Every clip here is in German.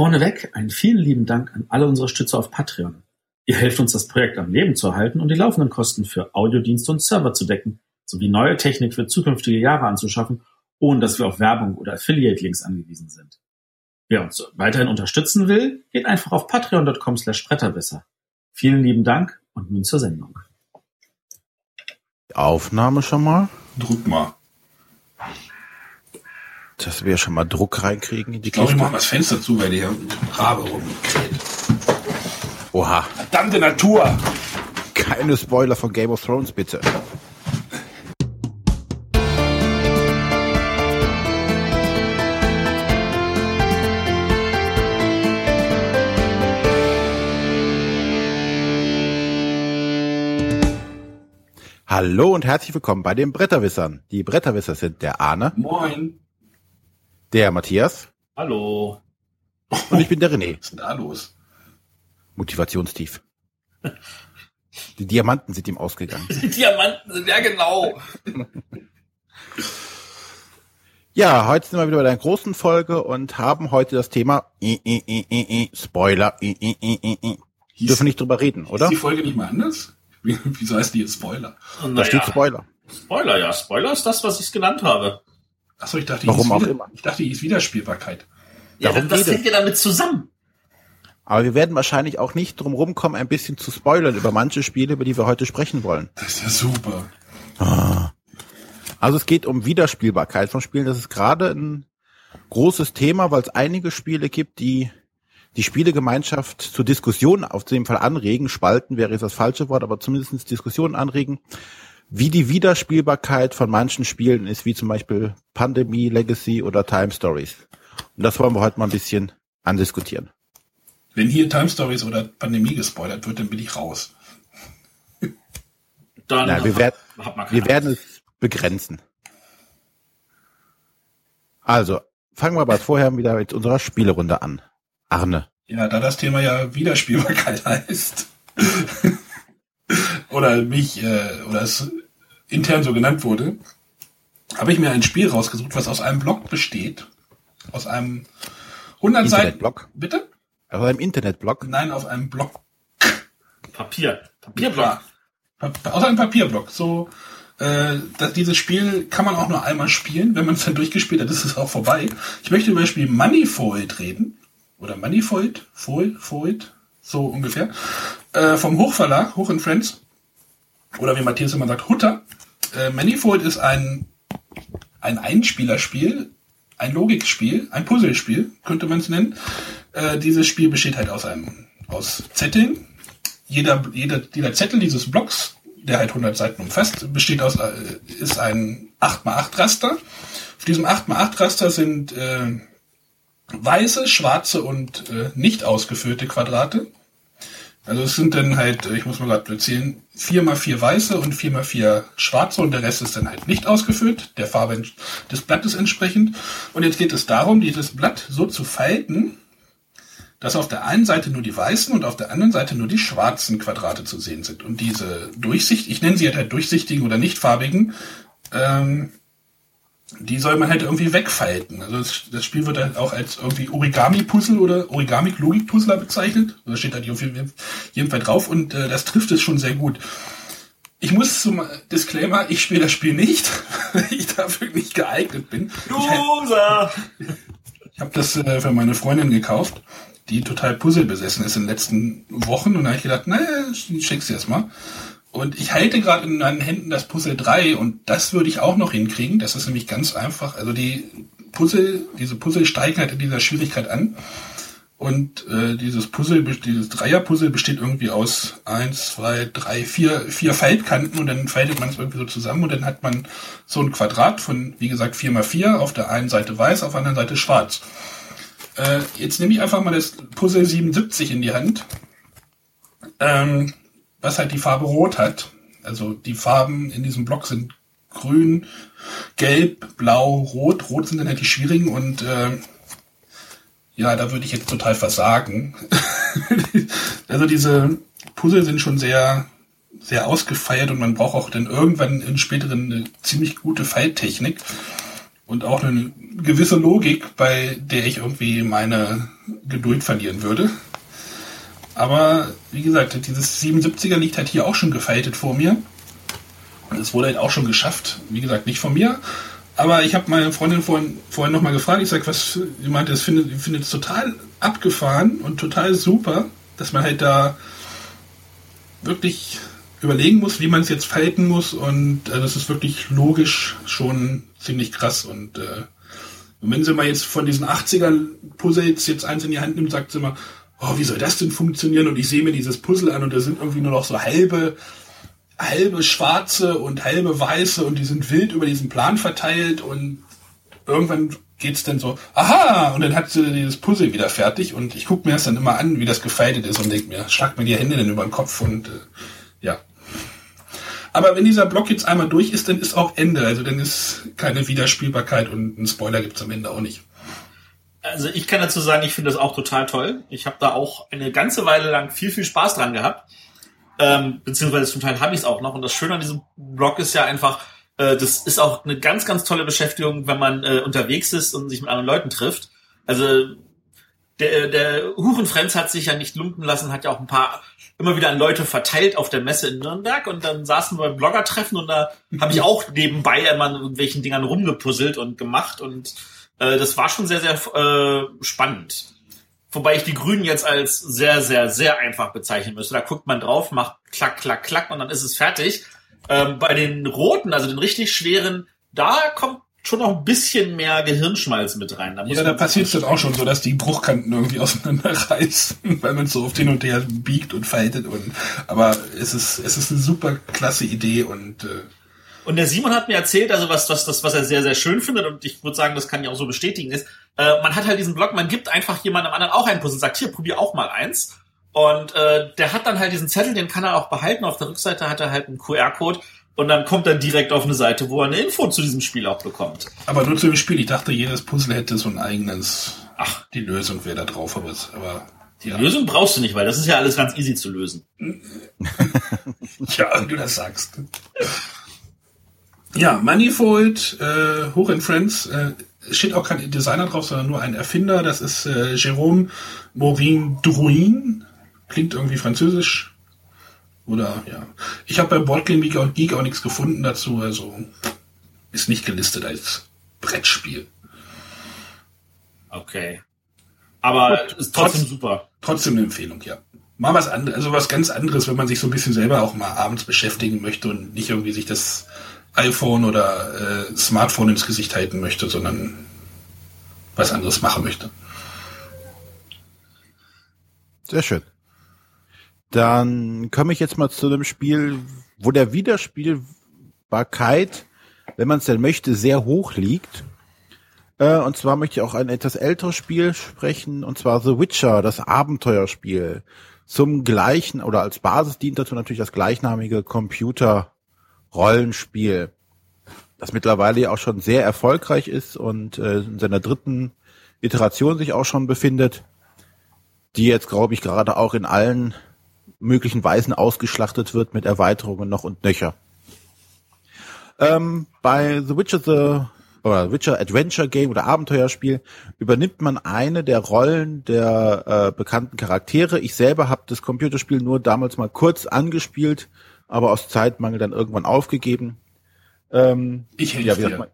Vorneweg einen vielen lieben Dank an alle unsere Stützer auf Patreon. Ihr helft uns, das Projekt am Leben zu erhalten und die laufenden Kosten für Audiodienste und Server zu decken, sowie neue Technik für zukünftige Jahre anzuschaffen, ohne dass wir auf Werbung oder Affiliate-Links angewiesen sind. Wer uns weiterhin unterstützen will, geht einfach auf patreon.com slash bretterwisser. Vielen lieben Dank und nun zur Sendung. Aufnahme schon mal. Drück mal. Dass wir schon mal Druck reinkriegen in die Ich glaube, ich Kiste. mache das Fenster zu, weil hier ein Rabe rumkräht. Oha. Verdammte Natur! Keine Spoiler von Game of Thrones, bitte. Hallo und herzlich willkommen bei den Bretterwissern. Die Bretterwisser sind der Arne, Moin. Der Matthias Hallo. und ich bin der René. Was ist denn da los? Motivationstief. Die Diamanten sind ihm ausgegangen. Die Diamanten sind ja genau. Ja, heute sind wir wieder bei einer großen Folge und haben heute das Thema I, I, I, I, I, Spoiler. I, I, I, I, I. Hieß, Dürfen nicht drüber reden, oder? Ist die Folge nicht mal anders? Wie- Wieso heißt die jetzt Spoiler? Da steht Spoiler. Spoiler, ja. Spoiler ist das, was ich genannt habe. Achso, ich dachte, Warum auch wieder, immer. Ich dachte, die hieß Wiederspielbarkeit. Ja, Darum das hängt ja damit zusammen. Aber wir werden wahrscheinlich auch nicht drum rumkommen, ein bisschen zu spoilern über manche Spiele, über die wir heute sprechen wollen. Das ist ja super. Also es geht um Wiederspielbarkeit von Spielen. Das ist gerade ein großes Thema, weil es einige Spiele gibt, die die Spielegemeinschaft zur Diskussion auf dem Fall anregen. Spalten wäre jetzt das falsche Wort, aber zumindest Diskussionen anregen, wie die Wiederspielbarkeit von manchen Spielen ist, wie zum Beispiel Pandemie, Legacy oder Time Stories. Und das wollen wir heute mal ein bisschen andiskutieren. Wenn hier Time Stories oder Pandemie gespoilert wird, dann bin ich raus. Dann Nein, wir man wir werden es begrenzen. Also, fangen wir aber vorher wieder mit unserer Spielerunde an. Arne. Ja, da das Thema ja Wiederspielbarkeit heißt. oder mich, äh, oder es intern so genannt wurde, habe ich mir ein Spiel rausgesucht, was aus einem Block besteht. Aus einem 100 Seiten. Bitte? Also einem Internetblog. Nein, auf einem Block. Papier. Papierblock. Pa aus einem Papierblock. So, äh, das, dieses Spiel kann man auch nur einmal spielen. Wenn man es dann durchgespielt hat, ist es auch vorbei. Ich möchte über das Spiel Moneyfold reden. Oder Moneyfold? Fold? Fold? So ungefähr. Äh, vom Hochverlag, Hoch and Friends. Oder wie Matthias immer sagt, Hutter. Äh, Manifold ist ein, ein Einspielerspiel, ein Logikspiel, ein Puzzlespiel, könnte man es nennen. Äh, dieses Spiel besteht halt aus einem, aus Zetteln. Jeder, jeder, jeder Zettel dieses Blocks, der halt 100 Seiten umfasst, besteht aus, äh, ist ein 8x8 Raster. Auf diesem 8x8 Raster sind, äh, weiße, schwarze und äh, nicht ausgefüllte Quadrate. Also es sind dann halt, äh, ich muss mal gerade erzählen, vier mal vier weiße und vier mal vier schwarze und der Rest ist dann halt nicht ausgefüllt, der Farbe des Blattes entsprechend. Und jetzt geht es darum, dieses Blatt so zu falten, dass auf der einen Seite nur die weißen und auf der anderen Seite nur die schwarzen Quadrate zu sehen sind. Und diese Durchsicht, ich nenne sie halt, halt durchsichtigen oder nichtfarbigen, ähm, die soll man halt irgendwie wegfalten. Also das, das Spiel wird halt auch als irgendwie Origami-Puzzle oder Origami-Logik-Puzzler bezeichnet. Da steht halt auf jeden Fall drauf und äh, das trifft es schon sehr gut. Ich muss zum Disclaimer, ich spiele das Spiel nicht, weil ich dafür nicht geeignet bin. Ich, Loser! ich habe das äh, für meine Freundin gekauft, die total Puzzle besessen ist in den letzten Wochen und da habe ich gedacht, naja, ich schick's dir erstmal. Und ich halte gerade in meinen Händen das Puzzle 3 und das würde ich auch noch hinkriegen. Das ist nämlich ganz einfach. Also die Puzzle, diese Puzzle steigen halt in dieser Schwierigkeit an. Und äh, dieses Puzzle, dieses Dreier-Puzzle besteht irgendwie aus eins, zwei, drei, vier, vier Feldkanten und dann faltet man es irgendwie so zusammen und dann hat man so ein Quadrat von, wie gesagt, vier mal vier. Auf der einen Seite weiß, auf der anderen Seite schwarz. Äh, jetzt nehme ich einfach mal das Puzzle 77 in die Hand. Ähm, was halt die Farbe Rot hat. Also die Farben in diesem Block sind grün, gelb, blau, rot. Rot sind dann halt die schwierigen und äh, ja, da würde ich jetzt total versagen. also diese Puzzle sind schon sehr, sehr ausgefeiert und man braucht auch dann irgendwann in späteren eine ziemlich gute Falltechnik. und auch eine gewisse Logik, bei der ich irgendwie meine Geduld verlieren würde. Aber wie gesagt, dieses 77er liegt halt hier auch schon gefaltet vor mir. Es wurde halt auch schon geschafft. Wie gesagt, nicht von mir. Aber ich habe meine Freundin vorhin, vorhin nochmal gefragt. Ich sage, was, sie meinte, es findet, findet es total abgefahren und total super, dass man halt da wirklich überlegen muss, wie man es jetzt falten muss. Und äh, das ist wirklich logisch schon ziemlich krass. Und, äh, wenn sie mal jetzt von diesen 80er Puzzles jetzt eins in die Hand nimmt, sagt sie immer, oh, wie soll das denn funktionieren? Und ich sehe mir dieses Puzzle an und da sind irgendwie nur noch so halbe, halbe schwarze und halbe weiße und die sind wild über diesen Plan verteilt und irgendwann geht's dann so, aha, und dann hat sie dieses Puzzle wieder fertig und ich gucke mir das dann immer an, wie das gefaltet ist und denke mir, schlag mir die Hände dann über den Kopf und äh, ja. Aber wenn dieser Block jetzt einmal durch ist, dann ist auch Ende. Also dann ist keine Wiederspielbarkeit und einen Spoiler gibt's am Ende auch nicht. Also ich kann dazu sagen, ich finde das auch total toll. Ich habe da auch eine ganze Weile lang viel, viel Spaß dran gehabt. Ähm, beziehungsweise zum Teil habe ich es auch noch. Und das Schöne an diesem Blog ist ja einfach, äh, das ist auch eine ganz, ganz tolle Beschäftigung, wenn man äh, unterwegs ist und sich mit anderen Leuten trifft. Also der, der Hurenfrenz hat sich ja nicht lumpen lassen, hat ja auch ein paar immer wieder an Leute verteilt auf der Messe in Nürnberg und dann saßen wir beim Blogger-Treffen und da habe ich auch nebenbei immer an irgendwelchen Dingern rumgepuzzelt und gemacht und äh, das war schon sehr, sehr äh, spannend. Wobei ich die Grünen jetzt als sehr, sehr, sehr einfach bezeichnen müsste. Da guckt man drauf, macht klack, klack, klack und dann ist es fertig. Ähm, bei den roten, also den richtig schweren, da kommt schon noch ein bisschen mehr Gehirnschmalz mit rein. Da ja, da passiert es dann auch schon so, dass die Bruchkanten irgendwie auseinanderreißen, weil man so oft hin und her biegt und faltet. Und, aber es ist, es ist eine super klasse Idee und äh, und der Simon hat mir erzählt, also was, was, das, was er sehr, sehr schön findet, und ich würde sagen, das kann ich auch so bestätigen, ist, äh, man hat halt diesen Blog, man gibt einfach jemandem anderen auch einen Puzzle, sagt, hier, probier auch mal eins. Und äh, der hat dann halt diesen Zettel, den kann er auch behalten. Auf der Rückseite hat er halt einen QR-Code und dann kommt er direkt auf eine Seite, wo er eine Info zu diesem Spiel auch bekommt. Aber nur zu dem Spiel. Ich dachte, jedes Puzzle hätte so ein eigenes. Ach, die Lösung wäre da drauf, aber, aber die ja. Lösung brauchst du nicht, weil das ist ja alles ganz easy zu lösen. ja, wenn du das sagst. Ja, Manifold, äh, Hoch in Friends, äh, steht auch kein Designer drauf, sondern nur ein Erfinder. Das ist äh, Jérôme Morin Drouin. Klingt irgendwie französisch. Oder ja. Ich habe bei Boardgame Geek auch nichts gefunden dazu, also ist nicht gelistet als Brettspiel. Okay. Aber Gut, ist trotzdem trotz, super. Trotzdem eine Empfehlung, ja. Mal was anderes, also was ganz anderes, wenn man sich so ein bisschen selber auch mal abends beschäftigen möchte und nicht irgendwie sich das iPhone oder äh, Smartphone ins Gesicht halten möchte, sondern was anderes machen möchte. Sehr schön. Dann komme ich jetzt mal zu einem Spiel, wo der Wiederspielbarkeit, wenn man es denn möchte, sehr hoch liegt. Äh, und zwar möchte ich auch ein etwas älteres Spiel sprechen, und zwar The Witcher, das Abenteuerspiel. Zum gleichen oder als Basis dient dazu natürlich das gleichnamige Computer Rollenspiel, das mittlerweile auch schon sehr erfolgreich ist und äh, in seiner dritten Iteration sich auch schon befindet, die jetzt, glaube ich, gerade auch in allen möglichen Weisen ausgeschlachtet wird mit Erweiterungen noch und nöcher. Ähm, bei The Witcher The oder Witcher Adventure Game oder Abenteuerspiel übernimmt man eine der Rollen der äh, bekannten Charaktere. Ich selber habe das Computerspiel nur damals mal kurz angespielt, aber aus Zeitmangel dann irgendwann aufgegeben. Ähm, ich helfe ja, dir. Man,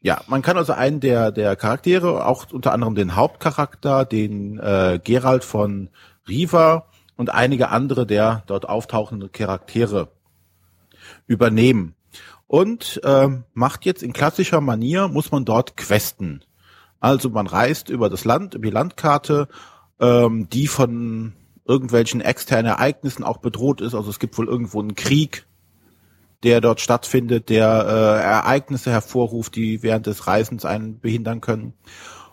ja, man kann also einen der, der Charaktere, auch unter anderem den Hauptcharakter, den äh, Gerald von Riva und einige andere der dort auftauchenden Charaktere übernehmen. Und äh, macht jetzt in klassischer Manier, muss man dort questen. Also man reist über das Land, über die Landkarte, ähm, die von irgendwelchen externen Ereignissen auch bedroht ist. Also es gibt wohl irgendwo einen Krieg, der dort stattfindet, der äh, Ereignisse hervorruft, die während des Reisens einen behindern können.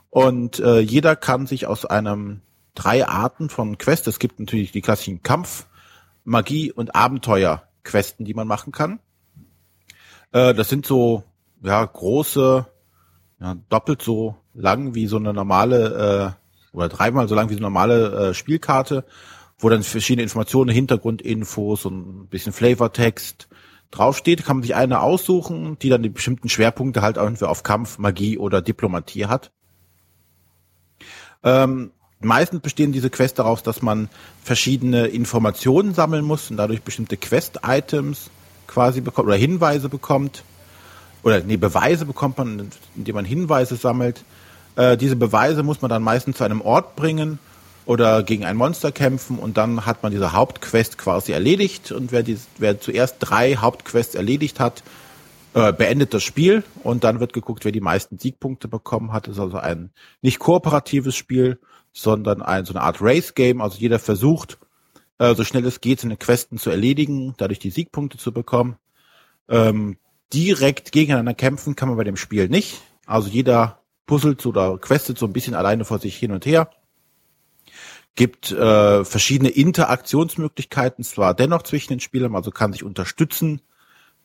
Und äh, jeder kann sich aus einem drei Arten von Quests, es gibt natürlich die klassischen Kampf, Magie und Abenteuer-Questen, die man machen kann. Äh, das sind so ja große, ja, doppelt so lang wie so eine normale äh, oder dreimal so lang wie eine normale äh, Spielkarte, wo dann verschiedene Informationen, Hintergrundinfos und ein bisschen Flavortext draufsteht, kann man sich eine aussuchen, die dann die bestimmten Schwerpunkte halt irgendwie auf Kampf, Magie oder Diplomatie hat. Ähm, meistens bestehen diese Quests daraus, dass man verschiedene Informationen sammeln muss und dadurch bestimmte Quest-Items quasi bekommt oder Hinweise bekommt. Oder nee, Beweise bekommt man, indem man Hinweise sammelt. Äh, diese Beweise muss man dann meistens zu einem Ort bringen oder gegen ein Monster kämpfen und dann hat man diese Hauptquest quasi erledigt und wer, die, wer zuerst drei Hauptquests erledigt hat, äh, beendet das Spiel und dann wird geguckt, wer die meisten Siegpunkte bekommen hat. Das ist also ein nicht kooperatives Spiel, sondern ein, so eine Art Race-Game. Also jeder versucht, äh, so schnell es geht, seine Questen zu erledigen, dadurch die Siegpunkte zu bekommen. Ähm, direkt gegeneinander kämpfen kann man bei dem Spiel nicht. Also jeder puzzelt oder questet so ein bisschen alleine vor sich hin und her gibt äh, verschiedene Interaktionsmöglichkeiten zwar dennoch zwischen den Spielern, also kann sich unterstützen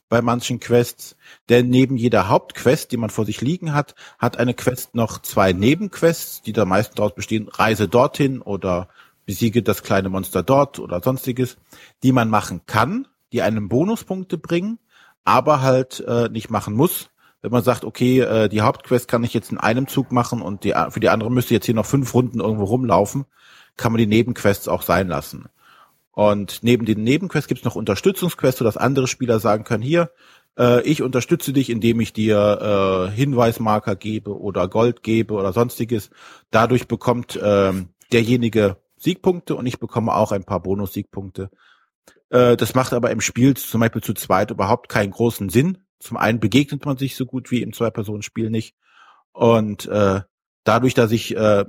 bei manchen Quests, denn neben jeder Hauptquest, die man vor sich liegen hat, hat eine Quest noch zwei Nebenquests, die da meistens daraus bestehen, reise dorthin oder besiege das kleine Monster dort oder sonstiges, die man machen kann, die einem Bonuspunkte bringen, aber halt äh, nicht machen muss. Wenn man sagt, okay, äh, die Hauptquest kann ich jetzt in einem Zug machen und die, für die andere müsste jetzt hier noch fünf Runden irgendwo rumlaufen, kann man die Nebenquests auch sein lassen. Und neben den Nebenquests gibt es noch Unterstützungsquests, sodass andere Spieler sagen können, hier, äh, ich unterstütze dich, indem ich dir äh, Hinweismarker gebe oder Gold gebe oder sonstiges. Dadurch bekommt äh, derjenige Siegpunkte und ich bekomme auch ein paar Bonus-Siegpunkte. Äh, das macht aber im Spiel zum Beispiel zu zweit überhaupt keinen großen Sinn. Zum einen begegnet man sich so gut wie im Zwei-Personen-Spiel nicht. Und äh, dadurch, dass ich äh,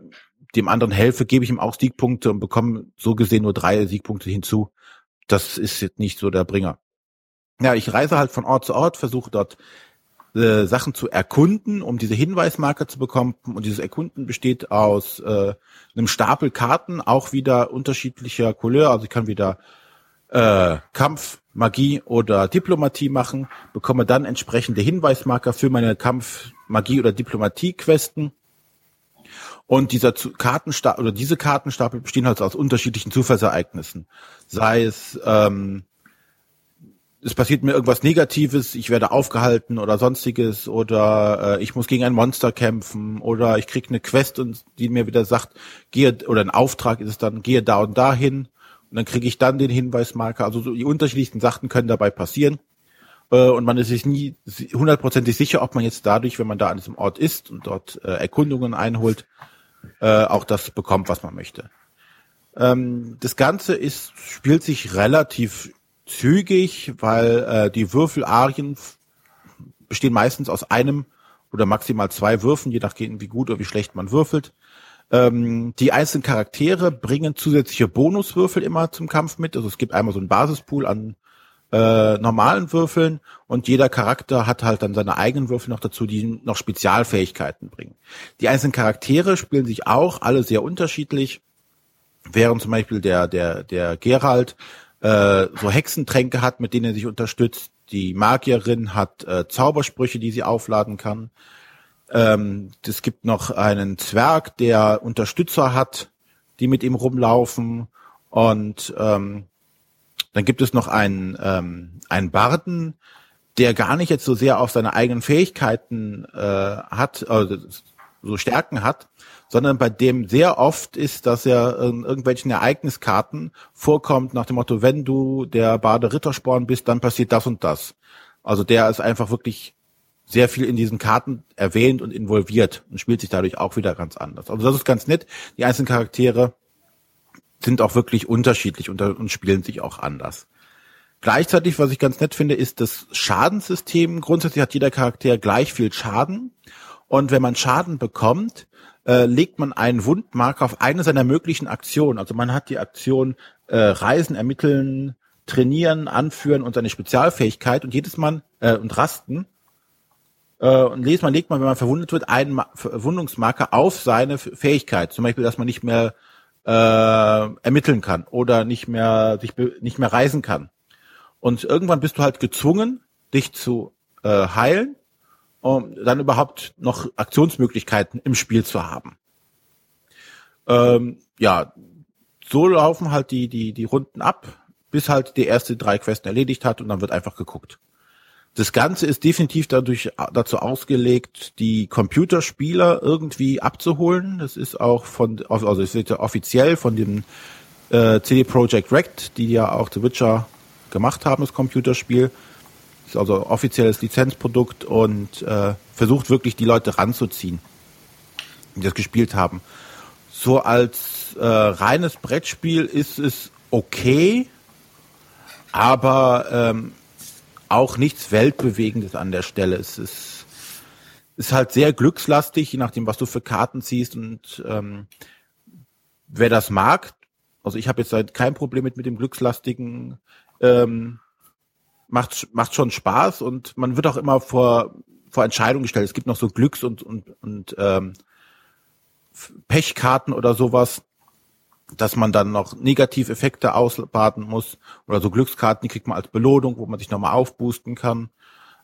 dem anderen helfe, gebe ich ihm auch Siegpunkte und bekomme so gesehen nur drei Siegpunkte hinzu. Das ist jetzt nicht so der Bringer. Ja, ich reise halt von Ort zu Ort, versuche dort äh, Sachen zu erkunden, um diese Hinweismarker zu bekommen. Und dieses Erkunden besteht aus äh, einem Stapel Karten, auch wieder unterschiedlicher Couleur. Also ich kann wieder äh, Kampf, Magie oder Diplomatie machen, bekomme dann entsprechende Hinweismarker für meine Kampf, Magie oder Diplomatie-Questen und dieser Kartenstapel oder diese Kartenstapel bestehen halt aus unterschiedlichen Zufallsereignissen. Sei es, ähm, es passiert mir irgendwas Negatives, ich werde aufgehalten oder sonstiges oder äh, ich muss gegen ein Monster kämpfen oder ich krieg eine Quest und die mir wieder sagt, gehe oder ein Auftrag ist es dann, gehe da und dahin und dann kriege ich dann den Hinweismarker. Also so die unterschiedlichsten Sachen können dabei passieren äh, und man ist sich nie hundertprozentig sicher, ob man jetzt dadurch, wenn man da an diesem Ort ist und dort äh, Erkundungen einholt, äh, auch das bekommt, was man möchte. Ähm, das Ganze ist, spielt sich relativ zügig, weil die Würfelarien bestehen meistens aus einem oder maximal zwei Würfen, je nachdem wie gut oder wie schlecht man würfelt. Ähm, die einzelnen Charaktere bringen zusätzliche Bonuswürfel immer zum Kampf mit. Also es gibt einmal so einen Basispool an äh, normalen Würfeln und jeder Charakter hat halt dann seine eigenen Würfel noch dazu, die noch Spezialfähigkeiten bringen. Die einzelnen Charaktere spielen sich auch alle sehr unterschiedlich, während zum Beispiel der, der, der Gerald äh, so Hexentränke hat, mit denen er sich unterstützt. Die Magierin hat äh, Zaubersprüche, die sie aufladen kann. Ähm, es gibt noch einen Zwerg, der Unterstützer hat, die mit ihm rumlaufen. Und ähm, dann gibt es noch einen, ähm, einen Barden, der gar nicht jetzt so sehr auf seine eigenen Fähigkeiten äh, hat, also so Stärken hat, sondern bei dem sehr oft ist, dass er in irgendwelchen Ereigniskarten vorkommt nach dem Motto, wenn du der Bade Rittersporn bist, dann passiert das und das. Also der ist einfach wirklich sehr viel in diesen Karten erwähnt und involviert und spielt sich dadurch auch wieder ganz anders. Also das ist ganz nett. Die einzelnen Charaktere sind auch wirklich unterschiedlich und, und spielen sich auch anders. Gleichzeitig, was ich ganz nett finde, ist das Schadenssystem. Grundsätzlich hat jeder Charakter gleich viel Schaden. Und wenn man Schaden bekommt, äh, legt man einen Wundmarker auf eine seiner möglichen Aktionen. Also man hat die Aktion äh, Reisen, Ermitteln, Trainieren, Anführen und seine Spezialfähigkeit und jedes Mal äh, und Rasten. Äh, und jedes Mal legt man, wenn man verwundet wird, einen Verwundungsmarker auf seine Fähigkeit. Zum Beispiel, dass man nicht mehr äh, ermitteln kann oder nicht mehr sich nicht mehr reisen kann. Und irgendwann bist du halt gezwungen, dich zu äh, heilen, um dann überhaupt noch Aktionsmöglichkeiten im Spiel zu haben. Ähm, ja, so laufen halt die die die Runden ab. bis halt die erste drei Questen erledigt hat und dann wird einfach geguckt. Das Ganze ist definitiv dadurch dazu ausgelegt, die Computerspieler irgendwie abzuholen. Das ist auch von, also es wird ja offiziell von dem äh, CD Projekt Rect, die ja auch The Witcher gemacht haben, das Computerspiel. Ist also offizielles Lizenzprodukt und äh, versucht wirklich die Leute ranzuziehen, die das gespielt haben. So als äh, reines Brettspiel ist es okay, aber ähm, auch nichts Weltbewegendes an der Stelle. Es ist, ist halt sehr glückslastig, je nachdem, was du für Karten ziehst. Und ähm, wer das mag, also ich habe jetzt halt kein Problem mit, mit dem glückslastigen, ähm, macht, macht schon Spaß und man wird auch immer vor, vor Entscheidungen gestellt. Es gibt noch so Glücks- und, und, und ähm, Pechkarten oder sowas dass man dann noch Negativeffekte ausbaden muss oder so Glückskarten, die kriegt man als Belohnung, wo man sich nochmal aufboosten kann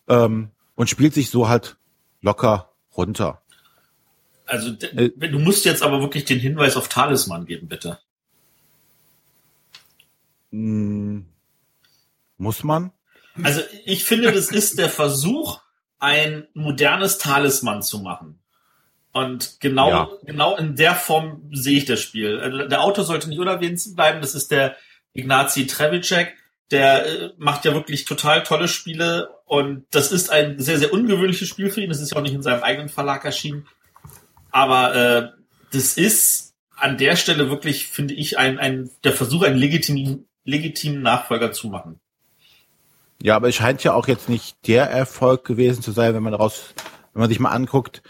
ähm, und spielt sich so halt locker runter. Also äh, du musst jetzt aber wirklich den Hinweis auf Talisman geben, bitte. Hm, muss man? Also ich finde, das ist der Versuch, ein modernes Talisman zu machen. Und genau, ja. genau in der Form sehe ich das Spiel. Also, der Autor sollte nicht unerwähnt bleiben. Das ist der Ignazi Trevicek. Der äh, macht ja wirklich total tolle Spiele. Und das ist ein sehr, sehr ungewöhnliches Spiel für ihn. Das ist ja auch nicht in seinem eigenen Verlag erschienen. Aber äh, das ist an der Stelle wirklich, finde ich, ein, ein der Versuch, einen legitimen, legitimen Nachfolger zu machen. Ja, aber es scheint ja auch jetzt nicht der Erfolg gewesen zu sein, wenn man daraus, wenn man sich mal anguckt,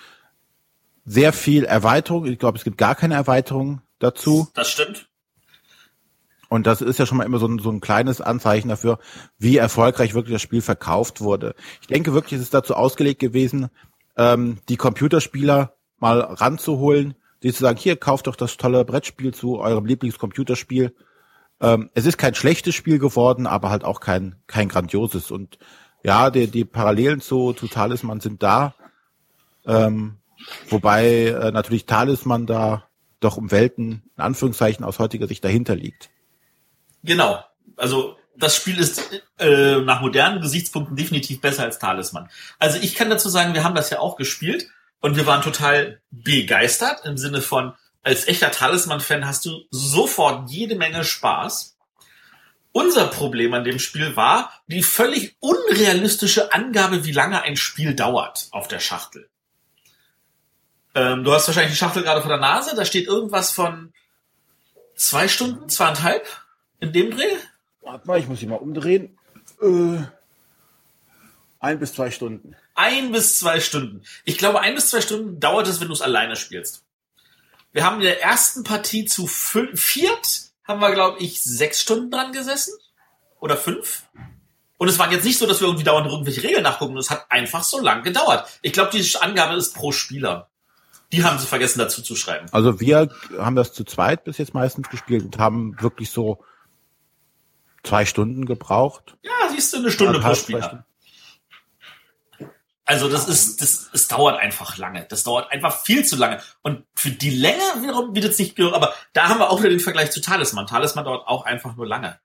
sehr viel Erweiterung. Ich glaube, es gibt gar keine Erweiterung dazu. Das stimmt. Und das ist ja schon mal immer so ein, so ein kleines Anzeichen dafür, wie erfolgreich wirklich das Spiel verkauft wurde. Ich denke wirklich, es ist dazu ausgelegt gewesen, ähm, die Computerspieler mal ranzuholen, die zu sagen, hier, kauft doch das tolle Brettspiel zu eurem Lieblingscomputerspiel. Ähm, es ist kein schlechtes Spiel geworden, aber halt auch kein, kein grandioses. Und ja, die, die Parallelen zu, zu Talisman sind da. Ähm, Wobei äh, natürlich Talisman da doch um Welten, in Anführungszeichen, aus heutiger Sicht dahinter liegt. Genau. Also das Spiel ist äh, nach modernen Gesichtspunkten definitiv besser als Talisman. Also ich kann dazu sagen, wir haben das ja auch gespielt und wir waren total begeistert im Sinne von, als echter Talisman-Fan hast du sofort jede Menge Spaß. Unser Problem an dem Spiel war die völlig unrealistische Angabe, wie lange ein Spiel dauert auf der Schachtel. Ähm, du hast wahrscheinlich die Schachtel gerade vor der Nase. Da steht irgendwas von zwei Stunden, zweieinhalb in dem Dreh. Warte mal, ich muss sie mal umdrehen. Äh, ein bis zwei Stunden. Ein bis zwei Stunden. Ich glaube, ein bis zwei Stunden dauert es, wenn du es alleine spielst. Wir haben in der ersten Partie zu viert, haben wir, glaube ich, sechs Stunden dran gesessen. Oder fünf. Und es war jetzt nicht so, dass wir irgendwie dauernd irgendwelche Regeln nachgucken. Es hat einfach so lang gedauert. Ich glaube, die Angabe ist pro Spieler. Die haben sie vergessen dazu zu schreiben. Also wir haben das zu zweit bis jetzt meistens gespielt und haben wirklich so zwei Stunden gebraucht. Ja, siehst du, eine Stunde pro Spieler. Also das ist, das, es dauert einfach lange. Das dauert einfach viel zu lange. Und für die Länge wiederum wird es nicht, aber da haben wir auch wieder den Vergleich zu Talisman. Talisman dauert auch einfach nur lange.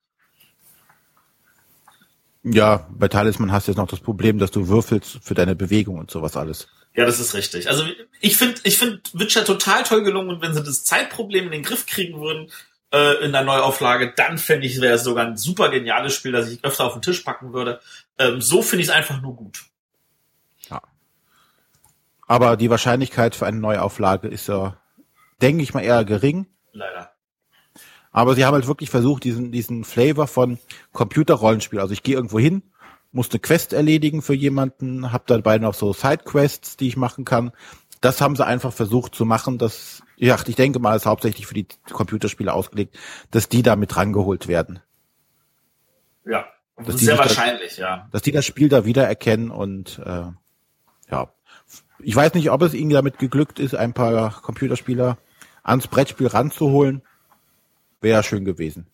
Ja, bei Talisman hast du jetzt noch das Problem, dass du würfelst für deine Bewegung und sowas alles. Ja, das ist richtig. Also ich finde ich finde Witcher total toll gelungen und wenn sie das Zeitproblem in den Griff kriegen würden äh, in der Neuauflage, dann fände ich, wäre es sogar ein super geniales Spiel, das ich öfter auf den Tisch packen würde. Ähm, so finde ich es einfach nur gut. Ja. Aber die Wahrscheinlichkeit für eine Neuauflage ist ja, denke ich mal, eher gering. Leider. Aber sie haben halt wirklich versucht, diesen, diesen Flavor von Computerrollenspiel. Also ich gehe irgendwo hin, muss eine Quest erledigen für jemanden, habe dabei noch so Sidequests, die ich machen kann. Das haben sie einfach versucht zu machen, dass, ja, ich denke mal, ist hauptsächlich für die Computerspiele ausgelegt, dass die da mit rangeholt werden. Ja, dass sehr wahrscheinlich, da, ja. Dass die das Spiel da wiedererkennen und äh, ja. Ich weiß nicht, ob es ihnen damit geglückt ist, ein paar Computerspieler ans Brettspiel ranzuholen. Wäre schön gewesen.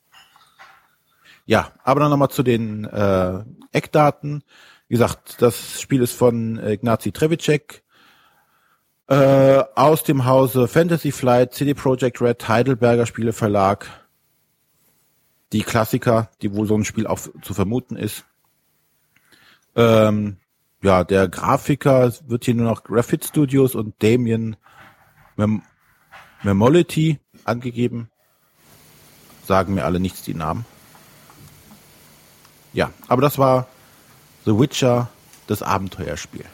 Ja, aber dann nochmal zu den äh, Eckdaten. Wie gesagt, das Spiel ist von Ignazi Trevicek äh, aus dem Hause Fantasy Flight, CD Projekt Red, Heidelberger Spieleverlag. die Klassiker, die wohl so ein Spiel auch zu vermuten ist. Ähm, ja, der Grafiker wird hier nur noch Graphit Studios und Damien Mem Memolity angegeben. Sagen mir alle nichts die Namen. Ja, aber das war The Witcher, das Abenteuerspiel.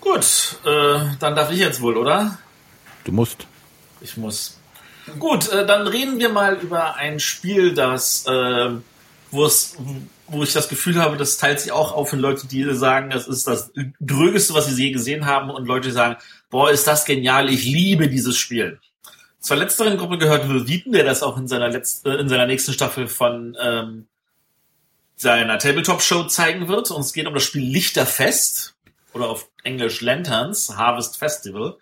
Gut, äh, dann darf ich jetzt wohl, oder? Du musst. Ich muss. Gut, äh, dann reden wir mal über ein Spiel, das, äh, wo es, wo ich das Gefühl habe, das teilt sich auch auf in Leute, die sagen, das ist das Drögeste, was sie je gesehen haben, und Leute, die sagen, boah, ist das genial, ich liebe dieses Spiel. Zur letzteren Gruppe gehört Will Wheaton, der das auch in seiner letzten, in seiner nächsten Staffel von ähm, seiner Tabletop-Show zeigen wird. Und es geht um das Spiel Lichterfest oder auf Englisch Lanterns, Harvest Festival.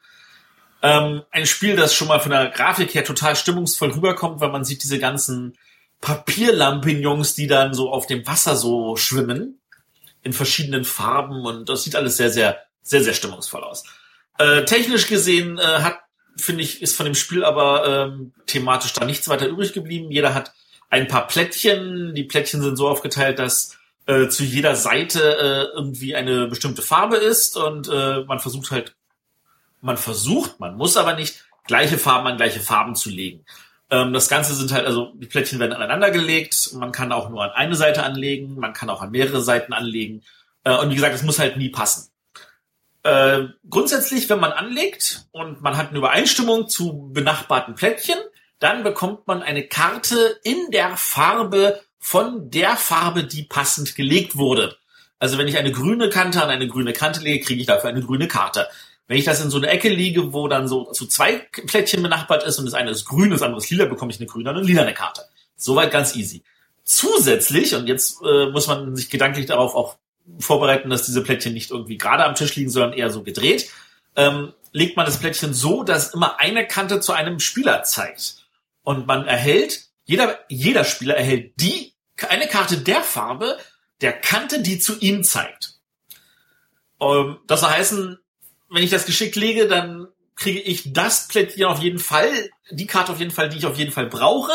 Ähm, ein Spiel, das schon mal von der Grafik her total stimmungsvoll rüberkommt, weil man sieht diese ganzen Papierlampignons, die dann so auf dem Wasser so schwimmen in verschiedenen Farben und das sieht alles sehr, sehr, sehr, sehr stimmungsvoll aus. Äh, technisch gesehen äh, hat, finde ich, ist von dem Spiel aber ähm, thematisch da nichts weiter übrig geblieben. Jeder hat ein paar Plättchen. Die Plättchen sind so aufgeteilt, dass äh, zu jeder Seite äh, irgendwie eine bestimmte Farbe ist und äh, man versucht halt man versucht, man muss aber nicht, gleiche Farben an gleiche Farben zu legen. Ähm, das Ganze sind halt, also die Plättchen werden aneinander gelegt, man kann auch nur an eine Seite anlegen, man kann auch an mehrere Seiten anlegen. Äh, und wie gesagt, es muss halt nie passen. Äh, grundsätzlich, wenn man anlegt und man hat eine Übereinstimmung zu benachbarten Plättchen, dann bekommt man eine Karte in der Farbe von der Farbe, die passend gelegt wurde. Also wenn ich eine grüne Kante an eine grüne Kante lege, kriege ich dafür eine grüne Karte. Wenn ich das in so eine Ecke liege, wo dann so zu zwei Plättchen benachbart ist und das eine ist grün, das andere ist lila, bekomme ich eine grüne und eine lila eine Karte. Soweit ganz easy. Zusätzlich, und jetzt äh, muss man sich gedanklich darauf auch vorbereiten, dass diese Plättchen nicht irgendwie gerade am Tisch liegen, sondern eher so gedreht, ähm, legt man das Plättchen so, dass immer eine Kante zu einem Spieler zeigt. Und man erhält, jeder, jeder Spieler erhält die, eine Karte der Farbe, der Kante, die zu ihm zeigt. Ähm, das heißen, wenn ich das geschickt lege, dann kriege ich das Plättchen auf jeden Fall, die Karte auf jeden Fall, die ich auf jeden Fall brauche,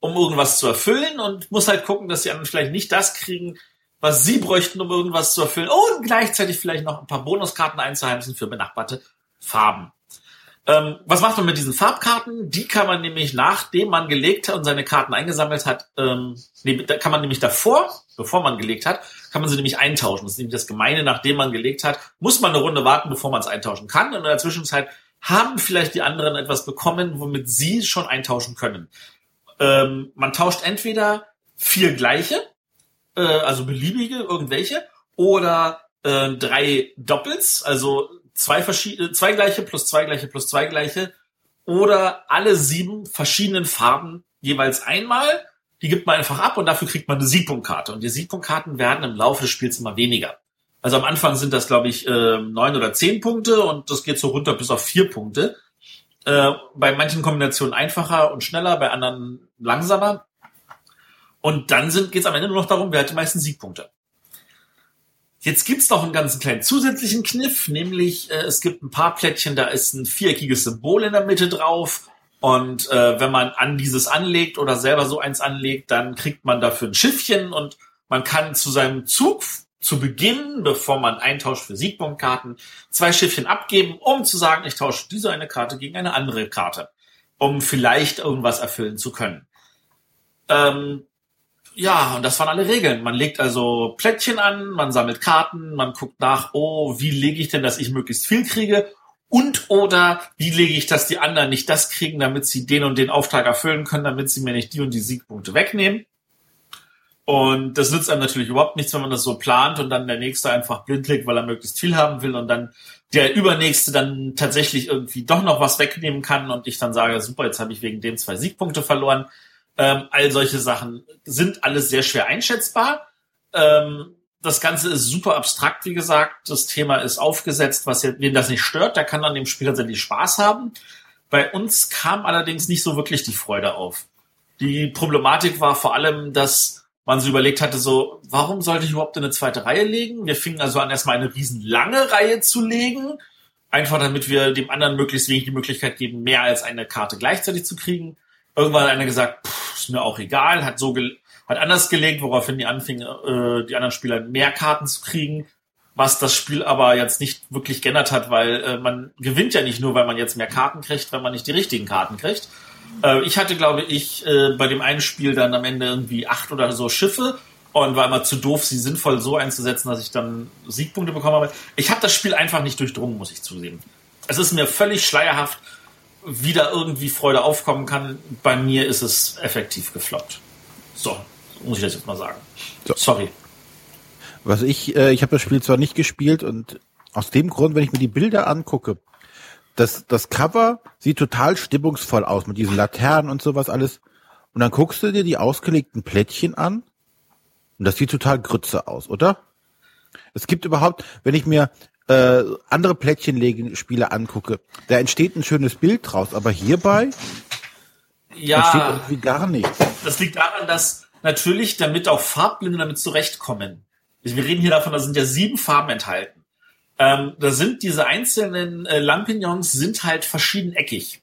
um irgendwas zu erfüllen und muss halt gucken, dass die anderen vielleicht nicht das kriegen, was sie bräuchten, um irgendwas zu erfüllen und gleichzeitig vielleicht noch ein paar Bonuskarten einzuheimsen für benachbarte Farben. Ähm, was macht man mit diesen Farbkarten? Die kann man nämlich, nachdem man gelegt hat und seine Karten eingesammelt hat, ähm, nee, kann man nämlich davor, bevor man gelegt hat, kann man sie nämlich eintauschen. Das ist nämlich das Gemeine, nachdem man gelegt hat, muss man eine Runde warten, bevor man es eintauschen kann. Und in der Zwischenzeit haben vielleicht die anderen etwas bekommen, womit sie schon eintauschen können. Ähm, man tauscht entweder vier gleiche, äh, also beliebige, irgendwelche, oder äh, drei Doppels, also zwei verschiedene, zwei gleiche plus zwei gleiche plus zwei gleiche oder alle sieben verschiedenen Farben jeweils einmal. Die gibt man einfach ab und dafür kriegt man eine Siegpunktkarte. Und die Siegpunktkarten werden im Laufe des Spiels immer weniger. Also am Anfang sind das, glaube ich, äh, neun oder zehn Punkte und das geht so runter bis auf vier Punkte. Äh, bei manchen Kombinationen einfacher und schneller, bei anderen langsamer. Und dann geht es am Ende nur noch darum, wer hat die meisten Siegpunkte. Jetzt gibt's noch einen ganz kleinen zusätzlichen Kniff, nämlich äh, es gibt ein paar Plättchen, da ist ein viereckiges Symbol in der Mitte drauf. Und äh, wenn man an dieses anlegt oder selber so eins anlegt, dann kriegt man dafür ein Schiffchen und man kann zu seinem Zug zu Beginn, bevor man eintauscht für Siegpunktkarten, zwei Schiffchen abgeben, um zu sagen, ich tausche diese eine Karte gegen eine andere Karte, um vielleicht irgendwas erfüllen zu können. Ähm, ja, und das waren alle Regeln. Man legt also Plättchen an, man sammelt Karten, man guckt nach, oh, wie lege ich denn, dass ich möglichst viel kriege? Und oder wie lege ich, dass die anderen nicht das kriegen, damit sie den und den Auftrag erfüllen können, damit sie mir nicht die und die Siegpunkte wegnehmen. Und das nützt einem natürlich überhaupt nichts, wenn man das so plant und dann der Nächste einfach blind legt, weil er möglichst viel haben will und dann der Übernächste dann tatsächlich irgendwie doch noch was wegnehmen kann und ich dann sage, super, jetzt habe ich wegen dem zwei Siegpunkte verloren. Ähm, all solche Sachen sind alles sehr schwer einschätzbar. Ähm, das Ganze ist super abstrakt, wie gesagt. Das Thema ist aufgesetzt, was jetzt, wen das nicht stört, der kann an dem Spiel tatsächlich Spaß haben. Bei uns kam allerdings nicht so wirklich die Freude auf. Die Problematik war vor allem, dass man so überlegt hatte, so, warum sollte ich überhaupt eine zweite Reihe legen? Wir fingen also an, erstmal eine riesen lange Reihe zu legen. Einfach damit wir dem anderen möglichst wenig die Möglichkeit geben, mehr als eine Karte gleichzeitig zu kriegen. Irgendwann hat einer gesagt, pff, ist mir auch egal, hat so hat anders gelegt, woraufhin die anfingen, äh, die anderen Spieler mehr Karten zu kriegen, was das Spiel aber jetzt nicht wirklich geändert hat, weil äh, man gewinnt ja nicht nur, weil man jetzt mehr Karten kriegt, wenn man nicht die richtigen Karten kriegt. Äh, ich hatte, glaube ich, äh, bei dem einen Spiel dann am Ende irgendwie acht oder so Schiffe und war immer zu doof, sie sinnvoll so einzusetzen, dass ich dann Siegpunkte bekommen habe. Ich habe das Spiel einfach nicht durchdrungen, muss ich zugeben. Es ist mir völlig schleierhaft, wie da irgendwie Freude aufkommen kann. Bei mir ist es effektiv gefloppt. So, muss ich das jetzt mal sagen. So. Sorry. Was ich, äh, ich habe das Spiel zwar nicht gespielt und aus dem Grund, wenn ich mir die Bilder angucke, das, das Cover sieht total stimmungsvoll aus mit diesen Laternen und sowas alles. Und dann guckst du dir die ausgelegten Plättchen an und das sieht total grütze aus, oder? Es gibt überhaupt, wenn ich mir äh, andere Plättchenlegen-Spiele angucke, da entsteht ein schönes Bild draus, aber hierbei ja, entsteht irgendwie gar nichts. Das liegt daran, dass natürlich, damit auch Farbblinde damit zurechtkommen. Wir reden hier davon, da sind ja sieben Farben enthalten. Ähm, da sind diese einzelnen äh, Lampignons sind halt verschiedeneckig.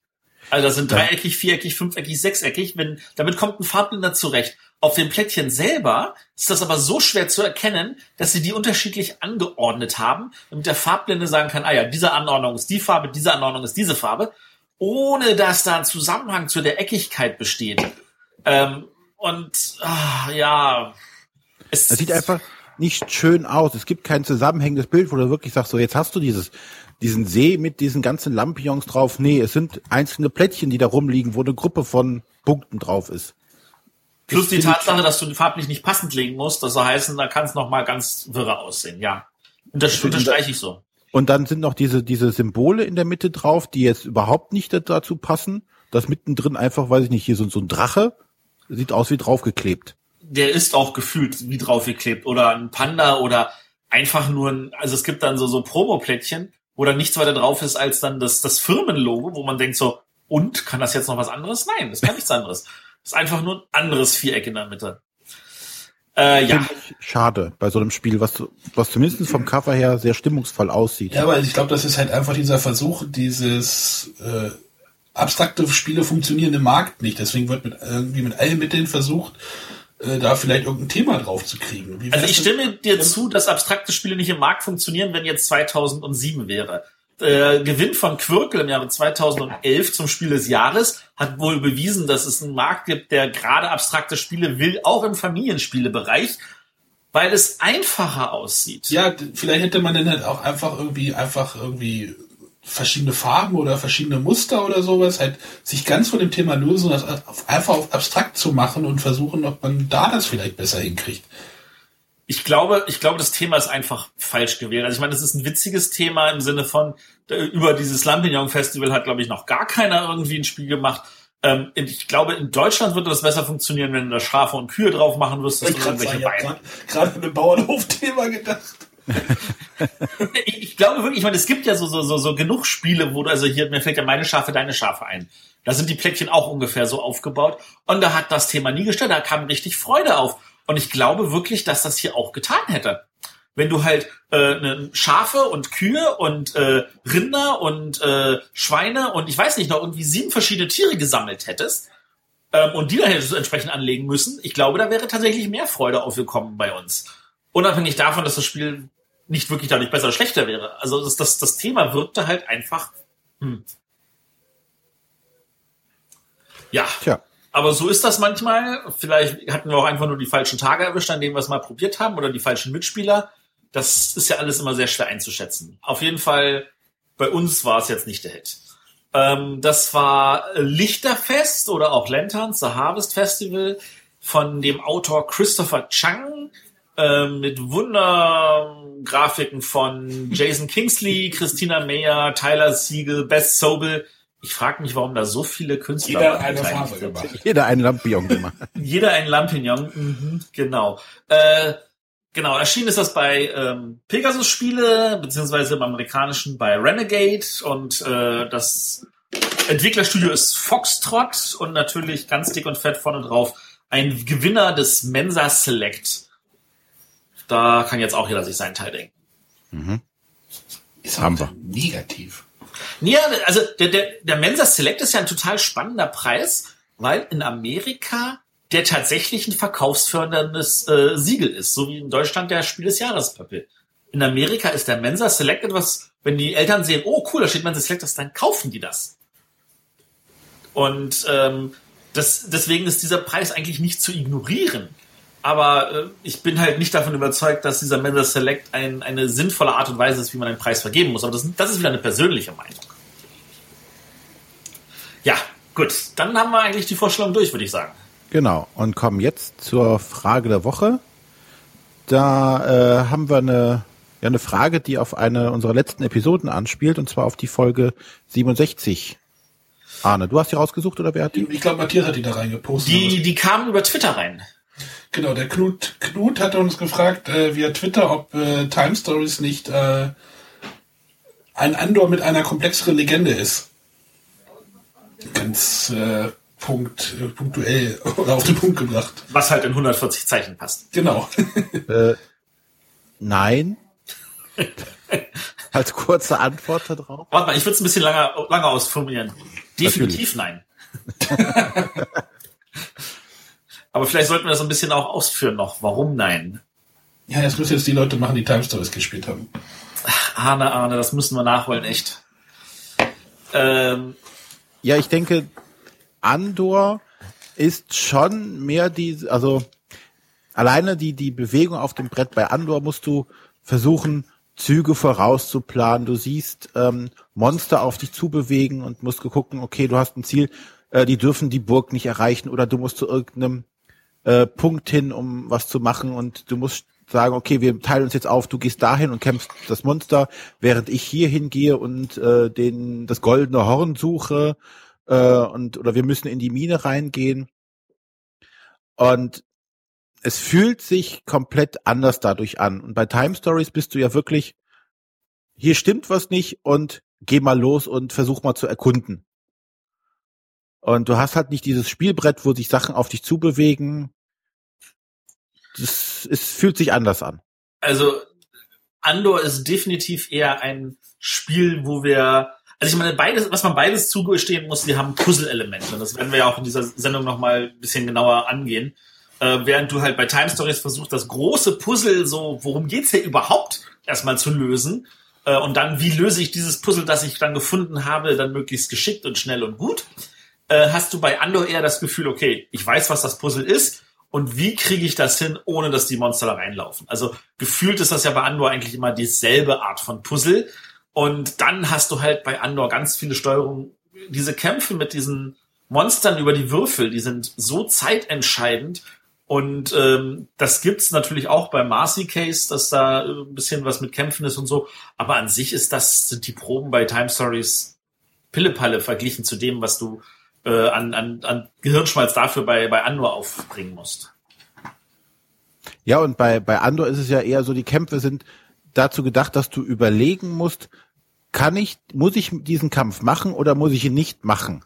Also das sind dreieckig, viereckig, fünfeckig, sechseckig. Wenn, damit kommt ein Farbblinder zurecht. Auf dem Plättchen selber ist das aber so schwer zu erkennen, dass sie die unterschiedlich angeordnet haben, damit der Farbblinde sagen kann, ah ja, diese Anordnung ist die Farbe, diese Anordnung ist diese Farbe, ohne dass da ein Zusammenhang zu der Eckigkeit besteht. Ähm, und ah, ja, es das sieht einfach nicht schön aus. Es gibt kein zusammenhängendes Bild, wo du wirklich sagst, so jetzt hast du dieses diesen See mit diesen ganzen Lampions drauf. Nee, es sind einzelne Plättchen, die da rumliegen, wo eine Gruppe von Punkten drauf ist. Plus die Tatsache, dass du farblich nicht passend legen musst, das soll heißen, da kann es noch mal ganz wirre aussehen, ja. Und das unterstreiche ich so. Und dann sind noch diese, diese Symbole in der Mitte drauf, die jetzt überhaupt nicht dazu passen. Das mittendrin einfach, weiß ich nicht, hier so, so ein Drache. Sieht aus wie draufgeklebt. Der ist auch gefühlt wie draufgeklebt. Oder ein Panda oder einfach nur ein, also es gibt dann so, so Promo-Plättchen, wo dann nichts weiter drauf ist als dann das, das Firmenlogo, wo man denkt so, und, kann das jetzt noch was anderes? Nein, das kann nichts anderes ist einfach nur ein anderes Viereck in der Mitte. Äh, ja. Schade bei so einem Spiel, was, was zumindest vom Cover her sehr stimmungsvoll aussieht. Ja, aber ich glaube, das ist halt einfach dieser Versuch, dieses äh, abstrakte Spiele funktionieren im Markt nicht. Deswegen wird mit irgendwie mit allen Mitteln versucht, äh, da vielleicht irgendein Thema drauf zu kriegen. also ich stimme dir zu, dass abstrakte Spiele nicht im Markt funktionieren, wenn jetzt 2007 wäre äh, Gewinn von Quirkel im Jahre 2011 zum Spiel des Jahres hat wohl bewiesen, dass es einen Markt gibt, der gerade abstrakte Spiele will, auch im Familienspielebereich, weil es einfacher aussieht. Ja, vielleicht hätte man dann halt auch einfach irgendwie, einfach irgendwie verschiedene Farben oder verschiedene Muster oder sowas, halt sich ganz von dem Thema lösen, das einfach auf abstrakt zu machen und versuchen, ob man da das vielleicht besser hinkriegt ich glaube, ich glaube, das Thema ist einfach falsch gewählt. Also ich meine, das ist ein witziges Thema im Sinne von, über dieses Lampignon Festival hat, glaube ich, noch gar keiner irgendwie ein Spiel gemacht. Ähm, ich glaube, in Deutschland würde das besser funktionieren, wenn du da Schafe und Kühe drauf machen würdest. Ich sagen, gerade an ein Bauernhof-Thema gedacht. ich, ich glaube wirklich, ich meine, es gibt ja so, so, so, so genug Spiele, wo du, also hier, mir fällt ja meine Schafe, deine Schafe ein. Da sind die Plättchen auch ungefähr so aufgebaut. Und da hat das Thema nie gestört, da kam richtig Freude auf. Und ich glaube wirklich, dass das hier auch getan hätte. Wenn du halt äh, ne, Schafe und Kühe und äh, Rinder und äh, Schweine und ich weiß nicht noch irgendwie sieben verschiedene Tiere gesammelt hättest ähm, und die dann hättest du entsprechend anlegen müssen, ich glaube, da wäre tatsächlich mehr Freude aufgekommen bei uns. Unabhängig davon, dass das Spiel nicht wirklich dadurch besser oder schlechter wäre. Also das, das, das Thema wirkte halt einfach. Hm. Ja. Tja. Aber so ist das manchmal. Vielleicht hatten wir auch einfach nur die falschen Tage erwischt, an denen wir es mal probiert haben oder die falschen Mitspieler. Das ist ja alles immer sehr schwer einzuschätzen. Auf jeden Fall, bei uns war es jetzt nicht der Hit. Ähm, das war Lichterfest oder auch Lanterns, The Harvest Festival von dem Autor Christopher Chang äh, mit Wundergrafiken von Jason Kingsley, Christina Meyer, Tyler Siegel, Bess Sobel. Ich frage mich, warum da so viele Künstler Jeder eine Farbe gemacht. Jeder einen Lampion gemacht. Jeder einen Lampion, mhm, genau. Äh, genau, erschienen ist das bei ähm, Pegasus Spiele, beziehungsweise im amerikanischen bei Renegade und äh, das Entwicklerstudio ist Foxtrot und natürlich ganz dick und fett vorne drauf ein Gewinner des Mensa Select. Da kann jetzt auch jeder sich seinen Teil denken. Mhm. Ist Haben wir. negativ. Ja, also der, der, der Mensa Select ist ja ein total spannender Preis, weil in Amerika der tatsächlich ein verkaufsförderndes äh, Siegel ist, so wie in Deutschland der Spiel des Jahres Papier. In Amerika ist der Mensa Select etwas, wenn die Eltern sehen, oh cool, da steht Mensa Select, dann kaufen die das. Und ähm, das, deswegen ist dieser Preis eigentlich nicht zu ignorieren. Aber äh, ich bin halt nicht davon überzeugt, dass dieser Mensa Select ein, eine sinnvolle Art und Weise ist, wie man einen Preis vergeben muss. Aber das, das ist wieder eine persönliche Meinung. Ja, gut. Dann haben wir eigentlich die Vorstellung durch, würde ich sagen. Genau. Und kommen jetzt zur Frage der Woche. Da äh, haben wir eine, ja, eine Frage, die auf eine unserer letzten Episoden anspielt, und zwar auf die Folge 67. Arne, du hast die rausgesucht oder wer hat die? Ich glaube, Matthias hat die da reingepostet. Die, die kamen über Twitter rein. Genau, der Knut, Knut hat uns gefragt äh, via Twitter, ob äh, Time Stories nicht äh, ein Andor mit einer komplexeren Legende ist. Ganz äh, punkt, äh, punktuell oder auf den Punkt gebracht. Was halt in 140 Zeichen passt. Genau. Äh, nein. Als kurze Antwort darauf. Warte mal, ich würde es ein bisschen langer, langer ausformulieren. Definitiv nein. Aber vielleicht sollten wir das ein bisschen auch ausführen noch. Warum nein? Ja, das müssen jetzt die Leute machen, die Time Stories gespielt haben. Ach, Arne, Arne, das müssen wir nachholen, echt. Ähm, Ja, ich denke, Andor ist schon mehr die, also alleine die, die Bewegung auf dem Brett bei Andor musst du versuchen, Züge vorauszuplanen. Du siehst ähm, Monster auf dich zubewegen und musst gucken, okay, du hast ein Ziel, äh, die dürfen die Burg nicht erreichen oder du musst zu irgendeinem äh, Punkt hin, um was zu machen und du musst sagen, okay, wir teilen uns jetzt auf, du gehst dahin und kämpfst das Monster, während ich hier hingehe und äh, den das goldene Horn suche äh, und oder wir müssen in die Mine reingehen. Und es fühlt sich komplett anders dadurch an. Und bei Time Stories bist du ja wirklich, hier stimmt was nicht und geh mal los und versuch mal zu erkunden. Und du hast halt nicht dieses Spielbrett, wo sich Sachen auf dich zubewegen. Das, es fühlt sich anders an. also Andor ist definitiv eher ein Spiel, wo wir, also ich meine, beides, was man beides zugestehen muss, wir haben Puzzle-Elemente. Das werden wir ja auch in dieser Sendung nochmal ein bisschen genauer angehen. Äh, während du halt bei Time Stories versuchst, das große Puzzle, so, worum geht's hier überhaupt, erstmal zu lösen. Äh, und dann, wie löse ich dieses Puzzle, das ich dann gefunden habe, dann möglichst geschickt und schnell und gut. Äh, hast du bei Andor eher das Gefühl, okay, ich weiß, was das Puzzle ist und wie kriege ich das hin, ohne dass die Monster da reinlaufen. Also gefühlt ist das ja bei Andor eigentlich immer dieselbe Art von Puzzle. Und dann hast du halt bei Andor ganz viele Steuerungen. Diese Kämpfe mit diesen Monstern über die Würfel, die sind so zeitentscheidend. Und ähm, das gibt's natürlich auch bei Marcy Case, dass da äh, ein bisschen was mit Kämpfen ist und so. Aber an sich ist das, sind die Proben bei Time Stories Pillepalle verglichen zu dem, was du äh, an, an, an Gehirnschmalz dafür bei, bei Andor aufbringen musst. Ja, und bei, bei Andor ist es ja eher so, die Kämpfe sind dazu gedacht, dass du überlegen musst, kann ich, muss ich diesen Kampf machen oder muss ich ihn nicht machen?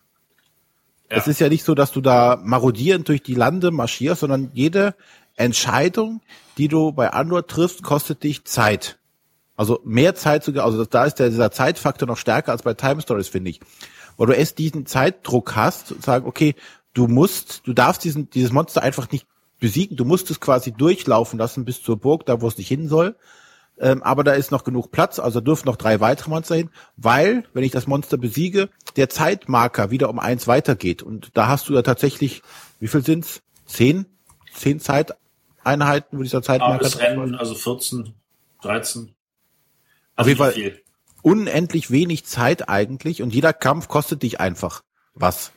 Ja. Es ist ja nicht so, dass du da marodierend durch die Lande marschierst, sondern jede Entscheidung, die du bei Andor triffst, kostet dich Zeit. Also mehr Zeit sogar, also da ist der, dieser Zeitfaktor noch stärker als bei Time Stories, finde ich. Weil du erst diesen Zeitdruck hast und sagen, okay, du musst, du darfst diesen, dieses Monster einfach nicht besiegen, du musst es quasi durchlaufen lassen bis zur Burg, da wo es nicht hin soll. Ähm, aber da ist noch genug Platz, also dürfen noch drei weitere Monster hin, weil, wenn ich das Monster besiege, der Zeitmarker wieder um eins weitergeht. Und da hast du ja tatsächlich, wie viel sind's? Zehn? Zehn Zeiteinheiten, wo dieser Zeitmarker drauf Rennen, also 14, 13. Auf jeden Fall nicht viel. Unendlich wenig Zeit eigentlich und jeder Kampf kostet dich einfach was.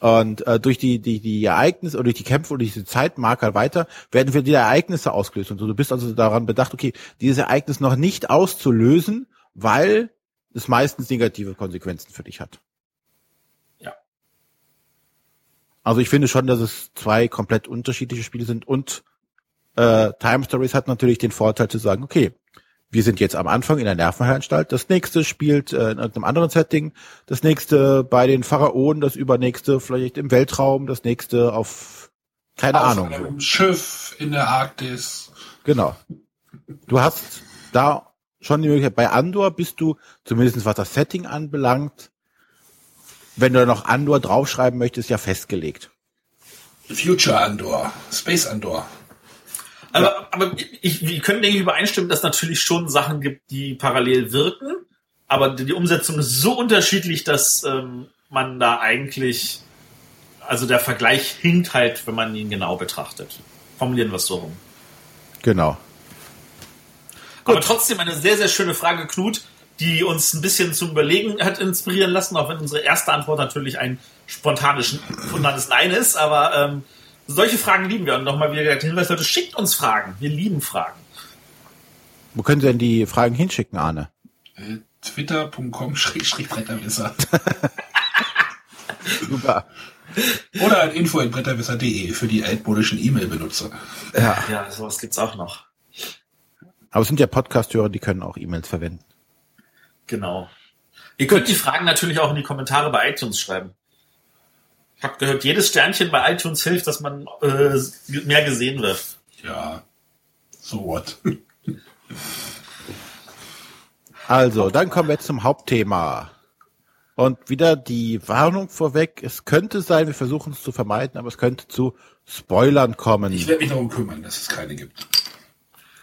Und äh, durch die, die, die Ereignisse oder durch die Kämpfe oder diese Zeitmarker weiter werden wir die Ereignisse ausgelöst. Und so, du bist also daran bedacht, okay, dieses Ereignis noch nicht auszulösen, weil es meistens negative Konsequenzen für dich hat. Ja. Also ich finde schon, dass es zwei komplett unterschiedliche Spiele sind und äh, Time Stories hat natürlich den Vorteil zu sagen, okay, wir sind jetzt am Anfang in der Nervenheilanstalt, das nächste spielt äh, in irgendeinem anderen Setting, das nächste bei den Pharaonen, das übernächste vielleicht im Weltraum, das nächste auf keine Auf Ahnung. einem Schiff in der Arktis. Genau. Du hast da schon die Möglichkeit, bei Andor bist du, zumindest was das Setting anbelangt, wenn du noch Andor draufschreiben möchtest, ja festgelegt. Future Andor, Space Andor. Aber, aber ich, wir können, denke ich, übereinstimmen, dass es natürlich schon Sachen gibt, die parallel wirken, aber die Umsetzung ist so unterschiedlich, dass ähm, man da eigentlich, also der Vergleich hinkt halt, wenn man ihn genau betrachtet. Formulieren wir es so rum. Genau. Aber trotzdem eine sehr, sehr schöne Frage, Knut, die uns ein bisschen zum Überlegen hat inspirieren lassen, auch wenn unsere erste Antwort natürlich ein spontanes, spontanes Nein ist. Aber ähm, solche Fragen lieben wir. Und nochmal wieder der Hinweis, Leute, schickt uns Fragen. Wir lieben Fragen. Wo können Sie denn die Fragen hinschicken, Arne? Äh, Twitter.com Bretterwisser. Super. Oder an info.bretterwisser.de für die altmodischen E-Mail-Benutzer. Ja. Ja, sowas gibt's auch noch. Aber es sind ja Podcast-Hörer, die können auch E-Mails verwenden. Genau. Ihr könnt die Fragen natürlich auch in die Kommentare bei iTunes schreiben. Ich habe gehört, jedes Sternchen bei iTunes hilft, dass man äh, mehr gesehen wird. Ja, so what. Also, dann kommen wir zum Hauptthema. Und wieder die Warnung vorweg. Es könnte sein, wir versuchen es zu vermeiden, aber es könnte zu Spoilern kommen. Ich werde mich darum kümmern, dass es keine gibt.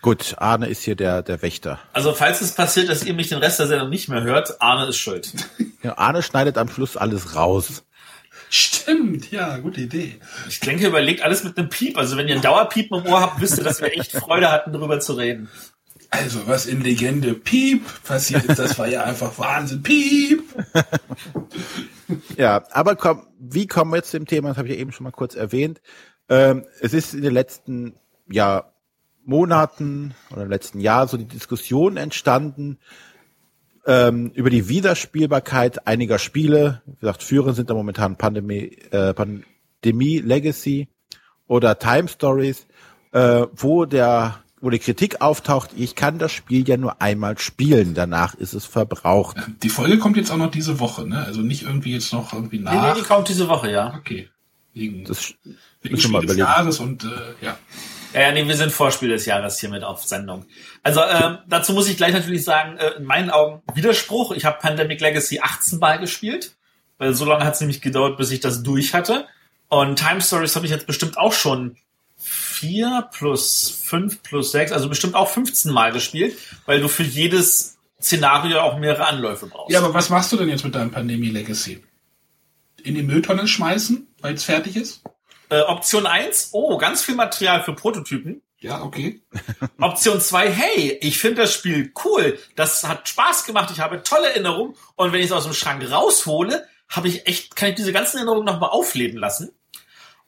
Gut, Arne ist hier der, der Wächter. Also falls es passiert, dass ihr mich den Rest der Sendung nicht mehr hört, Arne ist schuld. Ja, Arne schneidet am Schluss alles raus. Stimmt, ja, gute Idee. Ich denke, überlegt alles mit einem Piep. Also wenn ihr ein Dauerpiepen im Ohr habt, wisst ihr, dass wir echt Freude hatten, darüber zu reden. Also, was in Legende Piep passiert ist, das war ja einfach Wahnsinn. Piep! Ja, aber komm, wie kommen wir jetzt zum Thema? Das habe ich ja eben schon mal kurz erwähnt. Ähm, es ist in den letzten ja, Monaten oder im letzten Jahr so die Diskussion entstanden ähm, über die Wiederspielbarkeit einiger Spiele. Wie gesagt, führend sind da momentan Pandemie, äh, Pandemie Legacy oder Time Stories, äh, wo der wo die Kritik auftaucht, ich kann das Spiel ja nur einmal spielen, danach ist es verbraucht. Die Folge kommt jetzt auch noch diese Woche, ne? Also nicht irgendwie jetzt noch irgendwie Nee, nach. nee, die kommt diese Woche, ja. Okay. Wegen, Das wegen Spiel des. Jahres und äh, ja. Ja, ja, nee, wir sind Vorspiel des Jahres hier mit auf Sendung. Also ähm, dazu muss ich gleich natürlich sagen, äh, in meinen Augen Widerspruch. Ich habe Pandemic Legacy 18 Mal gespielt, weil so lange hat es nämlich gedauert, bis ich das durch hatte. Und Time Stories habe ich jetzt bestimmt auch schon vier plus fünf plus sechs, also bestimmt auch 15 Mal gespielt, weil du für jedes Szenario auch mehrere Anläufe brauchst. Ja, aber was machst du denn jetzt mit deinem Pandemie Legacy? In die Mülltonne schmeißen, weil es fertig ist? Äh, Option 1, oh, ganz viel Material für Prototypen. Ja, okay. Option 2, hey, ich finde das Spiel cool, das hat Spaß gemacht, ich habe tolle Erinnerungen und wenn ich es aus dem Schrank raushole, habe ich echt, kann ich diese ganzen Erinnerungen nochmal aufleben lassen.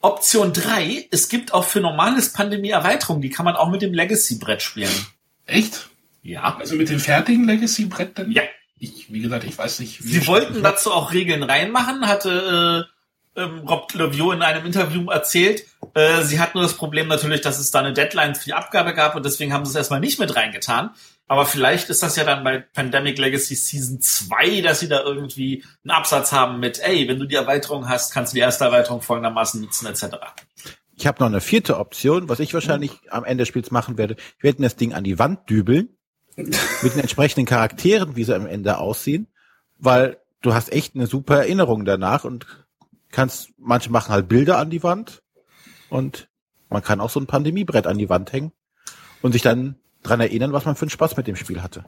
Option 3, es gibt auch für normales Pandemie Erweiterungen, die kann man auch mit dem Legacy-Brett spielen. Echt? Ja. Also mit dem fertigen Legacy-Brett dann? Ja. Ich, wie gesagt, ich weiß nicht. wie Sie wollten dazu auch Regeln reinmachen, hatte äh, ähm, Rob Leviot in einem Interview erzählt. Äh, sie hatten nur das Problem natürlich, dass es da eine Deadline für die Abgabe gab und deswegen haben sie es erstmal nicht mit reingetan. Aber vielleicht ist das ja dann bei Pandemic Legacy Season 2, dass sie da irgendwie einen Absatz haben mit, ey, wenn du die Erweiterung hast, kannst du die erste Erweiterung folgendermaßen nutzen, etc. Ich habe noch eine vierte Option, was ich wahrscheinlich am Ende des Spiels machen werde. Ich werde mir das Ding an die Wand dübeln mit den entsprechenden Charakteren, wie sie am Ende aussehen, weil du hast echt eine super Erinnerung danach und kannst, manche machen halt Bilder an die Wand und man kann auch so ein Pandemiebrett an die Wand hängen und sich dann dran erinnern, was man für einen Spaß mit dem Spiel hatte.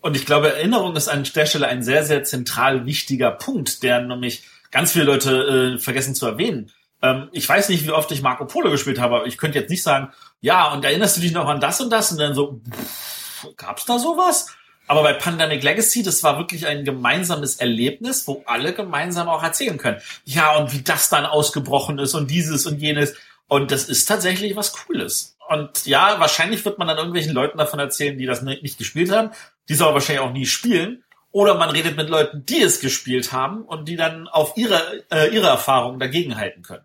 Und ich glaube, Erinnerung ist an der Stelle ein sehr, sehr zentral wichtiger Punkt, der nämlich ganz viele Leute äh, vergessen zu erwähnen. Ähm, ich weiß nicht, wie oft ich Marco Polo gespielt habe, aber ich könnte jetzt nicht sagen, ja, und erinnerst du dich noch an das und das? Und dann so, pff, gab's da sowas? Aber bei Pandemic Legacy, das war wirklich ein gemeinsames Erlebnis, wo alle gemeinsam auch erzählen können. Ja, und wie das dann ausgebrochen ist und dieses und jenes. Und das ist tatsächlich was Cooles. Und ja, wahrscheinlich wird man dann irgendwelchen Leuten davon erzählen, die das nicht gespielt haben, die aber wahrscheinlich auch nie spielen. Oder man redet mit Leuten, die es gespielt haben und die dann auf ihre, äh, ihre Erfahrungen dagegenhalten können.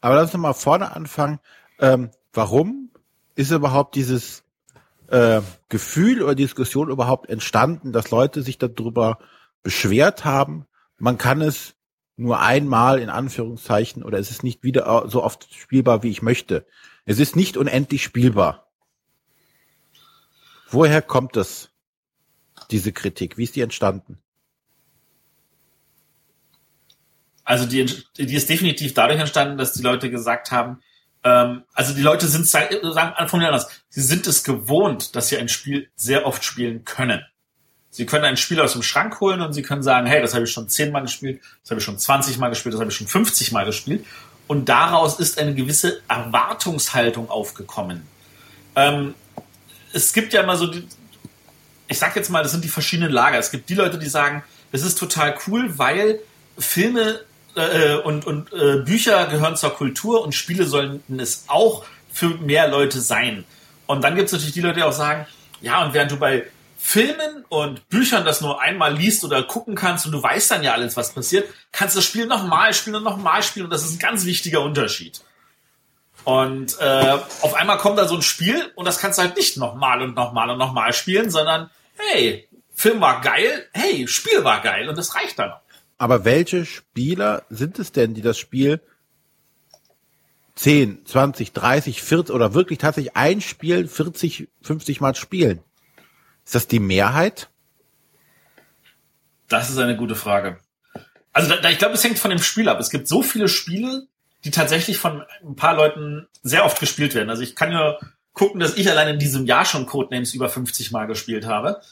Aber lass uns mal vorne anfangen. Ähm, warum ist überhaupt dieses äh, Gefühl oder Diskussion überhaupt entstanden, dass Leute sich darüber beschwert haben? Man kann es nur einmal in Anführungszeichen oder es ist nicht wieder so oft spielbar, wie ich möchte. Es ist nicht unendlich spielbar. Woher kommt das, diese Kritik? Wie ist die entstanden? Also die, die ist definitiv dadurch entstanden, dass die Leute gesagt haben, ähm, also die Leute sind, sagen, von mir anders, sie sind es gewohnt, dass sie ein Spiel sehr oft spielen können. Sie können ein Spiel aus dem Schrank holen und sie können sagen, hey, das habe ich schon zehnmal gespielt, das habe ich schon 20 Mal gespielt, das habe ich schon 50 Mal gespielt. Und daraus ist eine gewisse Erwartungshaltung aufgekommen. Ähm, es gibt ja immer so, die, ich sag jetzt mal, das sind die verschiedenen Lager. Es gibt die Leute, die sagen, das ist total cool, weil Filme äh, und, und äh, Bücher gehören zur Kultur und Spiele sollten es auch für mehr Leute sein. Und dann gibt es natürlich die Leute, die auch sagen, ja, und während du bei Filmen und Büchern das nur einmal liest oder gucken kannst und du weißt dann ja alles, was passiert, kannst du das Spiel nochmal spielen und nochmal spielen und das ist ein ganz wichtiger Unterschied. Und äh, auf einmal kommt da so ein Spiel und das kannst du halt nicht nochmal und nochmal und nochmal spielen, sondern hey, Film war geil, hey, Spiel war geil und das reicht dann. Aber welche Spieler sind es denn, die das Spiel 10, 20, 30, 40 oder wirklich tatsächlich ein Spiel 40, 50 Mal spielen? Ist das die Mehrheit? Das ist eine gute Frage. Also da, ich glaube, es hängt von dem Spiel ab. Es gibt so viele Spiele, die tatsächlich von ein paar Leuten sehr oft gespielt werden. Also ich kann ja gucken, dass ich allein in diesem Jahr schon Codenames über 50 Mal gespielt habe.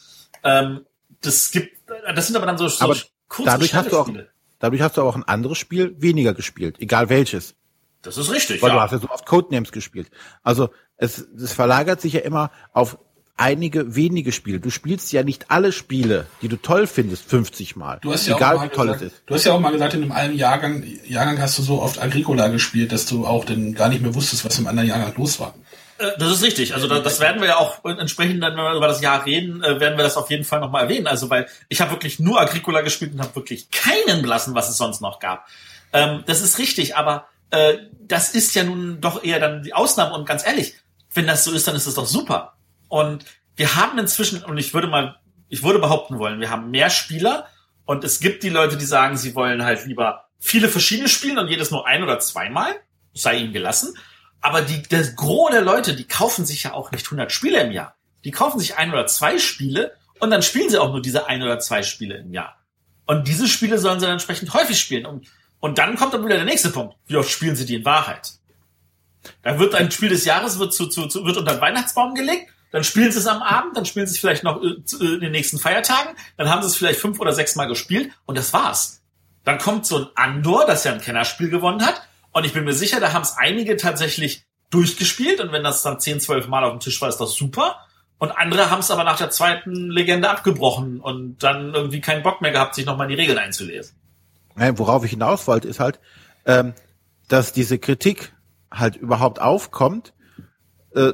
Ähm, das gibt, das sind aber dann so, so aber kurze dadurch hast du auch, dadurch hast du auch ein anderes Spiel weniger gespielt, egal welches. Das ist richtig. Weil ja. du hast ja so oft Codenames gespielt. Also es, es verlagert sich ja immer auf einige wenige Spiele. Du spielst ja nicht alle Spiele, die du toll findest, 50 Mal. Du hast ja egal auch mal wie toll gesagt, es ist. Du hast ja auch mal gesagt, in einem Jahrgang, Jahrgang hast du so oft Agricola gespielt, dass du auch dann gar nicht mehr wusstest, was im anderen Jahrgang los war. Äh, das ist richtig. Also das werden wir ja auch entsprechend, dann, wenn wir über das Jahr reden, äh, werden wir das auf jeden Fall nochmal erwähnen. Also weil ich habe wirklich nur Agricola gespielt und habe wirklich keinen belassen, was es sonst noch gab. Ähm, das ist richtig, aber äh, das ist ja nun doch eher dann die Ausnahme und ganz ehrlich, wenn das so ist, dann ist das doch super. Und wir haben inzwischen, und ich würde mal, ich würde behaupten wollen, wir haben mehr Spieler und es gibt die Leute, die sagen, sie wollen halt lieber viele verschiedene spielen und jedes nur ein oder zweimal, sei ihnen gelassen. Aber die, das Gros der Leute, die kaufen sich ja auch nicht 100 Spiele im Jahr. Die kaufen sich ein oder zwei Spiele und dann spielen sie auch nur diese ein oder zwei Spiele im Jahr. Und diese Spiele sollen sie dann entsprechend häufig spielen. Und, und dann kommt dann wieder der nächste Punkt. Wie oft spielen sie die in Wahrheit? Da wird ein Spiel des Jahres wird, zu, zu, zu, wird unter den Weihnachtsbaum gelegt, dann spielen sie es am Abend, dann spielen sie es vielleicht noch äh, äh, in den nächsten Feiertagen, dann haben sie es vielleicht fünf oder sechs Mal gespielt und das war's. Dann kommt so ein Andor, das ja ein Kennerspiel gewonnen hat, und ich bin mir sicher, da haben es einige tatsächlich durchgespielt und wenn das dann 10, 12 Mal auf dem Tisch war, ist das super. Und andere haben es aber nach der zweiten Legende abgebrochen und dann irgendwie keinen Bock mehr gehabt, sich nochmal in die Regeln einzulesen. Nein, worauf ich hinaus wollte, ist halt, ähm, dass diese Kritik halt überhaupt aufkommt. Äh,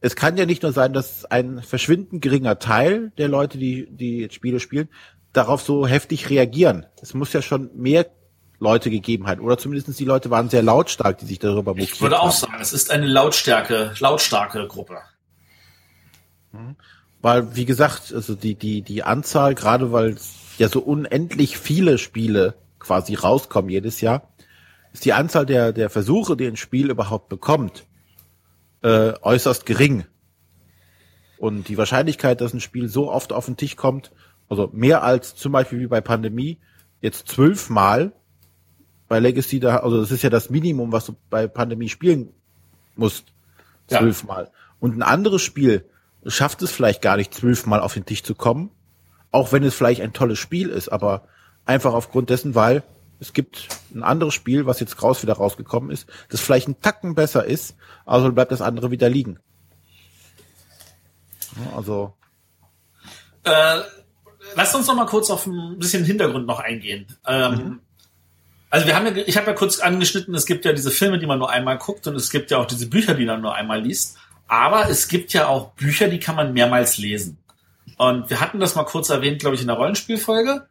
es kann ja nicht nur sein, dass ein verschwindend geringer Teil der Leute, die die Spiele spielen, darauf so heftig reagieren. Es muss ja schon mehr Leute gegeben hat. Oder zumindest die Leute waren sehr lautstark, die sich darüber mokiert Ich würde auch haben. sagen, es ist eine Lautstärke, lautstarke Gruppe. Mhm. Weil, wie gesagt, also die, die, die Anzahl, gerade weil ja so unendlich viele Spiele quasi rauskommen jedes Jahr, ist die Anzahl der, der Versuche, die ein Spiel überhaupt bekommt, äh, äußerst gering. Und die Wahrscheinlichkeit, dass ein Spiel so oft auf den Tisch kommt, also mehr als zum Beispiel wie bei Pandemie, jetzt zwölfmal bei Legacy da, also das ist ja das Minimum, was du bei Pandemie spielen musst. Zwölfmal. Ja. Und ein anderes Spiel schafft es vielleicht gar nicht zwölfmal auf den Tisch zu kommen, auch wenn es vielleicht ein tolles Spiel ist, aber einfach aufgrund dessen, weil es gibt ein anderes Spiel, was jetzt raus wieder rausgekommen ist, das vielleicht einen Tacken besser ist, also bleibt das andere wieder liegen. Also. Äh, lasst uns noch mal kurz auf ein bisschen Hintergrund noch eingehen. Ähm, mhm. Also wir haben ja, ich habe ja kurz angeschnitten, es gibt ja diese Filme, die man nur einmal guckt und es gibt ja auch diese Bücher, die man nur einmal liest. Aber es gibt ja auch Bücher, die kann man mehrmals lesen. Und wir hatten das mal kurz erwähnt, glaube ich, in der Rollenspielfolge.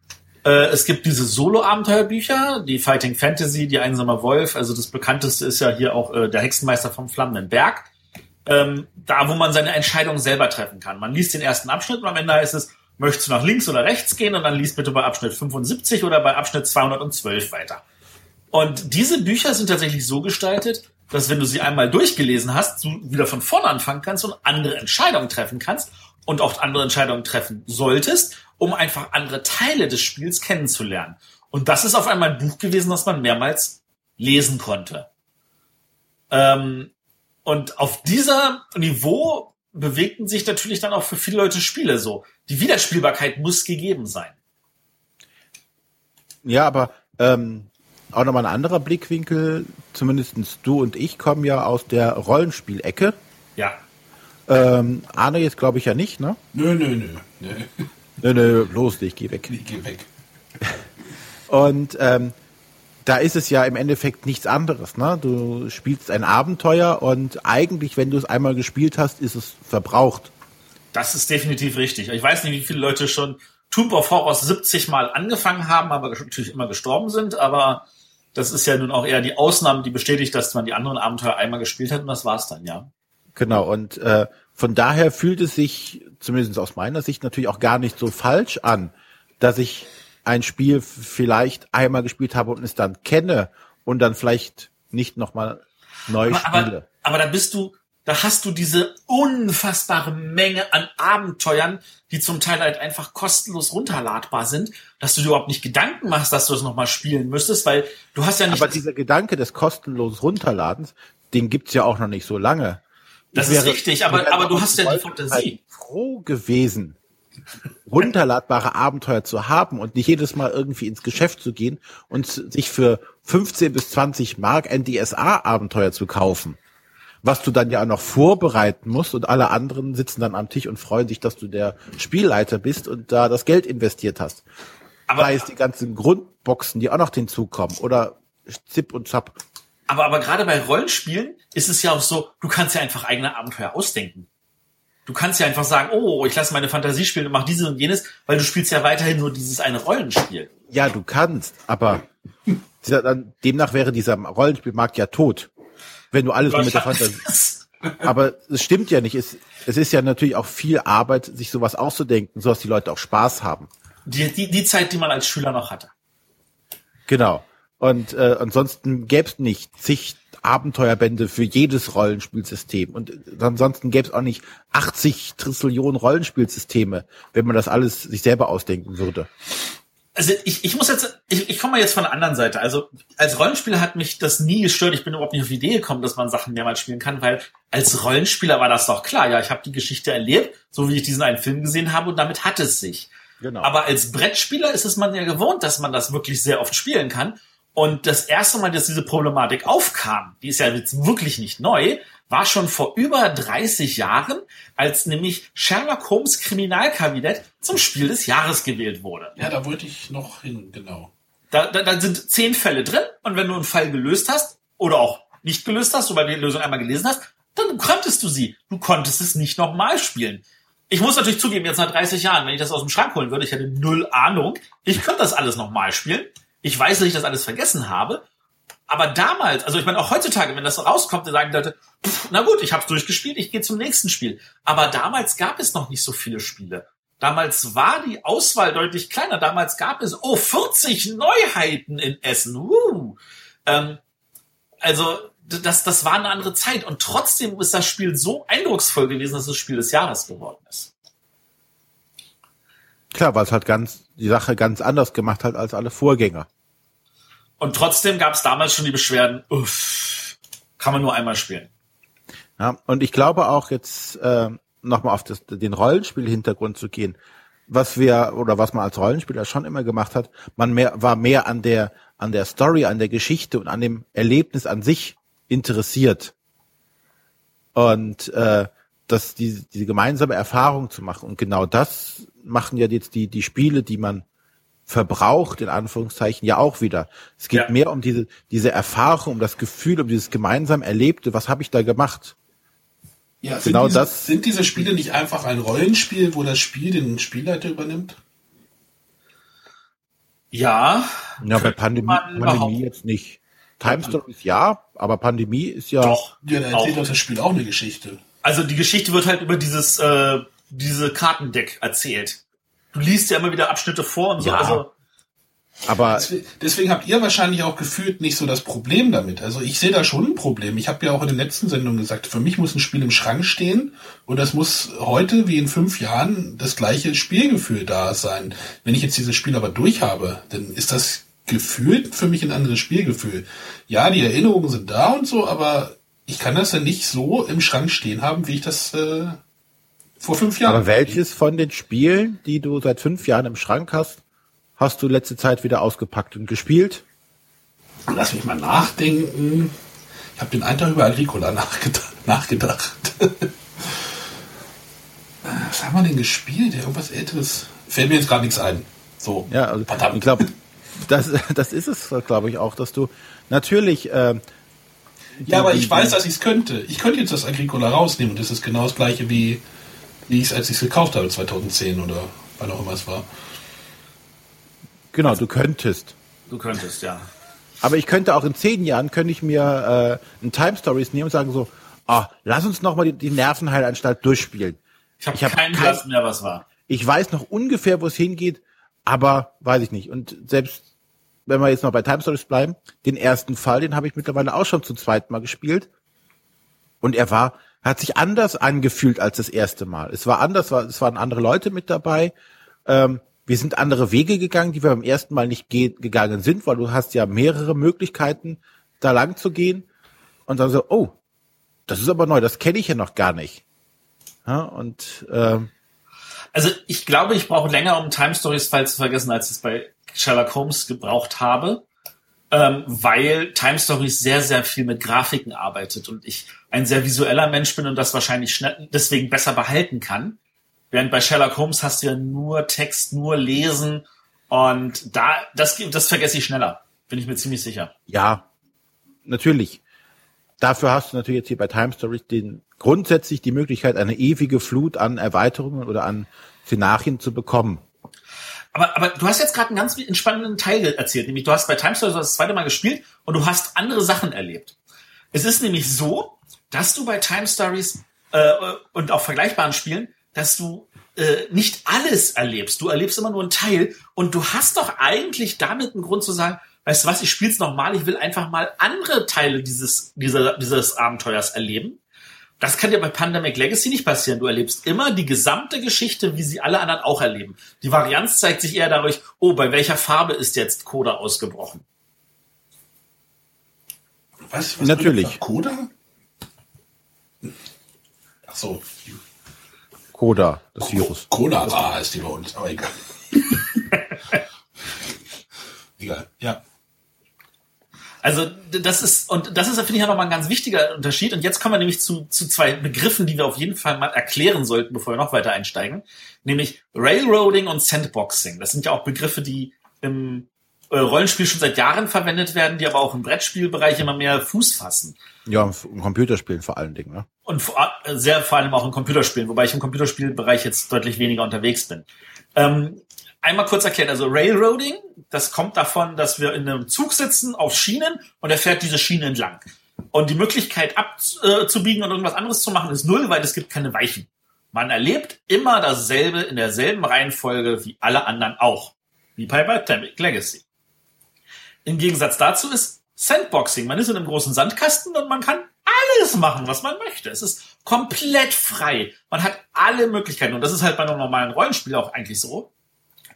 Äh, es gibt diese Solo-Abenteuerbücher, die Fighting Fantasy, die Einsamer Wolf. Also das bekannteste ist ja hier auch äh, der Hexenmeister vom Flammenden Berg. Ähm, da, wo man seine Entscheidung selber treffen kann. Man liest den ersten Abschnitt und am Ende heißt es, möchtest du nach links oder rechts gehen und dann liest bitte bei Abschnitt 75 oder bei Abschnitt 212 weiter. Und diese Bücher sind tatsächlich so gestaltet, dass wenn du sie einmal durchgelesen hast, du wieder von vorne anfangen kannst und andere Entscheidungen treffen kannst und auch andere Entscheidungen treffen solltest, um einfach andere Teile des Spiels kennenzulernen. Und das ist auf einmal ein Buch gewesen, das man mehrmals lesen konnte. Ähm, und auf dieser Niveau bewegten sich natürlich dann auch für viele Leute Spiele so. Die Wiederspielbarkeit muss gegeben sein. Ja, aber ähm, auch nochmal ein anderer Blickwinkel, zumindestens du und ich kommen ja aus der Rollenspielecke. Ja. Ähm, Arne jetzt glaube ich ja nicht, ne? Nö, nö, nö. nö. Nö, nö, los, ich geh weg. Ich geh weg. Und ähm, da ist es ja im Endeffekt nichts anderes. Ne? Du spielst ein Abenteuer und eigentlich, wenn du es einmal gespielt hast, ist es verbraucht. Das ist definitiv richtig. Ich weiß nicht, wie viele Leute schon Tomb of Horrors 70 Mal angefangen haben, aber natürlich immer gestorben sind. Aber das ist ja nun auch eher die Ausnahme, die bestätigt, dass man die anderen Abenteuer einmal gespielt hat und das war's dann, ja. Genau, und äh, von daher fühlt es sich, zumindest aus meiner Sicht, natürlich auch gar nicht so falsch an, dass ich ein Spiel vielleicht einmal gespielt habe und es dann kenne und dann vielleicht nicht nochmal neu aber, spiele. Aber, aber da bist du, da hast du diese unfassbare Menge an Abenteuern, die zum Teil halt einfach kostenlos runterladbar sind, dass du dir überhaupt nicht Gedanken machst, dass du es nochmal spielen müsstest, weil du hast ja nicht. Aber dieser Gedanke des kostenlosen Runterladens, den gibt's ja auch noch nicht so lange. Das ist richtig, aber, aber du hast ja die Fantasie. froh gewesen, runterladbare Abenteuer zu haben und nicht jedes Mal irgendwie ins Geschäft zu gehen und sich für 15 bis 20 Mark ein DSA-Abenteuer zu kaufen. Was du dann ja auch noch vorbereiten musst und alle anderen sitzen dann am Tisch und freuen sich, dass du der Spielleiter bist und da das Geld investiert hast. Aber da ist die ganzen Grundboxen, die auch noch hinzukommen oder Zip und Zap. Aber, aber gerade bei Rollenspielen ist es ja auch so, du kannst ja einfach eigene Abenteuer ausdenken. Du kannst ja einfach sagen, oh, ich lasse meine Fantasie spielen und mach dieses und jenes, weil du spielst ja weiterhin nur dieses eine Rollenspiel. Ja, du kannst, aber demnach wäre dieser Rollenspielmarkt ja tot, wenn du alles nur mit der Fantasie. Aber es stimmt ja nicht. Es, es ist ja natürlich auch viel Arbeit, sich sowas auszudenken, so dass die Leute auch Spaß haben. Die, die, die Zeit, die man als Schüler noch hatte. Genau. Und äh, ansonsten gäbe es nicht zig Abenteuerbände für jedes Rollenspielsystem. Und ansonsten gäbe es auch nicht 80 Trillionen Rollenspielsysteme, wenn man das alles sich selber ausdenken würde. Also ich, ich muss jetzt, ich, ich komme mal jetzt von der anderen Seite. Also als Rollenspieler hat mich das nie gestört. Ich bin überhaupt nicht auf die Idee gekommen, dass man Sachen mehrmals spielen kann, weil als Rollenspieler war das doch klar. Ja, ich habe die Geschichte erlebt, so wie ich diesen einen Film gesehen habe und damit hat es sich. Genau. Aber als Brettspieler ist es man ja gewohnt, dass man das wirklich sehr oft spielen kann. Und das erste Mal, dass diese Problematik aufkam, die ist ja jetzt wirklich nicht neu, war schon vor über 30 Jahren, als nämlich Sherlock Holmes Kriminalkabinett zum Spiel des Jahres gewählt wurde. Ja, da wollte ich noch hin, genau. Da, da, da sind zehn Fälle drin und wenn du einen Fall gelöst hast oder auch nicht gelöst hast, sobald du die Lösung einmal gelesen hast, dann konntest du sie. Du konntest es nicht nochmal spielen. Ich muss natürlich zugeben, jetzt nach 30 Jahren, wenn ich das aus dem Schrank holen würde, ich hätte null Ahnung. Ich könnte das alles nochmal spielen. Ich weiß, dass ich das alles vergessen habe. Aber damals, also ich meine auch heutzutage, wenn das rauskommt, dann sagen die Leute, pff, na gut, ich habe es durchgespielt, ich gehe zum nächsten Spiel. Aber damals gab es noch nicht so viele Spiele. Damals war die Auswahl deutlich kleiner. Damals gab es, oh, 40 Neuheiten in Essen. Uh. Ähm, also das, das war eine andere Zeit. Und trotzdem ist das Spiel so eindrucksvoll gewesen, dass es das Spiel des Jahres geworden ist. Klar, weil es halt ganz die Sache ganz anders gemacht hat als alle Vorgänger. Und trotzdem gab es damals schon die Beschwerden, uff, kann man nur einmal spielen. Ja, und ich glaube auch jetzt äh, nochmal auf das, den Rollenspiel-Hintergrund zu gehen, was wir oder was man als Rollenspieler schon immer gemacht hat, man mehr, war mehr an der an der Story, an der Geschichte und an dem Erlebnis an sich interessiert. Und äh, das, diese, diese gemeinsame Erfahrung zu machen. Und genau das machen ja jetzt die, die Spiele, die man verbraucht, in Anführungszeichen, ja auch wieder. Es geht ja. mehr um diese, diese Erfahrung, um das Gefühl, um dieses gemeinsam Erlebte, was habe ich da gemacht? Ja, sind genau diese, das. Sind diese Spiele nicht einfach ein Rollenspiel, wo das Spiel den Spielleiter übernimmt? Ja. Ja, bei Pandemie, Pandemie jetzt nicht. Time Stories ja, aber Pandemie ist ja. Doch. Ja, da erzählt doch das Spiel auch eine Geschichte. Also die Geschichte wird halt über dieses, äh, diese Kartendeck erzählt du liest ja immer wieder Abschnitte vor und so. Ja. Also, aber deswegen, deswegen habt ihr wahrscheinlich auch gefühlt nicht so das Problem damit. Also ich sehe da schon ein Problem. Ich habe ja auch in den letzten Sendungen gesagt, für mich muss ein Spiel im Schrank stehen und das muss heute wie in fünf Jahren das gleiche Spielgefühl da sein. Wenn ich jetzt dieses Spiel aber durch habe, dann ist das gefühlt für mich ein anderes Spielgefühl. Ja, die Erinnerungen sind da und so, aber ich kann das ja nicht so im Schrank stehen haben, wie ich das äh, vor fünf Jahren. Aber welches von den Spielen, die du seit fünf Jahren im Schrank hast, hast du letzte Zeit wieder ausgepackt und gespielt? Lass mich mal nachdenken. Ich habe den einen Tag über Agricola nachgedacht. nachgedacht. Was haben wir denn gespielt? Irgendwas Älteres. Fällt mir jetzt gerade nichts ein. So. Ja, also, ich glaube, das, das ist es, glaube ich, auch, dass du natürlich. Äh, ja, aber ich weiß, dass ich es könnte. Ich könnte jetzt das Agricola rausnehmen und das ist genau das gleiche wie, wie ich es, als ich es gekauft habe, 2010 oder wann auch immer es war. Genau, du könntest. Du könntest, ja. Aber ich könnte auch in zehn Jahren, könnte ich mir äh, ein Time Stories nehmen und sagen so, ah, lass uns noch mal die, die Nervenheilanstalt durchspielen. Ich habe hab keinen kein, mehr, was war. Ich weiß noch ungefähr, wo es hingeht, aber weiß ich nicht. Und selbst wenn wir jetzt noch bei Time Stories bleiben, den ersten Fall, den habe ich mittlerweile auch schon zum zweiten Mal gespielt. Und er war, hat sich anders angefühlt als das erste Mal. Es war anders, es waren andere Leute mit dabei. Ähm, wir sind andere Wege gegangen, die wir beim ersten Mal nicht gegangen sind, weil du hast ja mehrere Möglichkeiten, da lang zu gehen. Und dann so, oh, das ist aber neu, das kenne ich ja noch gar nicht. Ja, und ähm, also ich glaube, ich brauche länger, um Time Stories Fall zu vergessen, als ich es bei Sherlock Holmes gebraucht habe, ähm, weil Time Stories sehr, sehr viel mit Grafiken arbeitet und ich ein sehr visueller Mensch bin und das wahrscheinlich schnell, deswegen besser behalten kann. Während bei Sherlock Holmes hast du ja nur Text, nur Lesen und da, das, das vergesse ich schneller. Bin ich mir ziemlich sicher. Ja, natürlich. Dafür hast du natürlich jetzt hier bei Time Stories den grundsätzlich die Möglichkeit, eine ewige Flut an Erweiterungen oder an Szenarien zu bekommen. Aber, aber du hast jetzt gerade einen ganz entspannenden Teil erzählt, nämlich du hast bei Time Stories das zweite Mal gespielt und du hast andere Sachen erlebt. Es ist nämlich so, dass du bei Time Stories äh, und auch vergleichbaren Spielen, dass du äh, nicht alles erlebst. Du erlebst immer nur einen Teil und du hast doch eigentlich damit einen Grund zu sagen, weißt du was, ich spiel's nochmal, ich will einfach mal andere Teile dieses, dieser, dieses Abenteuers erleben. Das kann dir bei Pandemic Legacy nicht passieren. Du erlebst immer die gesamte Geschichte, wie sie alle anderen auch erleben. Die Varianz zeigt sich eher dadurch, oh, bei welcher Farbe ist jetzt Coda ausgebrochen? Was? was Natürlich. Coda? Ach so. Coda, das Virus. Cholera ist die bei uns, aber egal. egal, ja. Also das ist, und das ist, finde ich, nochmal ein ganz wichtiger Unterschied. Und jetzt kommen wir nämlich zu, zu zwei Begriffen, die wir auf jeden Fall mal erklären sollten, bevor wir noch weiter einsteigen. Nämlich Railroading und Sandboxing. Das sind ja auch Begriffe, die im äh, Rollenspiel schon seit Jahren verwendet werden, die aber auch im Brettspielbereich immer mehr Fuß fassen. Ja, im Computerspielen vor allen Dingen, ne? Und vor, äh, sehr vor allem auch im Computerspielen, wobei ich im Computerspielbereich jetzt deutlich weniger unterwegs bin. Ähm, einmal kurz erklärt, also Railroading, das kommt davon, dass wir in einem Zug sitzen auf Schienen und er fährt diese Schiene entlang. Und die Möglichkeit abzubiegen und irgendwas anderes zu machen ist null, weil es gibt keine Weichen. Man erlebt immer dasselbe in derselben Reihenfolge wie alle anderen auch. Wie bei Pandemic Legacy. Im Gegensatz dazu ist Sandboxing. Man ist in einem großen Sandkasten und man kann alles machen, was man möchte. Es ist komplett frei. Man hat alle Möglichkeiten. Und das ist halt bei einem normalen Rollenspiel auch eigentlich so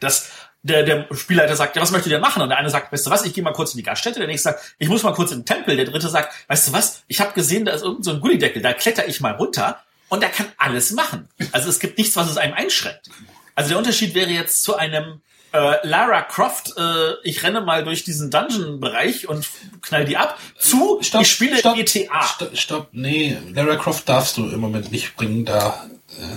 dass der, der Spielleiter sagt, ja, was möchtet ihr machen? Und der eine sagt, weißt du was, ich gehe mal kurz in die Gaststätte. Der nächste sagt, ich muss mal kurz in den Tempel. Der dritte sagt, weißt du was, ich habe gesehen, da ist irgend so ein Gullideckel, da kletter ich mal runter und der kann alles machen. Also es gibt nichts, was es einem einschränkt. Also der Unterschied wäre jetzt zu einem äh, Lara Croft, äh, ich renne mal durch diesen Dungeon-Bereich und knall die ab, zu, stopp, ich spiele stopp, GTA. Stopp, stopp, nee, Lara Croft darfst du im Moment nicht bringen, da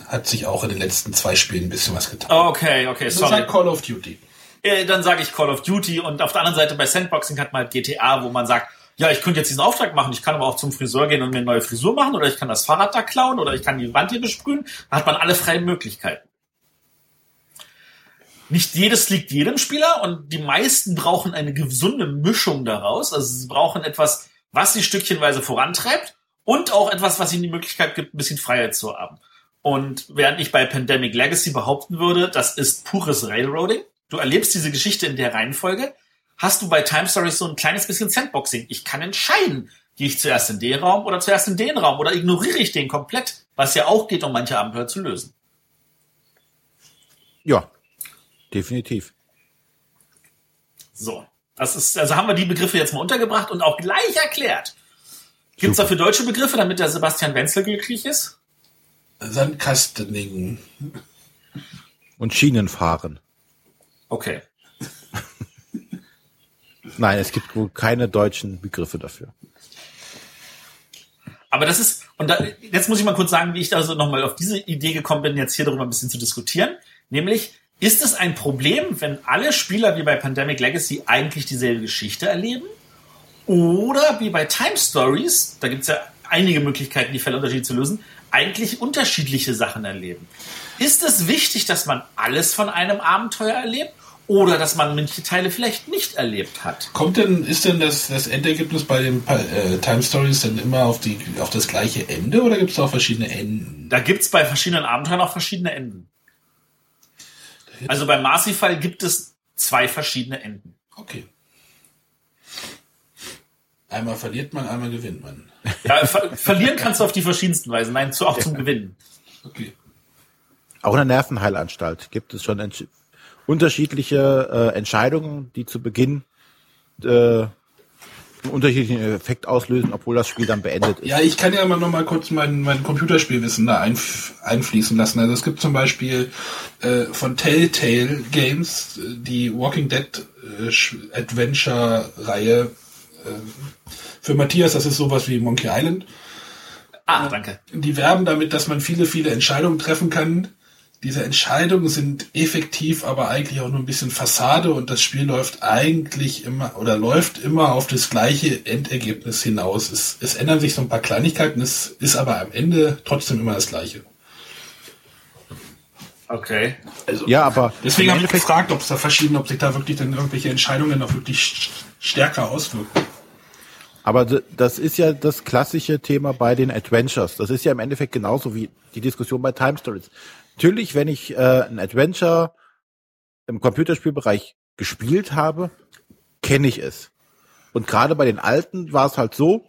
hat sich auch in den letzten zwei Spielen ein bisschen was getan. Okay, okay, sorry. Sag Call of Duty. Äh, dann sage ich Call of Duty und auf der anderen Seite bei Sandboxing hat man halt GTA, wo man sagt, ja, ich könnte jetzt diesen Auftrag machen, ich kann aber auch zum Friseur gehen und mir eine neue Frisur machen oder ich kann das Fahrrad da klauen oder ich kann die Wand hier besprühen. Da hat man alle freien Möglichkeiten. Nicht jedes liegt jedem Spieler und die meisten brauchen eine gesunde Mischung daraus. Also sie brauchen etwas, was sie stückchenweise vorantreibt und auch etwas, was ihnen die Möglichkeit gibt, ein bisschen Freiheit zu haben. Und während ich bei Pandemic Legacy behaupten würde, das ist pures Railroading, du erlebst diese Geschichte in der Reihenfolge, hast du bei Time Stories so ein kleines bisschen Sandboxing. Ich kann entscheiden, gehe ich zuerst in den Raum oder zuerst in den Raum oder ignoriere ich den komplett, was ja auch geht, um manche Abenteuer zu lösen. Ja, definitiv. So. Das ist, also haben wir die Begriffe jetzt mal untergebracht und auch gleich erklärt. Gibt es dafür deutsche Begriffe, damit der Sebastian Wenzel glücklich ist? Sandkastening. Und Schienenfahren. Okay. Nein, es gibt wohl keine deutschen Begriffe dafür. Aber das ist, und da, jetzt muss ich mal kurz sagen, wie ich da so nochmal auf diese Idee gekommen bin, jetzt hier darüber ein bisschen zu diskutieren. Nämlich, ist es ein Problem, wenn alle Spieler wie bei Pandemic Legacy eigentlich dieselbe Geschichte erleben? Oder wie bei Time Stories, da gibt es ja einige Möglichkeiten, die Fälle zu lösen, eigentlich unterschiedliche Sachen erleben. Ist es wichtig, dass man alles von einem Abenteuer erlebt? Oder dass man manche Teile vielleicht nicht erlebt hat. Kommt denn, ist denn das, das Endergebnis bei den äh, Time Stories denn immer auf, die, auf das gleiche Ende oder gibt es auch verschiedene Enden? Da gibt es bei verschiedenen Abenteuern auch verschiedene Enden. Also bei Marsifal gibt es zwei verschiedene Enden. Okay. Einmal verliert man, einmal gewinnt man. Ja, ver verlieren kannst du auf die verschiedensten Weisen. Nein, zu, auch zum Gewinnen. Okay. Auch in der Nervenheilanstalt gibt es schon unterschiedliche äh, Entscheidungen, die zu Beginn äh, einen unterschiedlichen Effekt auslösen, obwohl das Spiel dann beendet ist. Ja, ich kann ja mal noch mal kurz mein, mein Computerspielwissen da einf einfließen lassen. Also es gibt zum Beispiel äh, von Telltale Games äh, die Walking Dead äh, Adventure-Reihe. Äh, für Matthias, das ist sowas wie Monkey Island. Ah, danke. Die werben damit, dass man viele, viele Entscheidungen treffen kann, diese Entscheidungen sind effektiv, aber eigentlich auch nur ein bisschen Fassade und das Spiel läuft eigentlich immer oder läuft immer auf das gleiche Endergebnis hinaus. Es, es ändern sich so ein paar Kleinigkeiten, es ist aber am Ende trotzdem immer das gleiche. Okay. Also, Ja, aber deswegen habe ich gefragt, ob es da verschiedene, ob sich da wirklich dann irgendwelche Entscheidungen noch wirklich stärker auswirken. Aber das ist ja das klassische Thema bei den Adventures. Das ist ja im Endeffekt genauso wie die Diskussion bei Time Stories. Natürlich, wenn ich äh, ein Adventure im Computerspielbereich gespielt habe, kenne ich es. Und gerade bei den alten war es halt so,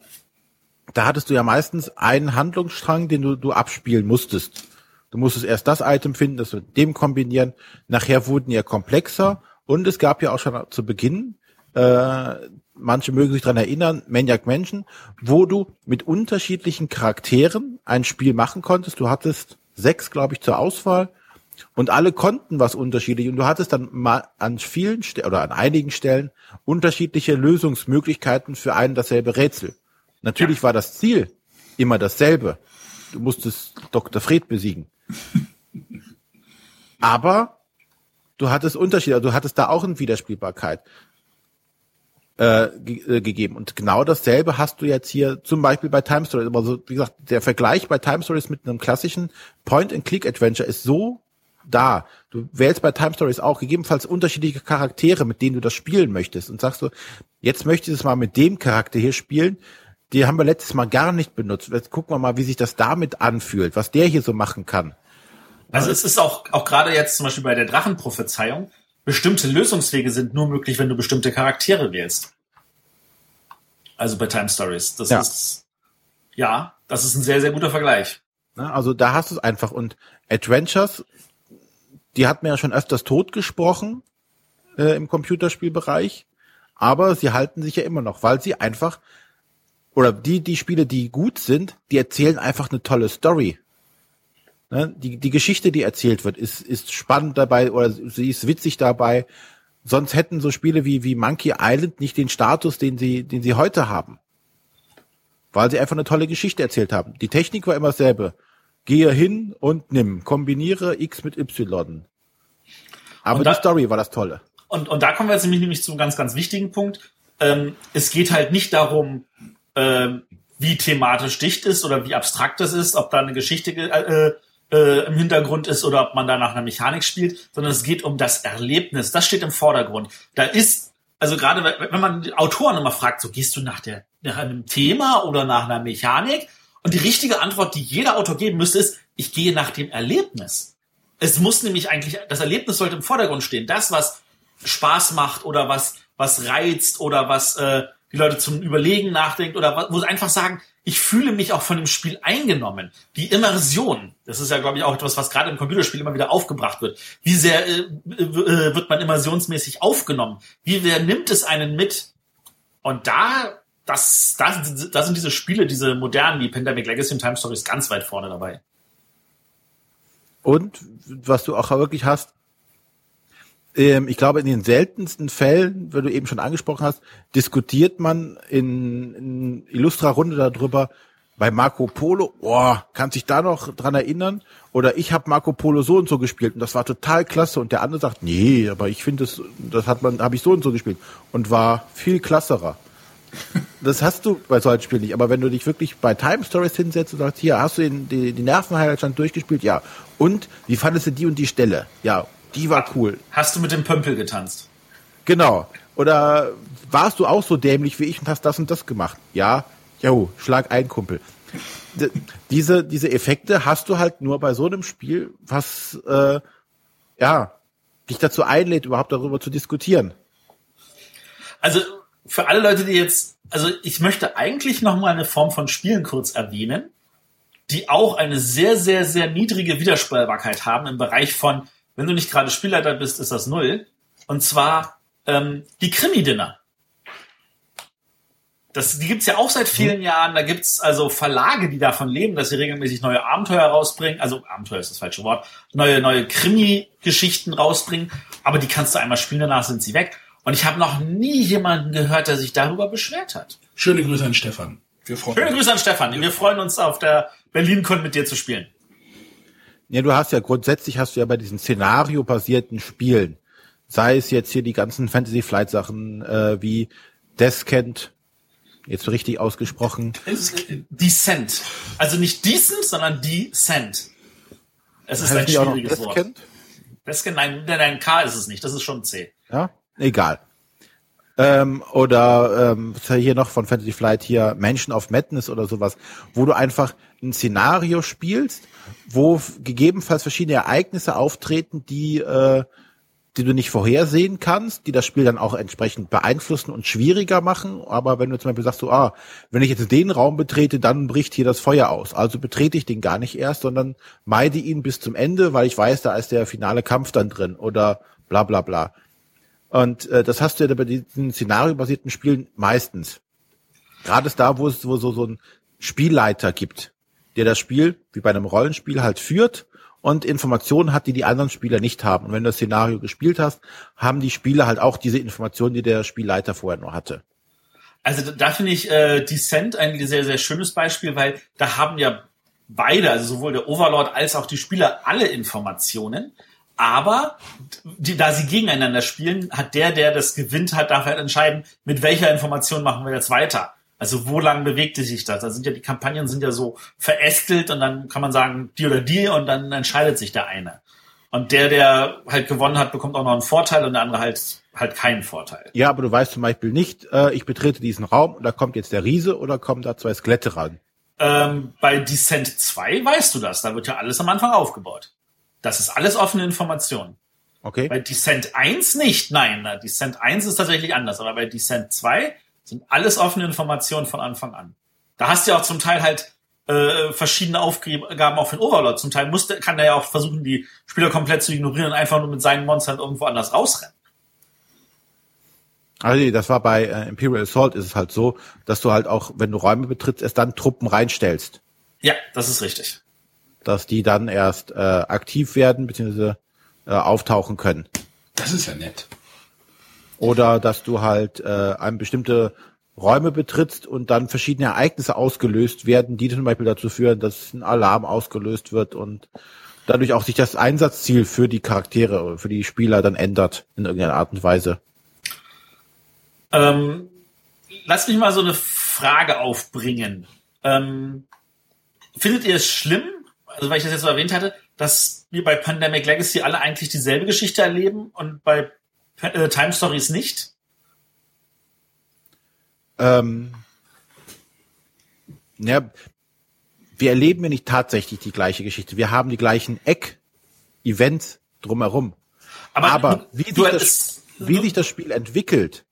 da hattest du ja meistens einen Handlungsstrang, den du, du abspielen musstest. Du musstest erst das Item finden, das mit dem kombinieren. Nachher wurden ja komplexer und es gab ja auch schon zu Beginn, äh, manche mögen sich dran erinnern, Maniac Mansion, wo du mit unterschiedlichen Charakteren ein Spiel machen konntest. Du hattest sechs, glaube ich, zur Auswahl. Und alle konnten was unterschiedlich. Und du hattest dann mal an vielen Stellen oder an einigen Stellen unterschiedliche Lösungsmöglichkeiten für ein dasselbe Rätsel. Natürlich war das Ziel immer dasselbe. Du musstest Dr. Fred besiegen. Aber du hattest Unterschiede, du hattest da auch eine Widerspielbarkeit äh, ge äh, gegeben. Und genau dasselbe hast du jetzt hier zum Beispiel bei Time Stories. Also wie gesagt, der Vergleich bei Time Stories mit einem klassischen Point-and-Click-Adventure ist so da. Du wählst bei Time Stories auch gegebenenfalls unterschiedliche Charaktere, mit denen du das spielen möchtest. Und sagst du, jetzt möchte ich es mal mit dem Charakter hier spielen. Die haben wir letztes Mal gar nicht benutzt. Jetzt gucken wir mal, wie sich das damit anfühlt, was der hier so machen kann. Also es ist auch, auch gerade jetzt zum Beispiel bei der Drachenprophezeiung, bestimmte Lösungswege sind nur möglich, wenn du bestimmte Charaktere wählst. Also bei Time Stories. Das ja. ist, ja, das ist ein sehr, sehr guter Vergleich. Also da hast du es einfach. Und Adventures, die hat mir ja schon öfters totgesprochen äh, im Computerspielbereich, aber sie halten sich ja immer noch, weil sie einfach, oder die, die Spiele, die gut sind, die erzählen einfach eine tolle Story. Ne? Die, die Geschichte, die erzählt wird, ist, ist spannend dabei oder sie ist witzig dabei. Sonst hätten so Spiele wie, wie Monkey Island nicht den Status, den sie, den sie heute haben. Weil sie einfach eine tolle Geschichte erzählt haben. Die Technik war immer dasselbe. Gehe hin und nimm. Kombiniere X mit Y. Aber da, die Story war das Tolle. Und, und da kommen wir jetzt nämlich zu einem ganz, ganz wichtigen Punkt. Ähm, es geht halt nicht darum, ähm, wie thematisch dicht ist oder wie abstrakt es ist, ob da eine Geschichte äh, äh, im Hintergrund ist oder ob man da nach einer Mechanik spielt, sondern es geht um das Erlebnis. Das steht im Vordergrund. Da ist, also gerade wenn man Autoren immer fragt, so gehst du nach, der, nach einem Thema oder nach einer Mechanik? Und die richtige Antwort, die jeder Autor geben müsste, ist, ich gehe nach dem Erlebnis. Es muss nämlich eigentlich, das Erlebnis sollte im Vordergrund stehen. Das, was Spaß macht oder was, was reizt oder was äh, die Leute zum Überlegen nachdenkt oder wo sie einfach sagen, ich fühle mich auch von dem Spiel eingenommen. Die Immersion, das ist ja, glaube ich, auch etwas, was gerade im Computerspiel immer wieder aufgebracht wird. Wie sehr äh, äh, wird man immersionsmäßig aufgenommen? Wie wer nimmt es einen mit? Und da, das, das, da sind diese Spiele, diese modernen, die Pandemic Legacy und Time Stories ganz weit vorne dabei. Und was du auch wirklich hast, ähm, ich glaube, in den seltensten Fällen, wenn du eben schon angesprochen hast, diskutiert man in, in Illustra-Runde darüber, bei Marco Polo, oh, kann sich da noch dran erinnern? Oder ich habe Marco Polo so und so gespielt und das war total klasse und der andere sagt, nee, aber ich finde das, das hat man, habe ich so und so gespielt und war viel klasserer. Das hast du bei solchen Spielen nicht. Aber wenn du dich wirklich bei Time Stories hinsetzt und sagst, hier, hast du den, die, die Nervenhighlight durchgespielt? Ja. Und wie fandest du die und die Stelle? Ja. Die war cool. Hast du mit dem Pömpel getanzt? Genau. Oder warst du auch so dämlich wie ich und hast das und das gemacht? Ja. Jo, schlag ein, Kumpel. D diese, diese Effekte hast du halt nur bei so einem Spiel, was, äh, ja, dich dazu einlädt, überhaupt darüber zu diskutieren. Also, für alle Leute, die jetzt, also ich möchte eigentlich noch mal eine Form von Spielen kurz erwähnen, die auch eine sehr, sehr, sehr niedrige Widerspielbarkeit haben im Bereich von wenn du nicht gerade Spielleiter bist, ist das null. Und zwar ähm, die Krimi-Dinner. Das, die gibt's ja auch seit vielen mhm. Jahren. Da gibt's also Verlage, die davon leben, dass sie regelmäßig neue Abenteuer rausbringen. Also Abenteuer ist das falsche Wort. Neue, neue Krimi-Geschichten rausbringen. Aber die kannst du einmal spielen, danach sind sie weg. Und ich habe noch nie jemanden gehört, der sich darüber beschwert hat. Schöne Grüße an Stefan. Wir freuen Schöne Grüße an Stefan. Wir freuen uns auf der Berlin-Con mit dir zu spielen. Ja, du hast ja grundsätzlich hast du ja bei diesen Szenario-basierten Spielen, sei es jetzt hier die ganzen Fantasy Flight Sachen äh, wie Descent, jetzt richtig ausgesprochen. Descent. Also nicht decent, sondern Descent. Es ist ein schwieriges Wort. Descent? Descent, nein, nein, K ist es nicht, das ist schon C. Ja, egal. Ähm, oder ähm, hier noch von Fantasy Flight hier Mansion of Madness oder sowas, wo du einfach ein Szenario spielst, wo gegebenenfalls verschiedene Ereignisse auftreten, die äh, die du nicht vorhersehen kannst, die das Spiel dann auch entsprechend beeinflussen und schwieriger machen. Aber wenn du zum Beispiel sagst, so, ah, wenn ich jetzt den Raum betrete, dann bricht hier das Feuer aus. Also betrete ich den gar nicht erst, sondern meide ihn bis zum Ende, weil ich weiß, da ist der finale Kampf dann drin oder bla bla bla. Und äh, das hast du ja bei diesen szenariobasierten Spielen meistens. Gerade da, wo es wo so, so ein Spielleiter gibt, der das Spiel, wie bei einem Rollenspiel, halt führt und Informationen hat, die die anderen Spieler nicht haben. Und wenn du das Szenario gespielt hast, haben die Spieler halt auch diese Informationen, die der Spielleiter vorher nur hatte. Also da finde ich äh, Descent ein sehr, sehr schönes Beispiel, weil da haben ja beide, also sowohl der Overlord als auch die Spieler, alle Informationen. Aber die, da sie gegeneinander spielen, hat der, der das gewinnt hat, darf halt entscheiden, mit welcher Information machen wir jetzt weiter. Also wo lang bewegte sich das? Da sind ja die Kampagnen sind ja so verästelt und dann kann man sagen, die oder die und dann entscheidet sich der eine. Und der, der halt gewonnen hat, bekommt auch noch einen Vorteil und der andere halt halt keinen Vorteil. Ja, aber du weißt zum Beispiel nicht, äh, ich betrete diesen Raum und da kommt jetzt der Riese oder kommen da zwei Skelette ran. Ähm, bei Descent 2 weißt du das, da wird ja alles am Anfang aufgebaut. Das ist alles offene Information. Okay. Bei Descent 1 nicht, nein. Descent 1 ist tatsächlich anders, aber bei Descent 2 sind alles offene Informationen von Anfang an. Da hast du ja auch zum Teil halt äh, verschiedene Aufgaben auch für den Overlord. Zum Teil musste, kann der ja auch versuchen, die Spieler komplett zu ignorieren und einfach nur mit seinen Monstern irgendwo anders rausrennen. Also das war bei äh, Imperial Assault ist es halt so, dass du halt auch, wenn du Räume betrittst, erst dann Truppen reinstellst. Ja, das ist richtig dass die dann erst äh, aktiv werden bzw. Äh, auftauchen können. Das ist ja nett. Oder dass du halt äh, ein bestimmte Räume betrittst und dann verschiedene Ereignisse ausgelöst werden, die zum Beispiel dazu führen, dass ein Alarm ausgelöst wird und dadurch auch sich das Einsatzziel für die Charaktere, für die Spieler dann ändert in irgendeiner Art und Weise. Ähm, lass mich mal so eine Frage aufbringen. Ähm, findet ihr es schlimm, also weil ich das jetzt so erwähnt hatte, dass wir bei Pandemic Legacy alle eigentlich dieselbe Geschichte erleben und bei äh, Time Stories nicht? Ähm, ja, wir erleben ja nicht tatsächlich die gleiche Geschichte. Wir haben die gleichen Eck-Events drumherum. Aber, Aber wie, sich das, wie sich das Spiel entwickelt,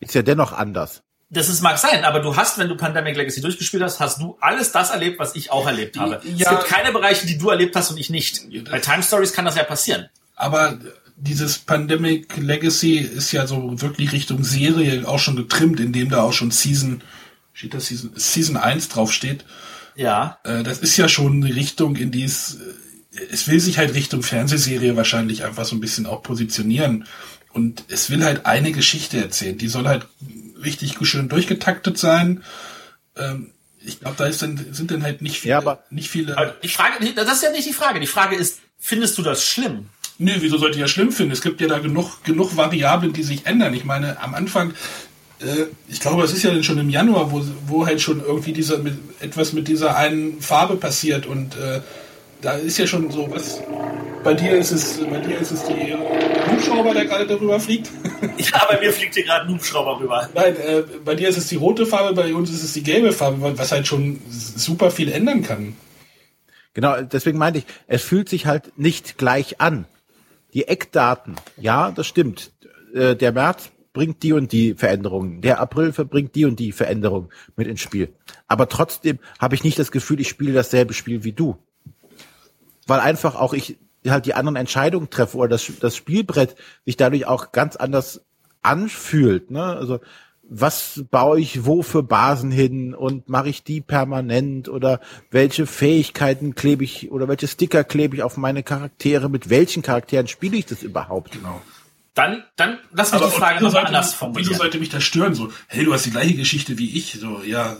ist ja dennoch anders. das ist mag sein, aber du hast, wenn du Pandemic Legacy durchgespielt hast, hast du alles das erlebt, was ich auch erlebt habe. Ja. Es gibt keine Bereiche, die du erlebt hast und ich nicht. Bei Time Stories kann das ja passieren. Aber dieses Pandemic Legacy ist ja so wirklich Richtung Serie auch schon getrimmt, indem da auch schon Season, steht da Season, Season 1 draufsteht. Ja. Äh, das ist ja schon eine Richtung, in die es, es will sich halt Richtung Fernsehserie wahrscheinlich einfach so ein bisschen auch positionieren. Und es will halt eine Geschichte erzählen. Die soll halt richtig schön durchgetaktet sein. Ähm, ich glaube, da ist dann, sind dann halt nicht viele, Ja, aber- nicht viele. Aber Die Frage, das ist ja nicht die Frage. Die Frage ist, findest du das schlimm? Nö, wieso sollte ich ja schlimm finden? Es gibt ja da genug, genug Variablen, die sich ändern. Ich meine, am Anfang, äh, ich glaube, es ist ja dann schon im Januar, wo, wo halt schon irgendwie dieser, mit, etwas mit dieser einen Farbe passiert und äh, da ist ja schon so was. Bei dir ist es, bei dir ist es die Hubschrauber, der gerade darüber fliegt. Ja, bei mir fliegt hier gerade ein Hubschrauber rüber. Nein, äh, bei dir ist es die rote Farbe, bei uns ist es die gelbe Farbe, was halt schon super viel ändern kann. Genau, deswegen meinte ich, es fühlt sich halt nicht gleich an. Die Eckdaten, ja, das stimmt. Äh, Der März bringt die und die Veränderungen. Der April verbringt die und die Veränderungen mit ins Spiel. Aber trotzdem habe ich nicht das Gefühl, ich spiele dasselbe Spiel wie du. Weil einfach auch ich halt die anderen Entscheidungen treffe oder das, das Spielbrett sich dadurch auch ganz anders anfühlt. Ne? Also was baue ich wo für Basen hin und mache ich die permanent oder welche Fähigkeiten klebe ich oder welche Sticker klebe ich auf meine Charaktere, mit welchen Charakteren spiele ich das überhaupt? Genau. Dann, dann lass mich die Frage wieso nochmal sollte, anders wieso formulieren. sollte mich das stören? So, hey, du hast die gleiche Geschichte wie ich. So, ja.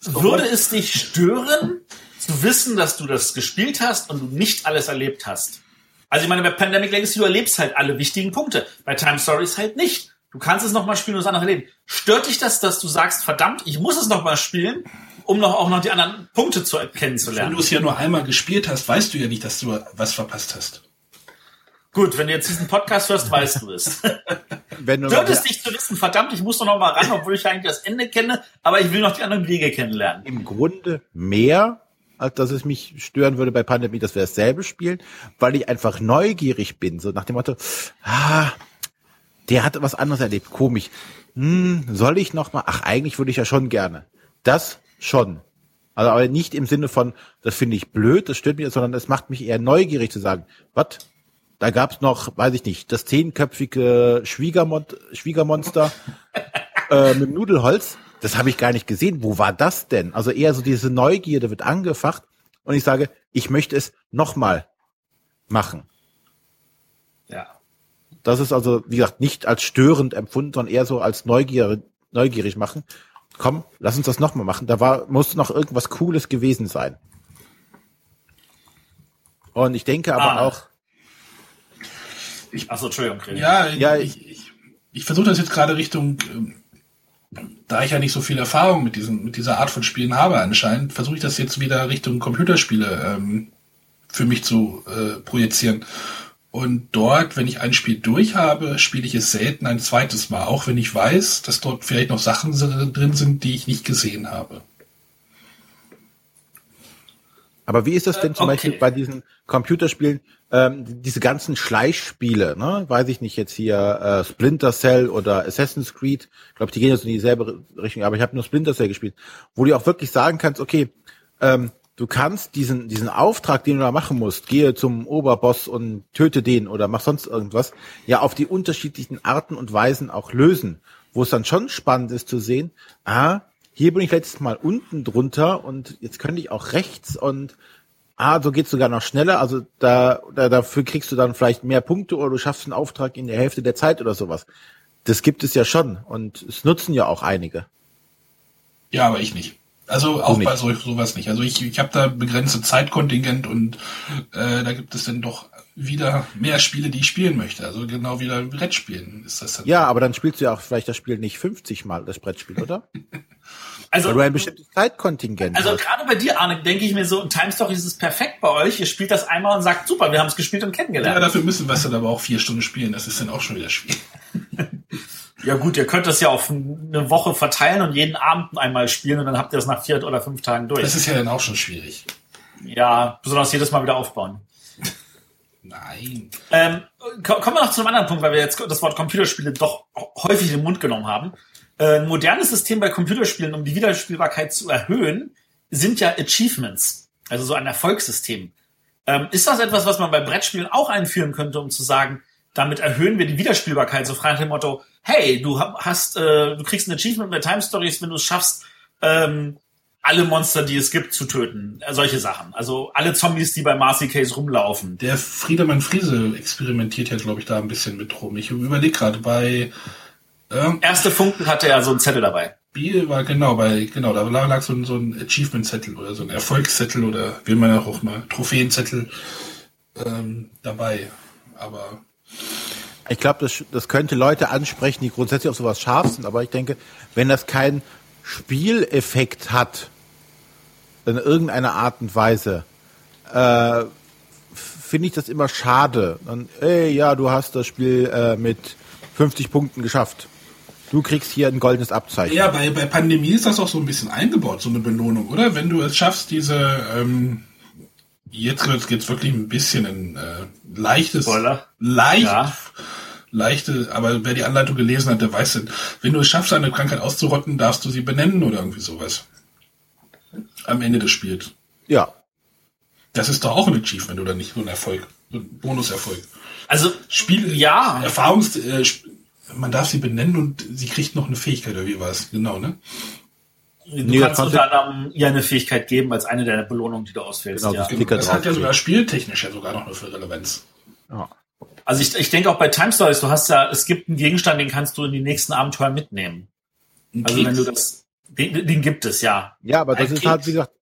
Würde es dich stören, zu wissen, dass du das gespielt hast und du nicht alles erlebt hast? Also ich meine, bei Pandemic Legacy, du erlebst halt alle wichtigen Punkte. Bei Time Stories halt nicht. Du kannst es nochmal spielen und das andere erleben. Stört dich das, dass du sagst, verdammt, ich muss es nochmal spielen, um noch auch noch die anderen Punkte zu Wenn kennenzulernen? du es ja nur einmal gespielt hast, weißt du ja nicht, dass du was verpasst hast. Gut, wenn du jetzt diesen Podcast hörst, weißt du es. Wenn du Stört es dich zu wissen, verdammt, ich muss doch noch mal ran, obwohl ich eigentlich das Ende kenne, aber ich will noch die anderen Wege kennenlernen. im Grunde mehr, als dass es mich stören würde bei Pandemie, dass wir dasselbe spielen, weil ich einfach neugierig bin, so nach dem Motto, ah, der hat was anderes erlebt, komisch. Hm, soll ich noch mal? Ach, eigentlich würde ich ja schon gerne. Das schon. Also aber nicht im Sinne von, das finde ich blöd, das stört mich, sondern es macht mich eher neugierig zu sagen, was? Da gab's noch, weiß ich nicht, das zehnköpfige Schwiegermon Schwiegermonster äh, mit Nudelholz. Das habe ich gar nicht gesehen. Wo war das denn? Also eher so diese Neugierde wird angefacht und ich sage, ich möchte es nochmal machen. Ja. Das ist also, wie gesagt, nicht als störend empfunden, sondern eher so als neugierig, neugierig machen. Komm, lass uns das nochmal machen. Da war, musste noch irgendwas Cooles gewesen sein. Und ich denke aber Ah. auch, Achso, Entschuldigung, René. Ja, Ja, ich, ich, ich versuche das jetzt gerade Richtung, ähm, da ich ja nicht so viel Erfahrung mit, diesen, mit dieser Art von Spielen habe anscheinend, versuche ich das jetzt wieder Richtung Computerspiele ähm, für mich zu äh, projizieren. Und dort, wenn ich ein Spiel durch habe, spiele ich es selten ein zweites Mal, auch wenn ich weiß, dass dort vielleicht noch Sachen drin sind, die ich nicht gesehen habe. Aber wie ist das denn zum okay. Beispiel bei diesen Computerspielen, ähm, diese ganzen Schleichspiele, ne? Weiß ich nicht jetzt hier äh, Splinter Cell oder Assassin's Creed, ich glaube, die gehen jetzt in dieselbe Richtung, aber ich habe nur Splinter Cell gespielt, wo du auch wirklich sagen kannst, okay, ähm, du kannst diesen diesen Auftrag, den du da machen musst, gehe zum Oberboss und töte den oder mach sonst irgendwas, ja auf die unterschiedlichen Arten und Weisen auch lösen, wo es dann schon spannend ist zu sehen, ah, hier bin ich letztes Mal unten drunter und jetzt könnte ich auch rechts und ah, so geht's sogar noch schneller. Also da, da dafür kriegst du dann vielleicht mehr Punkte oder du schaffst einen Auftrag in der Hälfte der Zeit oder sowas. Das gibt es ja schon und es nutzen ja auch einige. Ja, aber ich nicht. Also auch bei so, sowas nicht. Also ich, ich habe da begrenzte Zeitkontingent und äh, da gibt es dann doch wieder mehr Spiele, die ich spielen möchte. Also genau wie beim Brettspielen ist das dann. Ja, aber dann spielst du ja auch vielleicht das Spiel nicht 50 Mal, das Brettspiel, oder? Also, Weil du ein bestimmtes Zeitkontingent also hast. gerade bei dir, Arne, denke ich mir so, in Time Story ist es perfekt bei euch. Ihr spielt das einmal und sagt, super, wir haben es gespielt und Ja, kennengelernt. dafür müssen wir es dann aber auch vier Stunden spielen. Das ist dann auch schon wieder schwierig. Ja, gut, ihr könnt das ja auf eine Woche verteilen und jeden Abend einmal spielen und dann habt ihr das nach vier oder fünf Tagen durch. Das ist ja dann auch schon schwierig. ja, besonders jedes Mal wieder aufbauen. Nein. Ähm, ko- kommen wir noch zu einem anderen Punkt, weil wir jetzt das Wort Computerspiele doch häufig in den Mund genommen haben. äh, ein modernes System bei Computerspielen, um die Wiederspielbarkeit zu erhöhen, sind ja Achievements, also so ein Erfolgssystem. Ähm, ist das etwas, was man bei Brettspielen auch einführen könnte, um zu sagen, damit erhöhen wir die Wiederspielbarkeit, so frei nach dem Motto, hey, du hast, äh, du kriegst ein Achievement bei Time Stories, wenn du es schaffst, ähm, alle Monster, die es gibt, zu töten. Äh, solche Sachen. Also alle Zombies, die bei Marcy Case rumlaufen. Der Friedemann Friese experimentiert ja, glaube ich, da ein bisschen mit rum. Ich überlege gerade bei äh, Erste Funken hatte er so einen Zettel dabei. Bier war genau bei, genau, da lag so ein, so ein Achievement-Zettel oder so ein Erfolgszettel oder will man auch mal Trophäenzettel ähm, dabei. Aber ich glaube, das, das könnte Leute ansprechen, die grundsätzlich auf sowas scharf sind, aber ich denke, wenn das kein Spieleffekt hat, in irgendeiner Art und Weise, äh, finde ich das immer schade. Dann, ey, ja, du hast das Spiel äh, mit 50 Punkten geschafft. Du kriegst hier ein goldenes Abzeichen. Ja, bei, bei Pandemie ist das auch so ein bisschen eingebaut, so eine Belohnung, oder? Wenn du es schaffst, diese, ähm, jetzt geht's wirklich ein bisschen ein äh, leichtes, Spoiler. leicht, ja. leichte, aber wer die Anleitung gelesen hat, der weiß, wenn du es schaffst, eine Krankheit auszurotten, darfst du sie benennen oder irgendwie sowas. Am Ende des Spiels. Ja. Das ist doch auch ein Achievement, oder nicht? So ein Erfolg. So ein Bonuserfolg. Also, Spiel, ja. Erfahrungs, äh, man darf sie benennen und sie kriegt noch eine Fähigkeit, oder wie war es? Genau, ne? Du nee, kannst unter anderem ihr eine Fähigkeit geben als eine der Belohnungen, die du auswählst. Genau, ja. das, das hat ja sogar spieltechnisch ja sogar noch eine Relevanz. Ja. Also ich, ich denke auch bei Time Stories, du hast ja, es gibt einen Gegenstand, den kannst du in die nächsten Abenteuer mitnehmen. Ein also Keks. wenn du das, den, den gibt es, ja. Ja, aber das Ein ist Keks. halt, wie gesagt,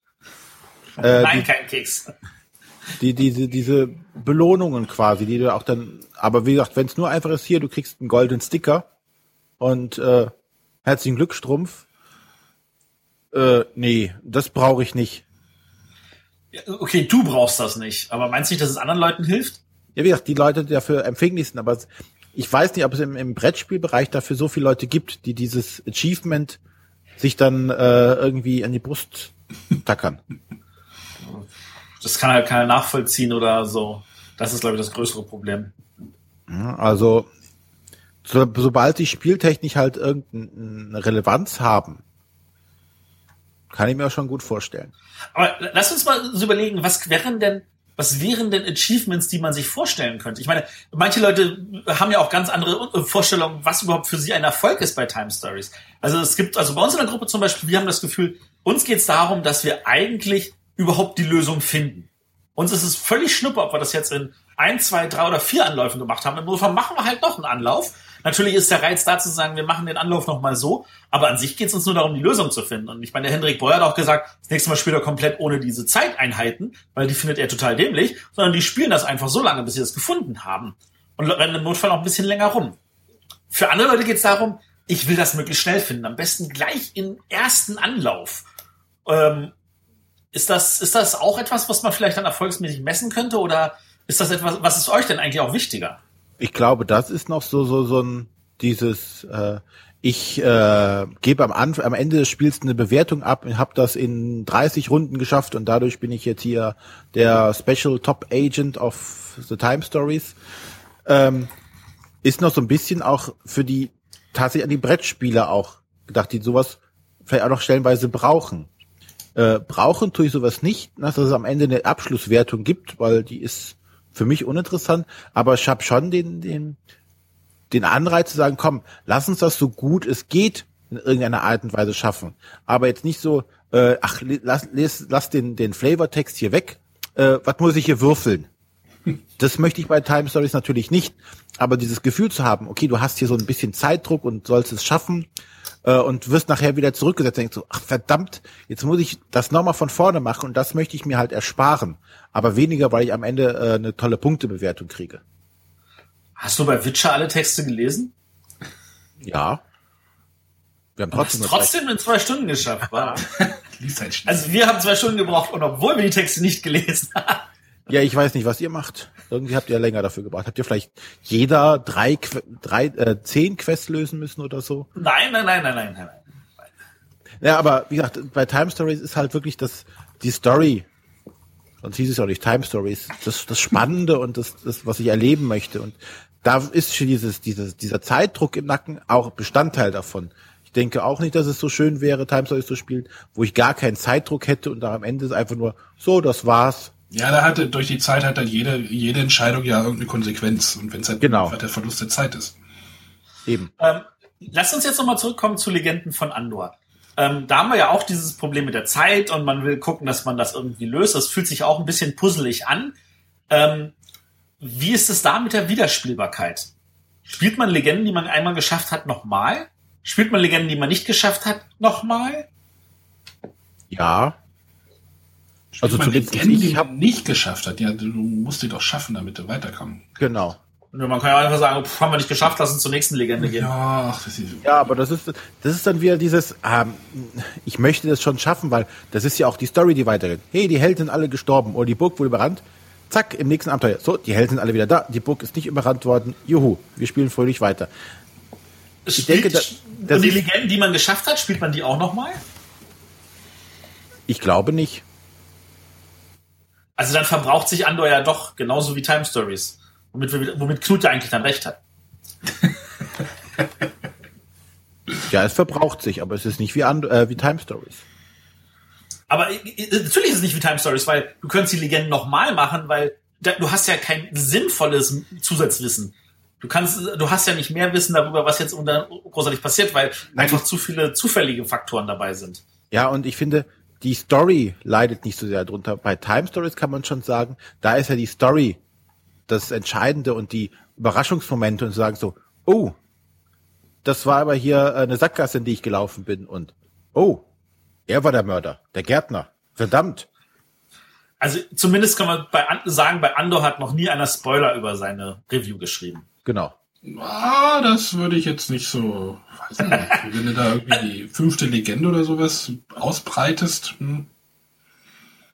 äh, Nein, die, kein Keks. Die, diese, diese Belohnungen quasi, die du auch dann, aber wie gesagt, wenn es nur einfach ist, hier, du kriegst einen goldenen Sticker und äh, herzlichen Glückstrumpf. Äh, nee, das brauche ich nicht. Okay, du brauchst das nicht, aber meinst du nicht, dass es anderen Leuten hilft? Ja, wie gesagt, die Leute, die dafür empfänglich sind, aber ich weiß nicht, ob es im, im Brettspielbereich dafür so viele Leute gibt, die dieses Achievement sich dann äh, irgendwie an die Brust tackern. Das kann halt keiner nachvollziehen oder so. Das ist, glaube ich, das größere Problem. Also, so, sobald die Spieltechnik halt irgendeine Relevanz haben, kann ich mir auch schon gut vorstellen. Aber lass uns mal so überlegen, was wären denn, was wären denn Achievements, die man sich vorstellen könnte? Ich meine, manche Leute haben ja auch ganz andere Vorstellungen, was überhaupt für sie ein Erfolg ist bei Time Stories. Also es gibt, also bei uns in der Gruppe zum Beispiel, wir haben das Gefühl, uns geht es darum, dass wir eigentlich überhaupt die Lösung finden. Uns ist es völlig schnuppe, ob wir das jetzt in ein, zwei, drei oder vier Anläufen gemacht haben. Insofern machen wir halt noch einen Anlauf. Natürlich ist der Reiz da zu sagen, wir machen den Anlauf nochmal so, aber an sich geht es uns nur darum, die Lösung zu finden. Und ich meine, der Hendrik Boyer hat auch gesagt, das nächste Mal spielt er komplett ohne diese Zeiteinheiten, weil die findet er total dämlich, sondern die spielen das einfach so lange, bis sie das gefunden haben. Und rennen im Notfall auch ein bisschen länger rum. Für andere Leute geht es darum, ich will das möglichst schnell finden, am besten gleich im ersten Anlauf. Ähm, ist das, ist das auch etwas, was man vielleicht dann erfolgsmäßig messen könnte oder ist das etwas, was ist euch denn eigentlich auch wichtiger? Ich glaube, das ist noch so, so, so ein, dieses, äh, ich äh, gebe am, Anfang, am Ende des Spiels eine Bewertung ab und habe das in 30 Runden geschafft und dadurch bin ich jetzt hier der Special Top Agent of the Time Stories. Ähm, ist noch so ein bisschen auch für die tatsächlich an die Brettspieler auch gedacht, die sowas vielleicht auch noch stellenweise brauchen. Äh, brauchen tue ich sowas nicht, dass es am Ende eine Abschlusswertung gibt, weil die ist für mich uninteressant. Aber ich habe schon den, den, den Anreiz zu sagen, komm, lass uns das so gut es geht in irgendeiner Art und Weise schaffen. Aber jetzt nicht so, äh, ach, lass, lass, lass den, den Flavortext hier weg. Äh, was muss ich hier würfeln? Das möchte ich bei Time Stories natürlich nicht. Aber dieses Gefühl zu haben, okay, du hast hier so ein bisschen Zeitdruck und sollst es schaffen, äh, und wirst nachher wieder zurückgesetzt und denkst so, ach verdammt, jetzt muss ich das nochmal von vorne machen und das möchte ich mir halt ersparen. Aber weniger, weil ich am Ende äh, eine tolle Punktebewertung kriege. Hast du bei Witcher alle Texte gelesen? Ja. Wir haben trotzdem, trotzdem in zwei Stunden geschafft, war. also wir haben zwei Stunden gebraucht und obwohl wir die Texte nicht gelesen haben. Ja, ich weiß nicht, was ihr macht. Irgendwie habt ihr länger dafür gebraucht. Habt ihr vielleicht jeder drei, drei äh, zehn Quests lösen müssen oder so? Nein, nein, nein, nein, nein, nein. Ja, aber wie gesagt, bei Time Stories ist halt wirklich das, die Story, sonst hieß es auch nicht Time Stories, das, das Spannende und das, das, was ich erleben möchte. Und da ist schon dieses, dieses, dieser Zeitdruck im Nacken auch Bestandteil davon. Ich denke auch nicht, dass es so schön wäre, Time Stories zu spielen, wo ich gar keinen Zeitdruck hätte und da am Ende ist einfach nur, so, das war's. Ja, da hatte, durch die Zeit hat dann jede, jede Entscheidung ja irgendeine Konsequenz. Und wenn es halt Genau. der Verlust der Zeit ist. Eben. Ähm, lass uns jetzt nochmal zurückkommen zu Legenden von Andor. Ähm, da haben wir ja auch dieses Problem mit der Zeit und man will gucken, dass man das irgendwie löst. Das fühlt sich auch ein bisschen puzzelig an. Ähm, wie ist es da mit der Wiederspielbarkeit? Spielt man Legenden, die man einmal geschafft hat, nochmal? Spielt man Legenden, die man nicht geschafft hat, nochmal? Ja. Also zumindest Legenden, ich die hab- man nicht geschafft hat. Ja, du musst die doch schaffen, damit du weiterkommst. Genau. Und man kann ja einfach sagen, pff, haben wir nicht geschafft, lass uns zur nächsten Legende gehen. Ja, ach, das ist, Ja, aber das ist, das ist dann wieder dieses, ähm, ich möchte das schon schaffen, weil das ist ja auch die Story, die weitergeht. Hey, die Helden sind alle gestorben oder die Burg wurde überrannt. Zack, im nächsten Abenteuer. So, die Helden sind alle wieder da. Die Burg ist nicht überrannt worden. Juhu, wir spielen fröhlich weiter. Ich denke, da- das und die Legenden, die man geschafft hat, spielt man die auch nochmal? Ich glaube nicht. Also dann verbraucht sich Andor ja doch genauso wie Time Stories. Womit, womit Knut ja eigentlich dann recht hat. Ja, es verbraucht sich, aber es ist nicht wie, And äh, wie Time Stories. Aber äh, äh, natürlich ist es nicht wie Time Stories, weil du könntest die Legenden nochmal machen, weil da, du hast ja kein sinnvolles Zusatzwissen. Du kannst, du hast ja nicht mehr Wissen darüber, was jetzt unter, großartig passiert, weil einfach zu viele zufällige Faktoren dabei sind. Ja, und ich finde, die Story leidet nicht so sehr drunter. Bei Time Stories kann man schon sagen, da ist ja die Story das Entscheidende und die Überraschungsmomente und sagen so, oh, das war aber hier eine Sackgasse, in die ich gelaufen bin und oh, er war der Mörder, der Gärtner. Verdammt. Also zumindest kann man bei An sagen, bei Andor hat noch nie einer Spoiler über seine Review geschrieben. Genau. ah, das würde ich jetzt nicht so, wenn du da irgendwie die fünfte Legende oder sowas ausbreitest. Hm.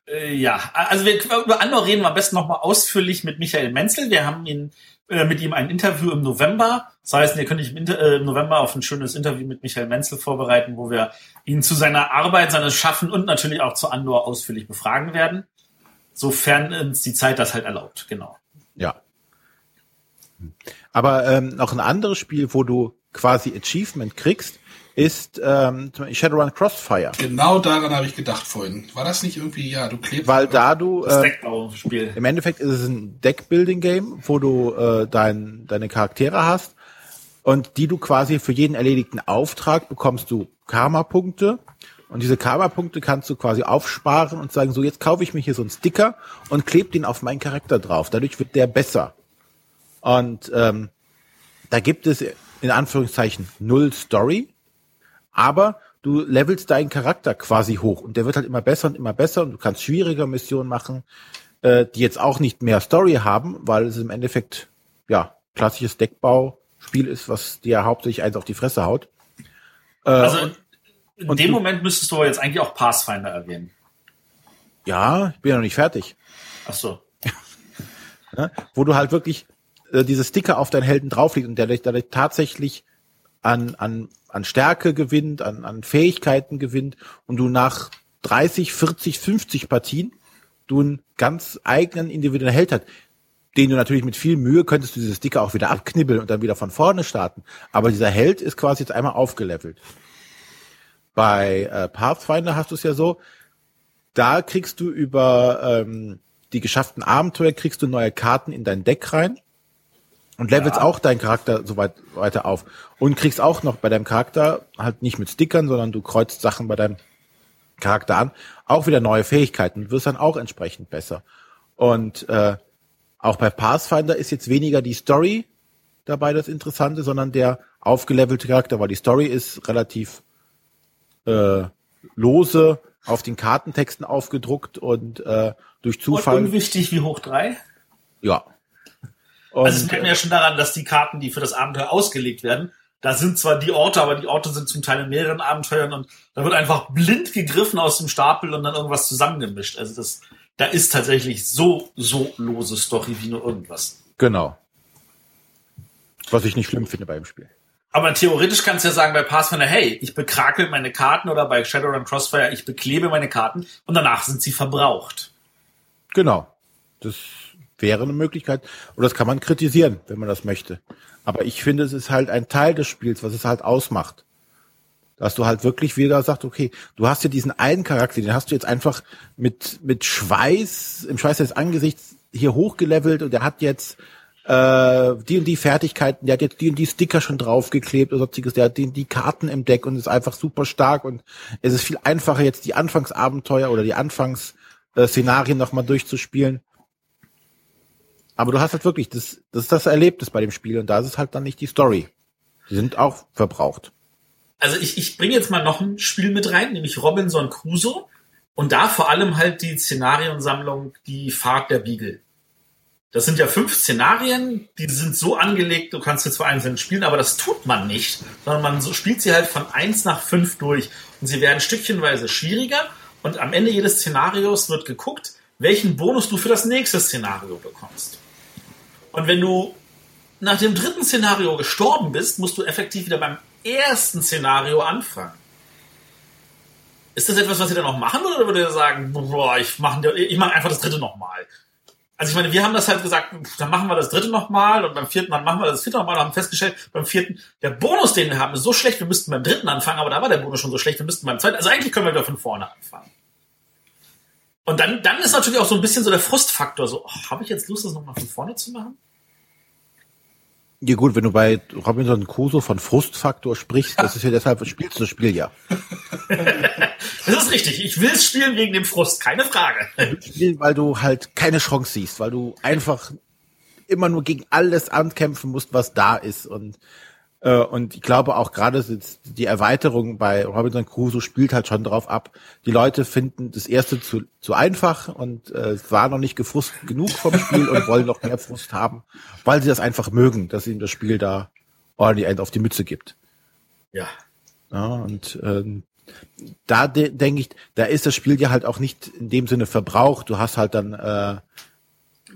Äh, ja, also wir, über Andor reden wir am besten nochmal ausführlich mit Michael Menzel. Wir haben ihn äh, mit ihm ein Interview im November. Das heißt, ihr könnt euch im, Inter äh, im November auf ein schönes Interview mit Michael Menzel vorbereiten, wo wir ihn zu seiner Arbeit, seines Schaffen und natürlich auch zu Andor ausführlich befragen werden. Sofern uns die Zeit das halt erlaubt, genau. Ja. Aber ähm, noch ein anderes Spiel, wo du quasi Achievement kriegst, ist ähm, zum Beispiel Shadowrun Crossfire. Genau daran habe ich gedacht vorhin. War das nicht irgendwie, ja, du klebst. Weil da du Das äh, Deckbauspiel. Im Endeffekt ist es ein Deck-Building-Game, wo du äh, dein, deine Charaktere hast und die du quasi für jeden erledigten Auftrag bekommst du Karma-Punkte und diese Karma-Punkte kannst du quasi aufsparen und sagen, so jetzt kaufe ich mir hier so einen Sticker und klebe den auf meinen Charakter drauf. Dadurch wird der besser. Und ähm, da gibt es in Anführungszeichen null Story, aber du levelst deinen Charakter quasi hoch und der wird halt immer besser und immer besser und du kannst schwierige Missionen machen, äh, die jetzt auch nicht mehr Story haben, weil es im Endeffekt ja klassisches Deckbauspiel ist, was dir hauptsächlich eins auf die Fresse haut. Äh, Also und, in und dem du- Moment müsstest du aber jetzt eigentlich auch Pathfinder erwähnen. ja, ich bin ja noch nicht fertig. Ach so. ne? wo du halt wirklich äh, diese Sticker auf deinen Helden drauf liegt und der dadurch tatsächlich an, an, an Stärke gewinnt, an, an Fähigkeiten gewinnt und du nach 30, 40, 50 Partien du einen ganz eigenen individuellen Held hast, den du natürlich mit viel Mühe könntest du diese Sticker auch wieder abknibbeln und dann wieder von vorne starten. Aber dieser Held ist quasi jetzt einmal aufgelevelt. Bei äh, Pathfinder hast du es ja so, da kriegst du über ähm, die geschafften Abenteuer kriegst du neue Karten in dein Deck rein und levelst Ja. auch deinen Charakter so weit weiter auf und kriegst auch noch bei deinem Charakter halt nicht mit Stickern, sondern du kreuzt Sachen bei deinem Charakter an, auch wieder neue Fähigkeiten, und wirst dann auch entsprechend besser. Und äh, auch bei Pathfinder ist jetzt weniger die Story dabei das Interessante, sondern der aufgelevelte Charakter, weil die Story ist relativ äh, lose auf den Kartentexten aufgedruckt und äh, durch Und Zufall. unwichtig wie hoch drei. ja. Und, Also es merkt man ja schon daran, dass die Karten, die für das Abenteuer ausgelegt werden, da sind zwar die Orte, aber die Orte sind zum Teil in mehreren Abenteuern und da wird einfach blind gegriffen aus dem Stapel und dann irgendwas zusammengemischt. Also das, da ist tatsächlich so, so lose Story wie nur irgendwas. genau. Was ich nicht schlimm finde beim Spiel. Aber theoretisch kannst du ja sagen bei Pathfinder, hey, ich bekrakel meine Karten oder bei Shadowrun Crossfire, ich beklebe meine Karten und danach sind sie verbraucht. Genau. Das wäre eine Möglichkeit. Oder das kann man kritisieren, wenn man das möchte. Aber ich finde, es ist halt ein Teil des Spiels, was es halt ausmacht. Dass du halt wirklich wieder sagst, okay, du hast ja diesen einen Charakter, den hast du jetzt einfach mit, mit Schweiß, im Schweiß des Angesichts hier hochgelevelt und der hat jetzt äh, die und die Fertigkeiten, der hat jetzt die und die Sticker schon draufgeklebt oder sonstiges, der hat die, die Karten im Deck und ist einfach super stark und es ist viel einfacher jetzt die Anfangsabenteuer oder die Anfangsszenarien nochmal durchzuspielen. Aber du hast halt wirklich, das, das ist das Erlebnis bei dem Spiel und da ist es halt dann nicht die Story. Die sind auch verbraucht. Also ich, ich bringe jetzt mal noch ein Spiel mit rein, nämlich Robinson Crusoe. Und da vor allem halt die Szenariensammlung, die Fahrt der Beagle. Das sind ja fünf Szenarien, die sind so angelegt, du kannst jetzt für einzeln spielen, aber das tut man nicht, sondern man spielt sie halt von eins nach fünf durch. Und sie werden stückchenweise schwieriger und am Ende jedes Szenarios wird geguckt, welchen Bonus du für das nächste Szenario bekommst. Und wenn du nach dem dritten Szenario gestorben bist, musst du effektiv wieder beim ersten Szenario anfangen. Ist das etwas, was ihr dann noch machen oder würdet ihr sagen, boah, ich mache ich mach einfach das dritte nochmal? Also ich meine, wir haben das halt gesagt, dann machen wir das dritte nochmal und beim vierten Mal machen wir das vierte nochmal und haben festgestellt, beim vierten, der Bonus, den wir haben, ist so schlecht, wir müssten beim dritten anfangen, aber da war der Bonus schon so schlecht, wir müssten beim zweiten, also eigentlich können wir wieder von vorne anfangen. Und dann, dann ist natürlich auch so ein bisschen so der Frustfaktor, so, oh, habe ich jetzt Lust, das nochmal von vorne zu machen? Ja gut, wenn du bei Robinson Crusoe von Frustfaktor sprichst, das ist ja deshalb, spielst du das Spiel ja. das ist richtig. Ich will es spielen wegen dem Frust, keine Frage. Spielen, weil du halt keine Chance siehst, weil du einfach immer nur gegen alles ankämpfen musst, was da ist. Und äh, und ich glaube auch gerade die Erweiterung bei Robinson Crusoe spielt halt schon darauf ab. Die Leute finden das erste zu, zu einfach und äh, es war noch nicht gefrust genug vom Spiel und wollen noch mehr Frust haben, weil sie das einfach mögen, dass ihnen das Spiel da ordentlich einen auf die Mütze gibt. Ja. Ja, und ähm, da de denke ich, da ist das Spiel ja halt auch nicht in dem Sinne verbraucht. Du hast halt dann äh,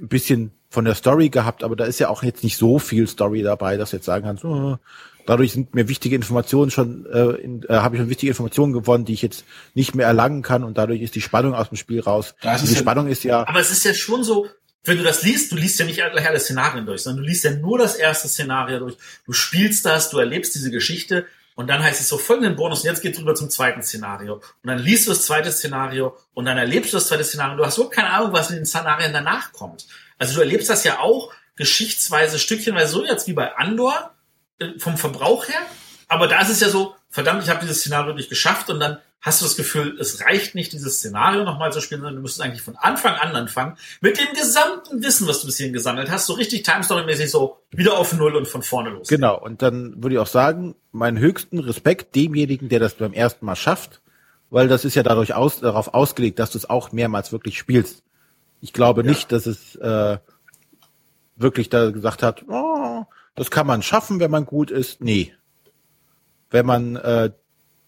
ein bisschen von der Story gehabt, aber da ist ja auch jetzt nicht so viel Story dabei, dass du jetzt sagen kannst, oh, dadurch sind mir wichtige Informationen schon, äh, in, äh, habe ich schon wichtige Informationen gewonnen, die ich jetzt nicht mehr erlangen kann und dadurch ist die Spannung aus dem Spiel raus. Das die Spannung ist ja. Aber es ist ja schon so, wenn du das liest, du liest ja nicht gleich alle Szenarien durch, sondern du liest ja nur das erste Szenario durch. Du spielst das, du erlebst diese Geschichte und dann heißt es so folgenden Bonus und jetzt geht's rüber zum zweiten Szenario. Und dann liest du das zweite Szenario und dann erlebst du das zweite Szenario. Du hast überhaupt keine Ahnung, was in den Szenarien danach kommt. Also du erlebst das ja auch geschichtsweise, stückchenweise, so jetzt wie bei Andor, äh, vom Verbrauch her. Aber da ist es ja so, verdammt, ich habe dieses Szenario nicht geschafft und dann hast du das Gefühl, es reicht nicht, dieses Szenario nochmal zu spielen, sondern du müsstest eigentlich von Anfang an anfangen, mit dem gesamten Wissen, was du bis hierhin gesammelt hast, so richtig Time Story-mäßig so wieder auf Null und von vorne los. Genau, und dann würde ich auch sagen, meinen höchsten Respekt demjenigen, der das beim ersten Mal schafft, weil das ist ja dadurch aus, darauf ausgelegt, dass du es auch mehrmals wirklich spielst. Ich glaube ja. nicht, dass es äh, wirklich da gesagt hat, oh, das kann man schaffen, wenn man gut ist. Nee. Wenn man, äh,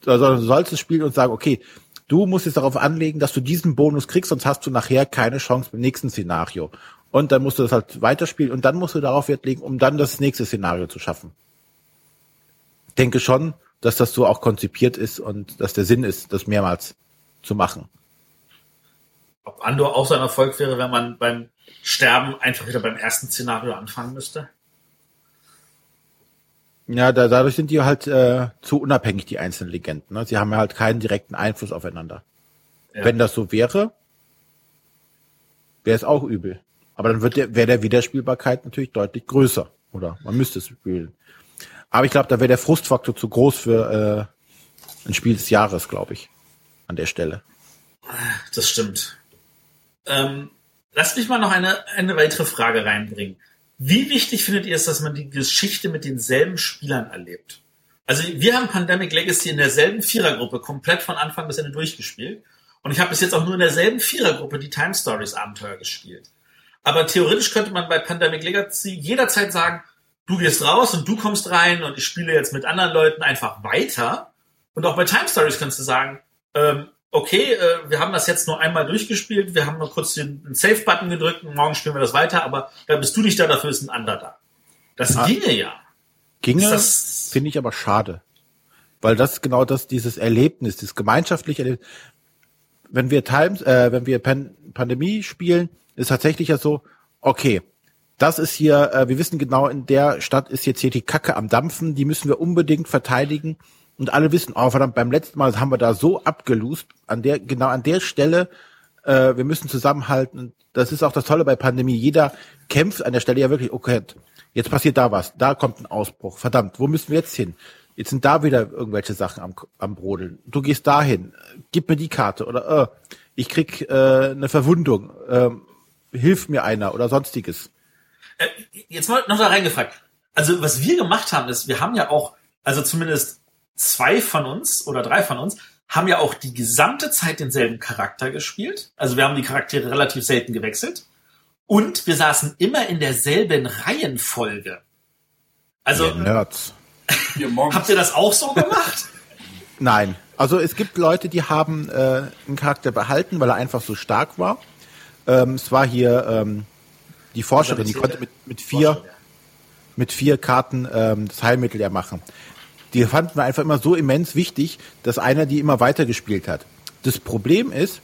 also du sollst es spielen und sagen, okay, du musst jetzt darauf anlegen, dass du diesen Bonus kriegst, sonst hast du nachher keine Chance beim nächsten Szenario. Und dann musst du das halt weiterspielen und dann musst du darauf Wert legen, um dann das nächste Szenario zu schaffen. Ich denke schon, dass das so auch konzipiert ist und dass der Sinn ist, das mehrmals zu machen ob Andor auch so ein Erfolg wäre, wenn man beim Sterben einfach wieder beim ersten Szenario anfangen müsste? Ja, da, dadurch sind die halt äh, zu unabhängig, die einzelnen Legenden. Ne? Sie haben ja halt keinen direkten Einfluss aufeinander. Ja. Wenn das so wäre, wäre es auch übel. Aber dann wird der, wäre der Wiederspielbarkeit natürlich deutlich größer. Oder man müsste es spielen. Aber ich glaube, da wäre der Frustfaktor zu groß für äh, ein Spiel des Jahres, glaube ich. An der Stelle. Das stimmt. Ähm, lasst mich mal noch eine, eine weitere Frage reinbringen. Wie wichtig findet ihr es, dass man die Geschichte mit denselben Spielern erlebt? Also wir haben Pandemic Legacy in derselben Vierergruppe komplett von Anfang bis Ende durchgespielt. Und ich habe bis jetzt auch nur in derselben Vierergruppe die Time Stories Abenteuer gespielt. Aber theoretisch könnte man bei Pandemic Legacy jederzeit sagen, du gehst raus und du kommst rein und ich spiele jetzt mit anderen Leuten einfach weiter. Und auch bei Time Stories kannst du sagen, ähm, okay, äh, wir haben das jetzt nur einmal durchgespielt, wir haben nur kurz den, den Save-Button gedrückt und morgen spielen wir das weiter, aber da bist du nicht da, dafür ist ein anderer da. Das ah, ginge ja. Ginge, finde ich aber schade. Weil das genau das, dieses Erlebnis, dieses gemeinschaftliche Erlebnis. Wenn wir Times, äh, wenn wir Pan Pandemie spielen, ist tatsächlich ja so, okay, das ist hier, äh, wir wissen genau, in der Stadt ist jetzt hier die Kacke am Dampfen, die müssen wir unbedingt verteidigen und alle wissen, oh verdammt, beim letzten Mal haben wir da so abgelust, an der, genau an der Stelle, äh, wir müssen zusammenhalten. Das ist auch das Tolle bei Pandemie. Jeder kämpft an der Stelle ja wirklich, okay, jetzt passiert da was, da kommt ein Ausbruch, verdammt, wo müssen wir jetzt hin? Jetzt sind da wieder irgendwelche Sachen am, am Brodeln. Du gehst dahin, gib mir die Karte oder äh, ich krieg äh, eine Verwundung, äh, hilf mir einer oder sonstiges. Äh, jetzt mal noch da reingefragt. Also was wir gemacht haben, ist, wir haben ja auch, also zumindest zwei von uns oder drei von uns, haben ja auch die gesamte Zeit denselben Charakter gespielt. Also wir haben die Charaktere relativ selten gewechselt. Und wir saßen immer in derselben Reihenfolge. Also. Ihr Nerds. Habt ihr das auch so gemacht? Nein. Also es gibt Leute, die haben äh, einen Charakter behalten, weil er einfach so stark war. Ähm, es war hier ähm, die Forscherin, die konnte mit, mit vier mit vier Karten ähm, das Heilmittel ja machen. Die fanden wir einfach immer so immens wichtig, dass einer die immer weiter gespielt hat. Das Problem ist,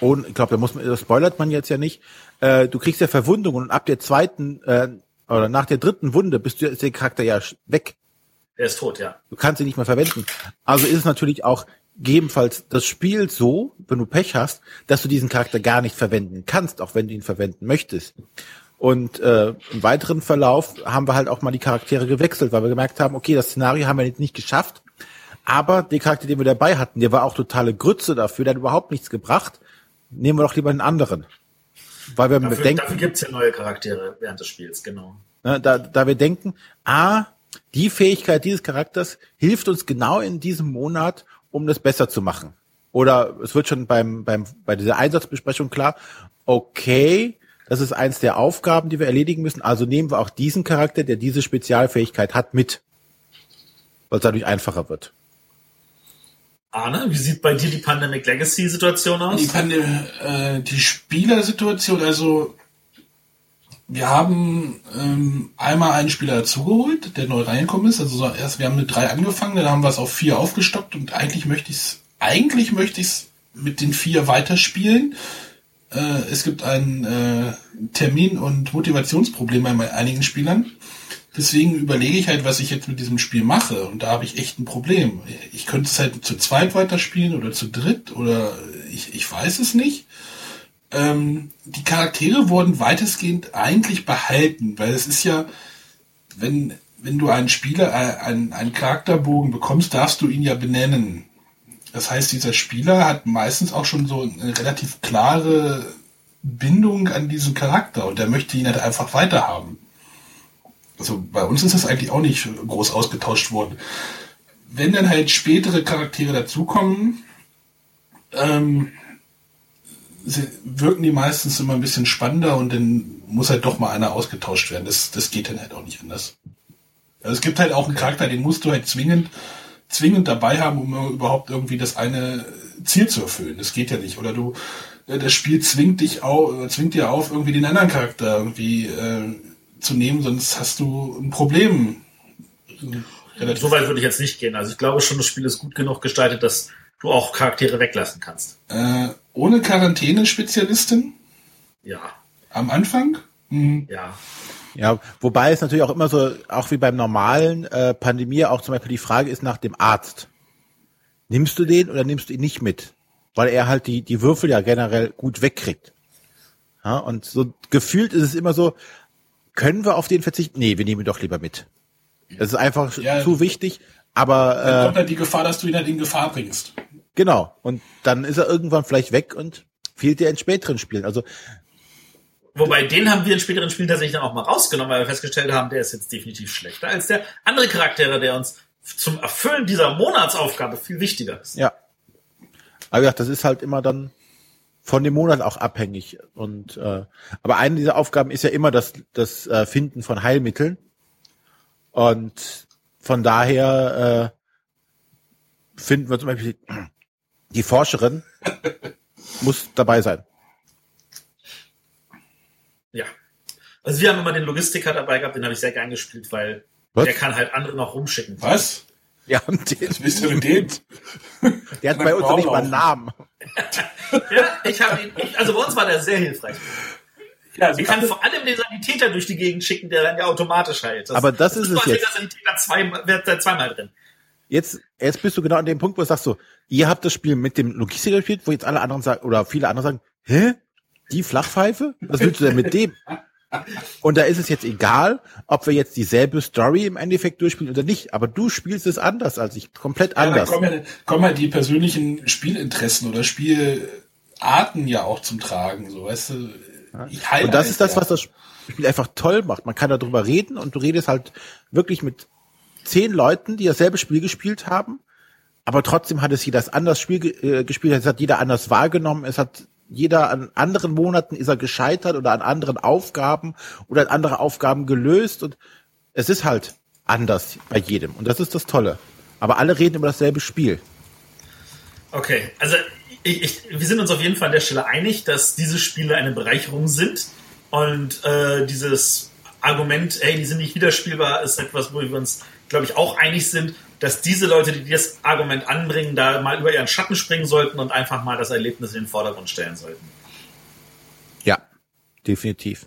und ich glaube, da muss man, das spoilert man jetzt ja nicht, äh, du kriegst ja Verwundungen und ab der zweiten äh, oder nach der dritten Wunde bist du ist der Charakter ja weg. Er ist tot, ja. Du kannst ihn nicht mehr verwenden. Also ist es natürlich auch gegebenenfalls das Spiel so, wenn du Pech hast, dass du diesen Charakter gar nicht verwenden kannst, auch wenn du ihn verwenden möchtest. Und äh, im weiteren Verlauf haben wir halt auch mal die Charaktere gewechselt, weil wir gemerkt haben, okay, das Szenario haben wir jetzt nicht geschafft, aber der Charakter, den wir dabei hatten, der war auch totale Grütze dafür, der hat überhaupt nichts gebracht. Nehmen wir doch lieber einen anderen. Weil wir dafür, denken, dafür gibt's ja neue Charaktere während des Spiels, genau. Ne, da, da wir denken, ah, die Fähigkeit dieses Charakters hilft uns genau in diesem Monat, um das besser zu machen. Oder es wird schon beim, beim, bei dieser Einsatzbesprechung klar, okay, das ist eins der Aufgaben, die wir erledigen müssen. Also nehmen wir auch diesen Charakter, der diese Spezialfähigkeit hat, mit. Weil es dadurch einfacher wird. Arne, wie sieht bei dir die Pandemic Legacy Situation aus? Die, Pandem äh, die Spielersituation, also wir haben ähm, einmal einen Spieler dazugeholt, der neu reingekommen ist. Also so erst, wir haben mit drei angefangen, dann haben wir es auf vier aufgestockt und eigentlich möchte ich es, eigentlich möchte ich es mit den vier weiterspielen. Äh, es gibt ein äh, Termin- und Motivationsproblem bei einigen Spielern. Deswegen überlege ich halt, was ich jetzt mit diesem Spiel mache. Und da habe ich echt ein Problem. Ich könnte es halt zu zweit weiterspielen oder zu dritt oder ich, ich weiß es nicht ähm, die Charaktere wurden weitestgehend eigentlich behalten, weil es ist ja, wenn, wenn du einen Spieler, äh, einen, einen Charakterbogen bekommst, darfst du ihn ja benennen. Das heißt, dieser Spieler hat meistens auch schon so eine relativ klare Bindung an diesen Charakter und der möchte ihn halt einfach weiterhaben. Also bei uns ist das eigentlich auch nicht groß ausgetauscht worden. Wenn dann halt spätere Charaktere dazukommen, ähm, wirken die meistens immer ein bisschen spannender und dann muss halt doch mal einer ausgetauscht werden. Das, das geht dann halt auch nicht anders. Also es gibt halt auch einen Charakter, den musst du halt zwingend, zwingend dabei haben, um überhaupt irgendwie das eine Ziel zu erfüllen. Das geht ja nicht. Oder du, äh, das Spiel zwingt dich auf, zwingt dir auf, irgendwie den anderen Charakter irgendwie äh, zu nehmen, sonst hast du ein Problem. Relativ so weit würde ich jetzt nicht gehen. Also ich glaube schon, das Spiel ist gut genug gestaltet, dass du auch Charaktere weglassen kannst. Äh, ohne Quarantäne-Spezialistin? Ja. Am Anfang? Mhm. Ja. Ja, wobei es natürlich auch immer so, auch wie beim normalen äh, Pandemie, auch zum Beispiel die Frage ist nach dem Arzt. Nimmst du den oder nimmst du ihn nicht mit? Weil er halt die, die Würfel ja generell gut wegkriegt. Ja, und so gefühlt ist es immer so, können wir auf den verzichten? Nee, wir nehmen ihn doch lieber mit. Das ist einfach ja, zu wichtig, aber. Dann äh, kommt halt die Gefahr, dass du ihn halt in Gefahr bringst. Genau. Und dann ist er irgendwann vielleicht weg und fehlt dir in späteren Spielen. Also Wobei, den haben wir in späteren Spielen tatsächlich dann auch mal rausgenommen, weil wir festgestellt haben, der ist jetzt definitiv schlechter als der andere Charaktere, der uns zum Erfüllen dieser Monatsaufgabe viel wichtiger ist. Ja. Aber ja, das ist halt immer dann von dem Monat auch abhängig. Und äh, aber eine dieser Aufgaben ist ja immer das, das äh, Finden von Heilmitteln. Und von daher äh, finden wir zum Beispiel die Forscherin muss dabei sein. Ja. Also wir haben immer den Logistiker dabei gehabt, den habe ich sehr gern gespielt, weil Was? der kann halt andere noch rumschicken. Was? Ja, und den, Was bist du mit dem? Der hat bei uns noch nicht mal einen Namen. ja, ich habe ihn, ich, also bei uns war der sehr hilfreich. Ja, sie kann vor allem den Sanitäter durch die Gegend schicken, der dann ja automatisch heilt. aber das ist es jetzt. Der Sanitäter zwei, wird zweimal drin. jetzt, jetzt bist du genau an dem Punkt, wo du sagst so, ihr habt das Spiel mit dem Logistiker gespielt, wo jetzt alle anderen sagen, oder viele andere sagen, hä? Die Flachpfeife? Was willst du denn mit dem? Und da ist es jetzt egal, ob wir jetzt dieselbe Story im Endeffekt durchspielen oder nicht. Aber du spielst es anders als ich, komplett anders. Ja, da kommen, ja, kommen halt die persönlichen Spielinteressen oder Spielarten ja auch zum Tragen, so weißt du. Und das ist das, was das Spiel einfach toll macht. Man kann darüber reden und du redest halt wirklich mit zehn Leuten, die dasselbe Spiel gespielt haben, aber trotzdem hat es jeder anders Spiel äh, gespielt, es hat jeder anders wahrgenommen, es hat jeder an anderen Monaten ist er gescheitert oder an anderen Aufgaben oder an andere Aufgaben gelöst und es ist halt anders bei jedem und das ist das Tolle. Aber alle reden über dasselbe Spiel. Okay, also ich, ich, wir sind uns auf jeden Fall an der Stelle einig, dass diese Spiele eine Bereicherung sind und äh, dieses Argument, hey, die sind nicht wiederspielbar, ist etwas, wo wir uns, glaube ich, auch einig sind dass diese Leute, die das Argument anbringen, da mal über ihren Schatten springen sollten und einfach mal das Erlebnis in den Vordergrund stellen sollten. Ja, definitiv.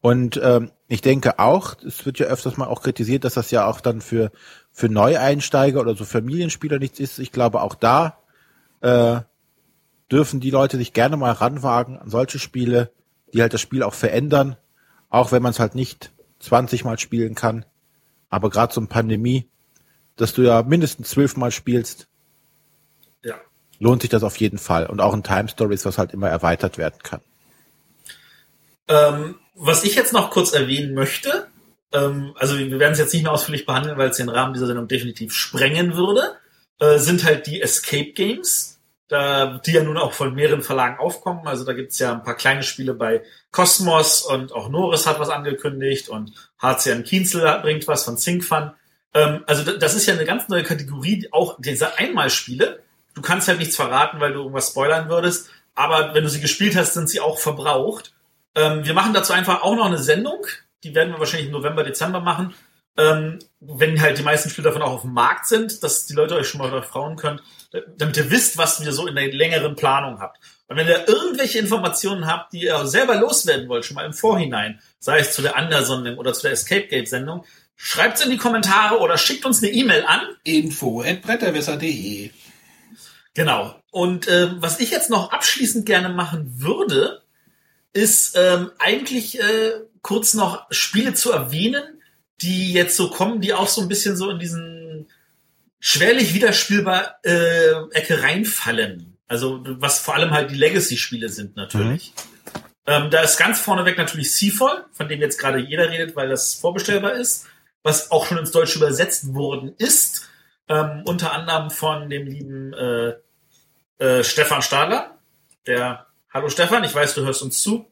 Und ähm, ich denke auch, es wird ja öfters mal auch kritisiert, dass das ja auch dann für, für Neueinsteiger oder so Familienspieler nichts ist. Ich glaube, auch da äh, dürfen die Leute sich gerne mal ranwagen an solche Spiele, die halt das Spiel auch verändern, auch wenn man es halt nicht 20 Mal spielen kann. Aber gerade so eine Pandemie dass du ja mindestens zwölfmal spielst, ja. lohnt sich das auf jeden Fall. Und auch in Time Stories, was halt immer erweitert werden kann. Ähm, was ich jetzt noch kurz erwähnen möchte, ähm, also wir werden es jetzt nicht mehr ausführlich behandeln, weil es den Rahmen dieser Sendung definitiv sprengen würde, äh, sind halt die Escape Games, da, die ja nun auch von mehreren Verlagen aufkommen. Also da gibt's ja ein paar kleine Spiele bei Cosmos und auch Norris hat was angekündigt und HCM Kienzel bringt was von Syncfun. Ähm, also das ist ja eine ganz neue Kategorie, auch diese Einmalspiele. Du kannst halt nichts verraten, weil du irgendwas spoilern würdest, aber wenn du sie gespielt hast, sind sie auch verbraucht. Ähm, wir machen dazu einfach auch noch eine Sendung, die werden wir wahrscheinlich im November, Dezember machen, ähm, wenn halt die meisten Spiele davon auch auf dem Markt sind, dass die Leute euch schon mal darauf freuen könnt, damit ihr wisst, was ihr so in der längeren Planung habt. Und wenn ihr irgendwelche Informationen habt, die ihr selber loswerden wollt, schon mal im Vorhinein, sei es zu der Andersondung oder zu der Escape Gate Sendung, Schreibt's in die Kommentare oder schickt uns eine E-Mail an. Info at bretterwisser.de Genau. Und ähm, was ich jetzt noch abschließend gerne machen würde, ist ähm, eigentlich äh, kurz noch Spiele zu erwähnen, die jetzt so kommen, die auch so ein bisschen so in diesen schwerlich widerspielbar äh, Ecke reinfallen. Also was vor allem halt die Legacy-Spiele sind natürlich. Mhm. Ähm, da ist ganz vorneweg natürlich Seafall, von dem jetzt gerade jeder redet, weil das vorbestellbar ist was auch schon ins Deutsche übersetzt worden ist, ähm, unter anderem von dem lieben äh, äh, Stefan Stadler, der, hallo Stefan, ich weiß, du hörst uns zu,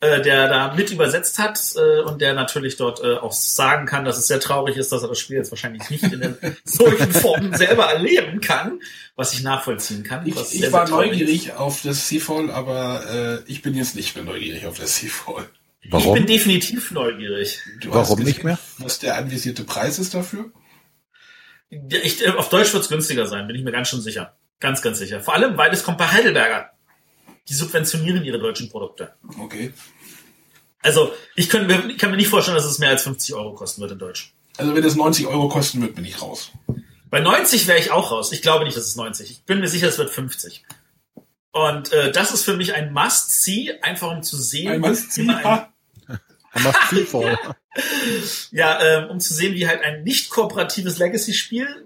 äh, der da mit übersetzt hat äh, und der natürlich dort äh, auch sagen kann, dass es sehr traurig ist, dass er das Spiel jetzt wahrscheinlich nicht in solchen Formen selber erleben kann, was ich nachvollziehen kann. Ich, ich sehr, war sehr neugierig auf das Seafall, aber äh, ich bin jetzt nicht mehr neugierig auf das Seafall. Warum? Ich bin definitiv neugierig. Du Warum gesehen, nicht mehr? Was der anvisierte Preis ist dafür? Ich, auf Deutsch wird es günstiger sein, bin ich mir ganz schon sicher. Ganz, ganz sicher. Vor allem, weil es kommt bei Heidelberger. Die subventionieren ihre deutschen Produkte. Okay. Also, ich kann, mir, ich kann mir nicht vorstellen, dass es mehr als 50 Euro kosten wird in Deutsch. Also, wenn es 90 Euro kosten wird, bin ich raus. Bei 90 wäre ich auch raus. Ich glaube nicht, dass es 90. Ich bin mir sicher, es wird 50. Und äh, das ist für mich ein Must-See, einfach um zu sehen. Ein Must-See, ein, ja, ja ähm, um zu sehen, wie halt ein nicht kooperatives Legacy-Spiel.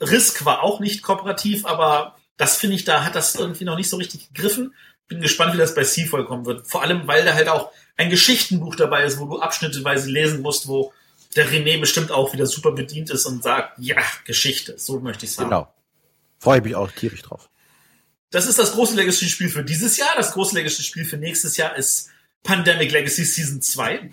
Risk war auch nicht kooperativ, aber das finde ich, da hat das irgendwie noch nicht so richtig gegriffen. Bin gespannt, wie das bei Seafall kommen wird. Vor allem, weil da halt auch ein Geschichtenbuch dabei ist, wo du abschnitteweise lesen musst, wo der René bestimmt auch wieder super bedient ist und sagt, ja, Geschichte, so möchte ich sagen. Genau. Freue ich mich auch tierisch drauf. Das ist das große Legacy-Spiel für dieses Jahr. Das große Legacy-Spiel für nächstes Jahr ist Pandemic Legacy Season 2.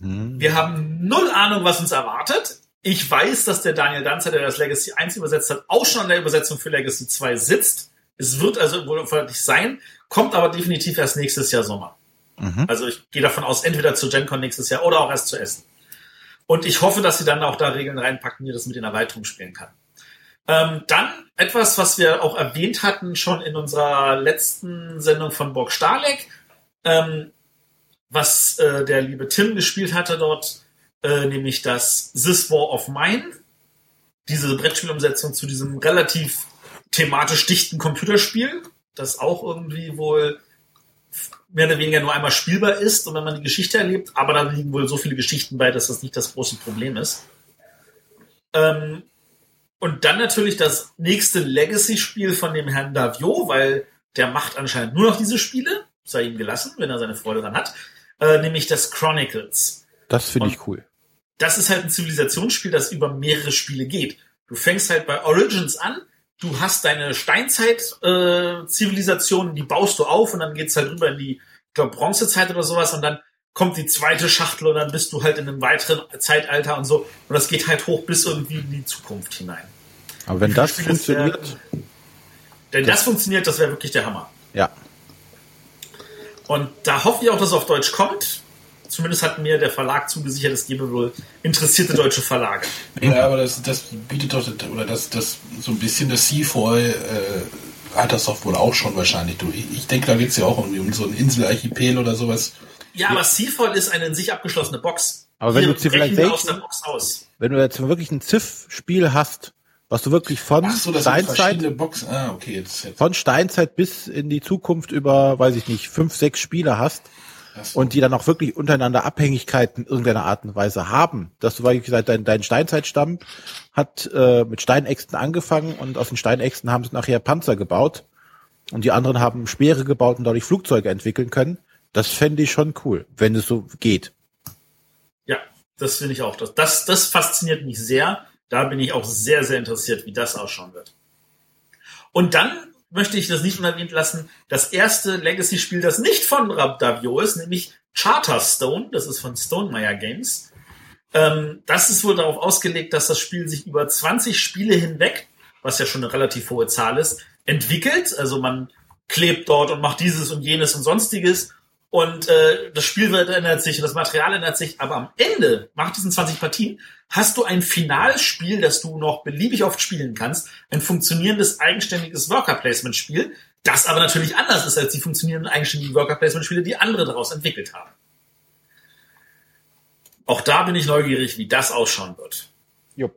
Hm. Wir haben null Ahnung, was uns erwartet. Ich weiß, dass der Daniel Danzer, der das Legacy 1 übersetzt hat, auch schon an der Übersetzung für Legacy 2 sitzt. Es wird also wohl fertig sein, kommt aber definitiv erst nächstes Jahr Sommer. Mhm. Also ich gehe davon aus, entweder zu GenCon nächstes Jahr oder auch erst zu Essen. Und ich hoffe, dass sie dann auch da Regeln reinpacken, wie das mit den Erweiterungen spielen kann. Ähm, dann etwas, was wir auch erwähnt hatten schon in unserer letzten Sendung von Borg Starleck, ähm, was äh, der liebe Tim gespielt hatte dort, äh, nämlich das This War of Mine. diese Brettspielumsetzung zu diesem relativ thematisch dichten Computerspiel, das auch irgendwie wohl mehr oder weniger nur einmal spielbar ist und wenn man die Geschichte erlebt, aber da liegen wohl so viele Geschichten bei, dass das nicht das große Problem ist. Ähm, und dann natürlich das nächste Legacy-Spiel von dem Herrn Davio, weil der macht anscheinend nur noch diese Spiele, sei ihm gelassen, wenn er seine Freude dran hat, äh, nämlich das Chronicles. Das finde ich cool. Das ist halt ein Zivilisationsspiel, das über mehrere Spiele geht. Du fängst halt bei Origins an, du hast deine Steinzeit-Zivilisation, äh, die baust du auf und dann geht's halt rüber in die, ich glaube, Bronzezeit oder sowas und dann kommt die zweite Schachtel und dann bist du halt in einem weiteren Zeitalter und so. Und das geht halt hoch bis irgendwie in die Zukunft hinein. Aber wenn das funktioniert. Wär, denn das, das funktioniert, das wäre wirklich der Hammer. Ja. Und da hoffe ich auch, dass es auf Deutsch kommt. Zumindest hat mir der Verlag zugesichert, es gebe wohl interessierte deutsche Verlage. Ja, aber das, das bietet doch, oder das, das so ein bisschen das Seafoy äh, hat das doch wohl auch schon wahrscheinlich. Du, ich, ich denke, da geht es ja auch irgendwie um so ein Inselarchipel oder sowas. Ja, aber Seafoil ist eine in sich abgeschlossene Box. Aber wenn Hier du Civilization, wenn du jetzt wirklich ein Civ-Spiel hast, was du wirklich von so, Steinzeit, ah, okay, jetzt, jetzt. von Steinzeit bis in die Zukunft über, weiß ich nicht, fünf, sechs Spiele hast so. und die dann auch wirklich untereinander Abhängigkeiten in irgendeiner Art und Weise haben, dass du, wie gesagt, dein, dein Steinzeitstamm hat äh, mit Steinäxten angefangen und aus den Steinäxten haben sie nachher Panzer gebaut und die anderen haben Speere gebaut und dadurch Flugzeuge entwickeln können das fände ich schon cool, wenn es so geht. Ja, das finde ich auch. Das, das, das fasziniert mich sehr. Da bin ich auch sehr, sehr interessiert, wie das ausschauen wird. Und dann möchte ich das nicht unerwähnt lassen, das erste Legacy-Spiel, das nicht von Rabdavio ist, nämlich Charterstone, das ist von Stonemeyer Games. Ähm, das ist wohl darauf ausgelegt, dass das Spiel sich über 20 Spiele hinweg, was ja schon eine relativ hohe Zahl ist, entwickelt. Also man klebt dort und macht dieses und jenes und sonstiges und äh, das Spiel wird ändert sich, das Material ändert sich, aber am Ende, nach diesen 20 Partien, hast du ein Finalspiel, das du noch beliebig oft spielen kannst, ein funktionierendes, eigenständiges Worker-Placement-Spiel, das aber natürlich anders ist als die funktionierenden, eigenständigen Worker-Placement-Spiele, die andere daraus entwickelt haben. Auch da bin ich neugierig, wie das ausschauen wird. Jupp.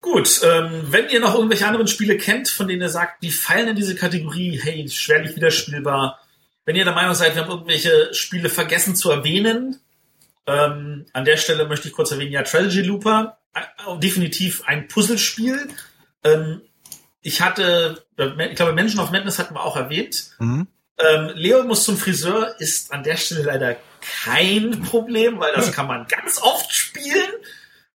Gut, ähm, wenn ihr noch irgendwelche anderen Spiele kennt, von denen ihr sagt, die fallen in diese Kategorie, hey, schwerlich wiederspielbar, wenn ihr der Meinung seid, wir haben irgendwelche Spiele vergessen zu erwähnen, ähm, an der Stelle möchte ich kurz erwähnen, ja, Trilogy Looper, äh, definitiv ein Puzzlespiel. Ähm, ich hatte, ich glaube, Menschen of Madness hatten wir auch erwähnt. Mhm. Ähm, Leo muss zum Friseur ist an der Stelle leider kein Problem, weil das kann man ganz oft spielen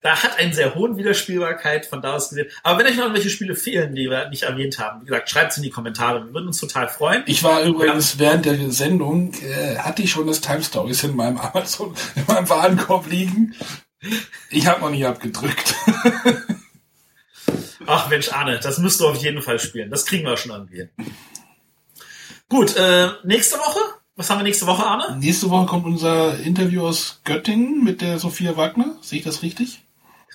da hat einen sehr hohen Wiederspielbarkeit von da aus gesehen. Aber wenn euch noch irgendwelche Spiele fehlen, die wir nicht erwähnt haben, wie gesagt, schreibt es in die Kommentare. Wir würden uns total freuen. Ich war übrigens ja. während der Sendung, äh, hatte ich schon das Time Stories in meinem Amazon, in meinem Warenkorb liegen. Ich habe noch nie abgedrückt. Ach Mensch, Arne, das müsst du auf jeden Fall spielen. Das kriegen wir schon irgendwie. Gut, äh, nächste Woche? Was haben wir nächste Woche, Arne? Nächste Woche kommt unser Interview aus Göttingen mit der Sophia Wagner. Sehe ich das richtig?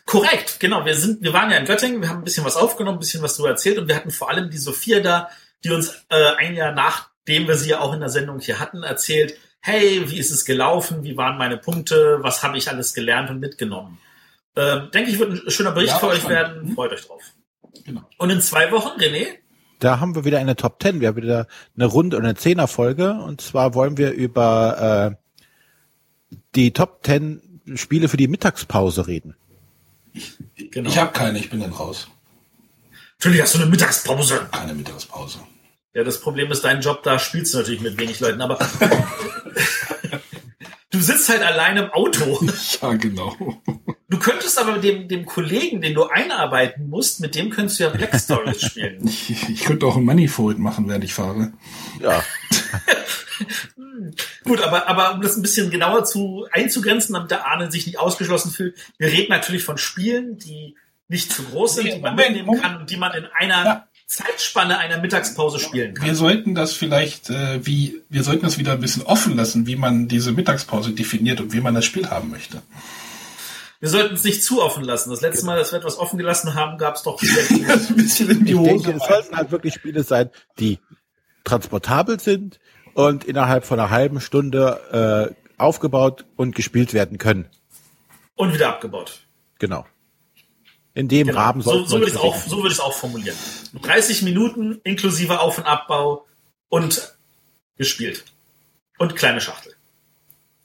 Korrekt, genau. Wir sind, wir waren ja in Göttingen, wir haben ein bisschen was aufgenommen, ein bisschen was darüber erzählt und wir hatten vor allem die Sophia da, die uns äh, ein Jahr nachdem wir sie ja auch in der Sendung hier hatten, erzählt, hey, wie ist es gelaufen, wie waren meine Punkte, was habe ich alles gelernt und mitgenommen. Ähm, denke ich, wird ein schöner Bericht ja, für euch werden. Mhm. Freut euch drauf. Genau. Und in zwei Wochen, René? Da haben wir wieder eine Top Ten. Wir haben wieder eine Runde und eine Zehner-Folge. Und zwar wollen wir über äh, die Top Ten Spiele für die Mittagspause reden. Ich, genau. ich habe keine, ich bin dann raus. Natürlich hast du eine Mittagspause. Keine Mittagspause. Ja, das Problem ist, dein Job da spielst du natürlich mit wenig Leuten, aber du sitzt halt alleine im Auto. Ja, genau. Du könntest aber mit dem, dem Kollegen, den du einarbeiten musst, mit dem könntest du ja Black Stories spielen. Ich, ich könnte auch ein Moneyfold machen, während ich fahre. Ja. Gut, aber, aber um das ein bisschen genauer zu einzugrenzen, damit der Arne sich nicht ausgeschlossen fühlt, wir reden natürlich von Spielen, die nicht zu groß sind, die man mitnehmen kann und die man in einer ja. Zeitspanne einer Mittagspause spielen kann. Wir sollten das vielleicht, äh, wie, wir sollten das wieder ein bisschen offen lassen, wie man diese Mittagspause definiert und wie man das Spiel haben möchte. Wir sollten es nicht zu offen lassen. Das letzte Mal, dass wir etwas offen gelassen haben, gab es doch ein bisschen in die Hose. Ich denke, es sollten halt wirklich Spiele sein, die transportabel sind, und innerhalb von einer halben Stunde äh, aufgebaut und gespielt werden können. Und wieder abgebaut. Genau. In dem Genau. Rahmen so, so würde ich es auch, so würde ich es auch formulieren. 30 Minuten inklusive Auf- und Abbau und gespielt. Und kleine Schachtel.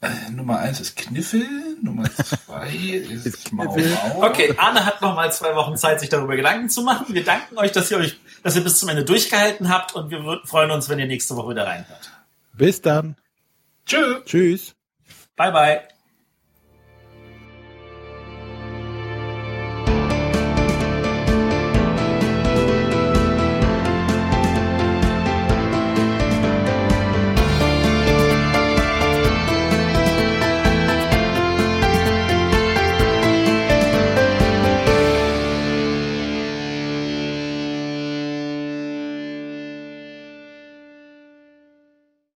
Äh, Nummer eins ist Kniffel, Nummer zwei ist Mau. Mau. Okay, Arne hat noch mal zwei Wochen Zeit, sich darüber Gedanken zu machen. Wir danken euch, dass ihr euch, dass ihr bis zum Ende durchgehalten habt und wir freuen uns, wenn ihr nächste Woche wieder reinhört. Bis dann. Tschö. Tschüss. Bye bye.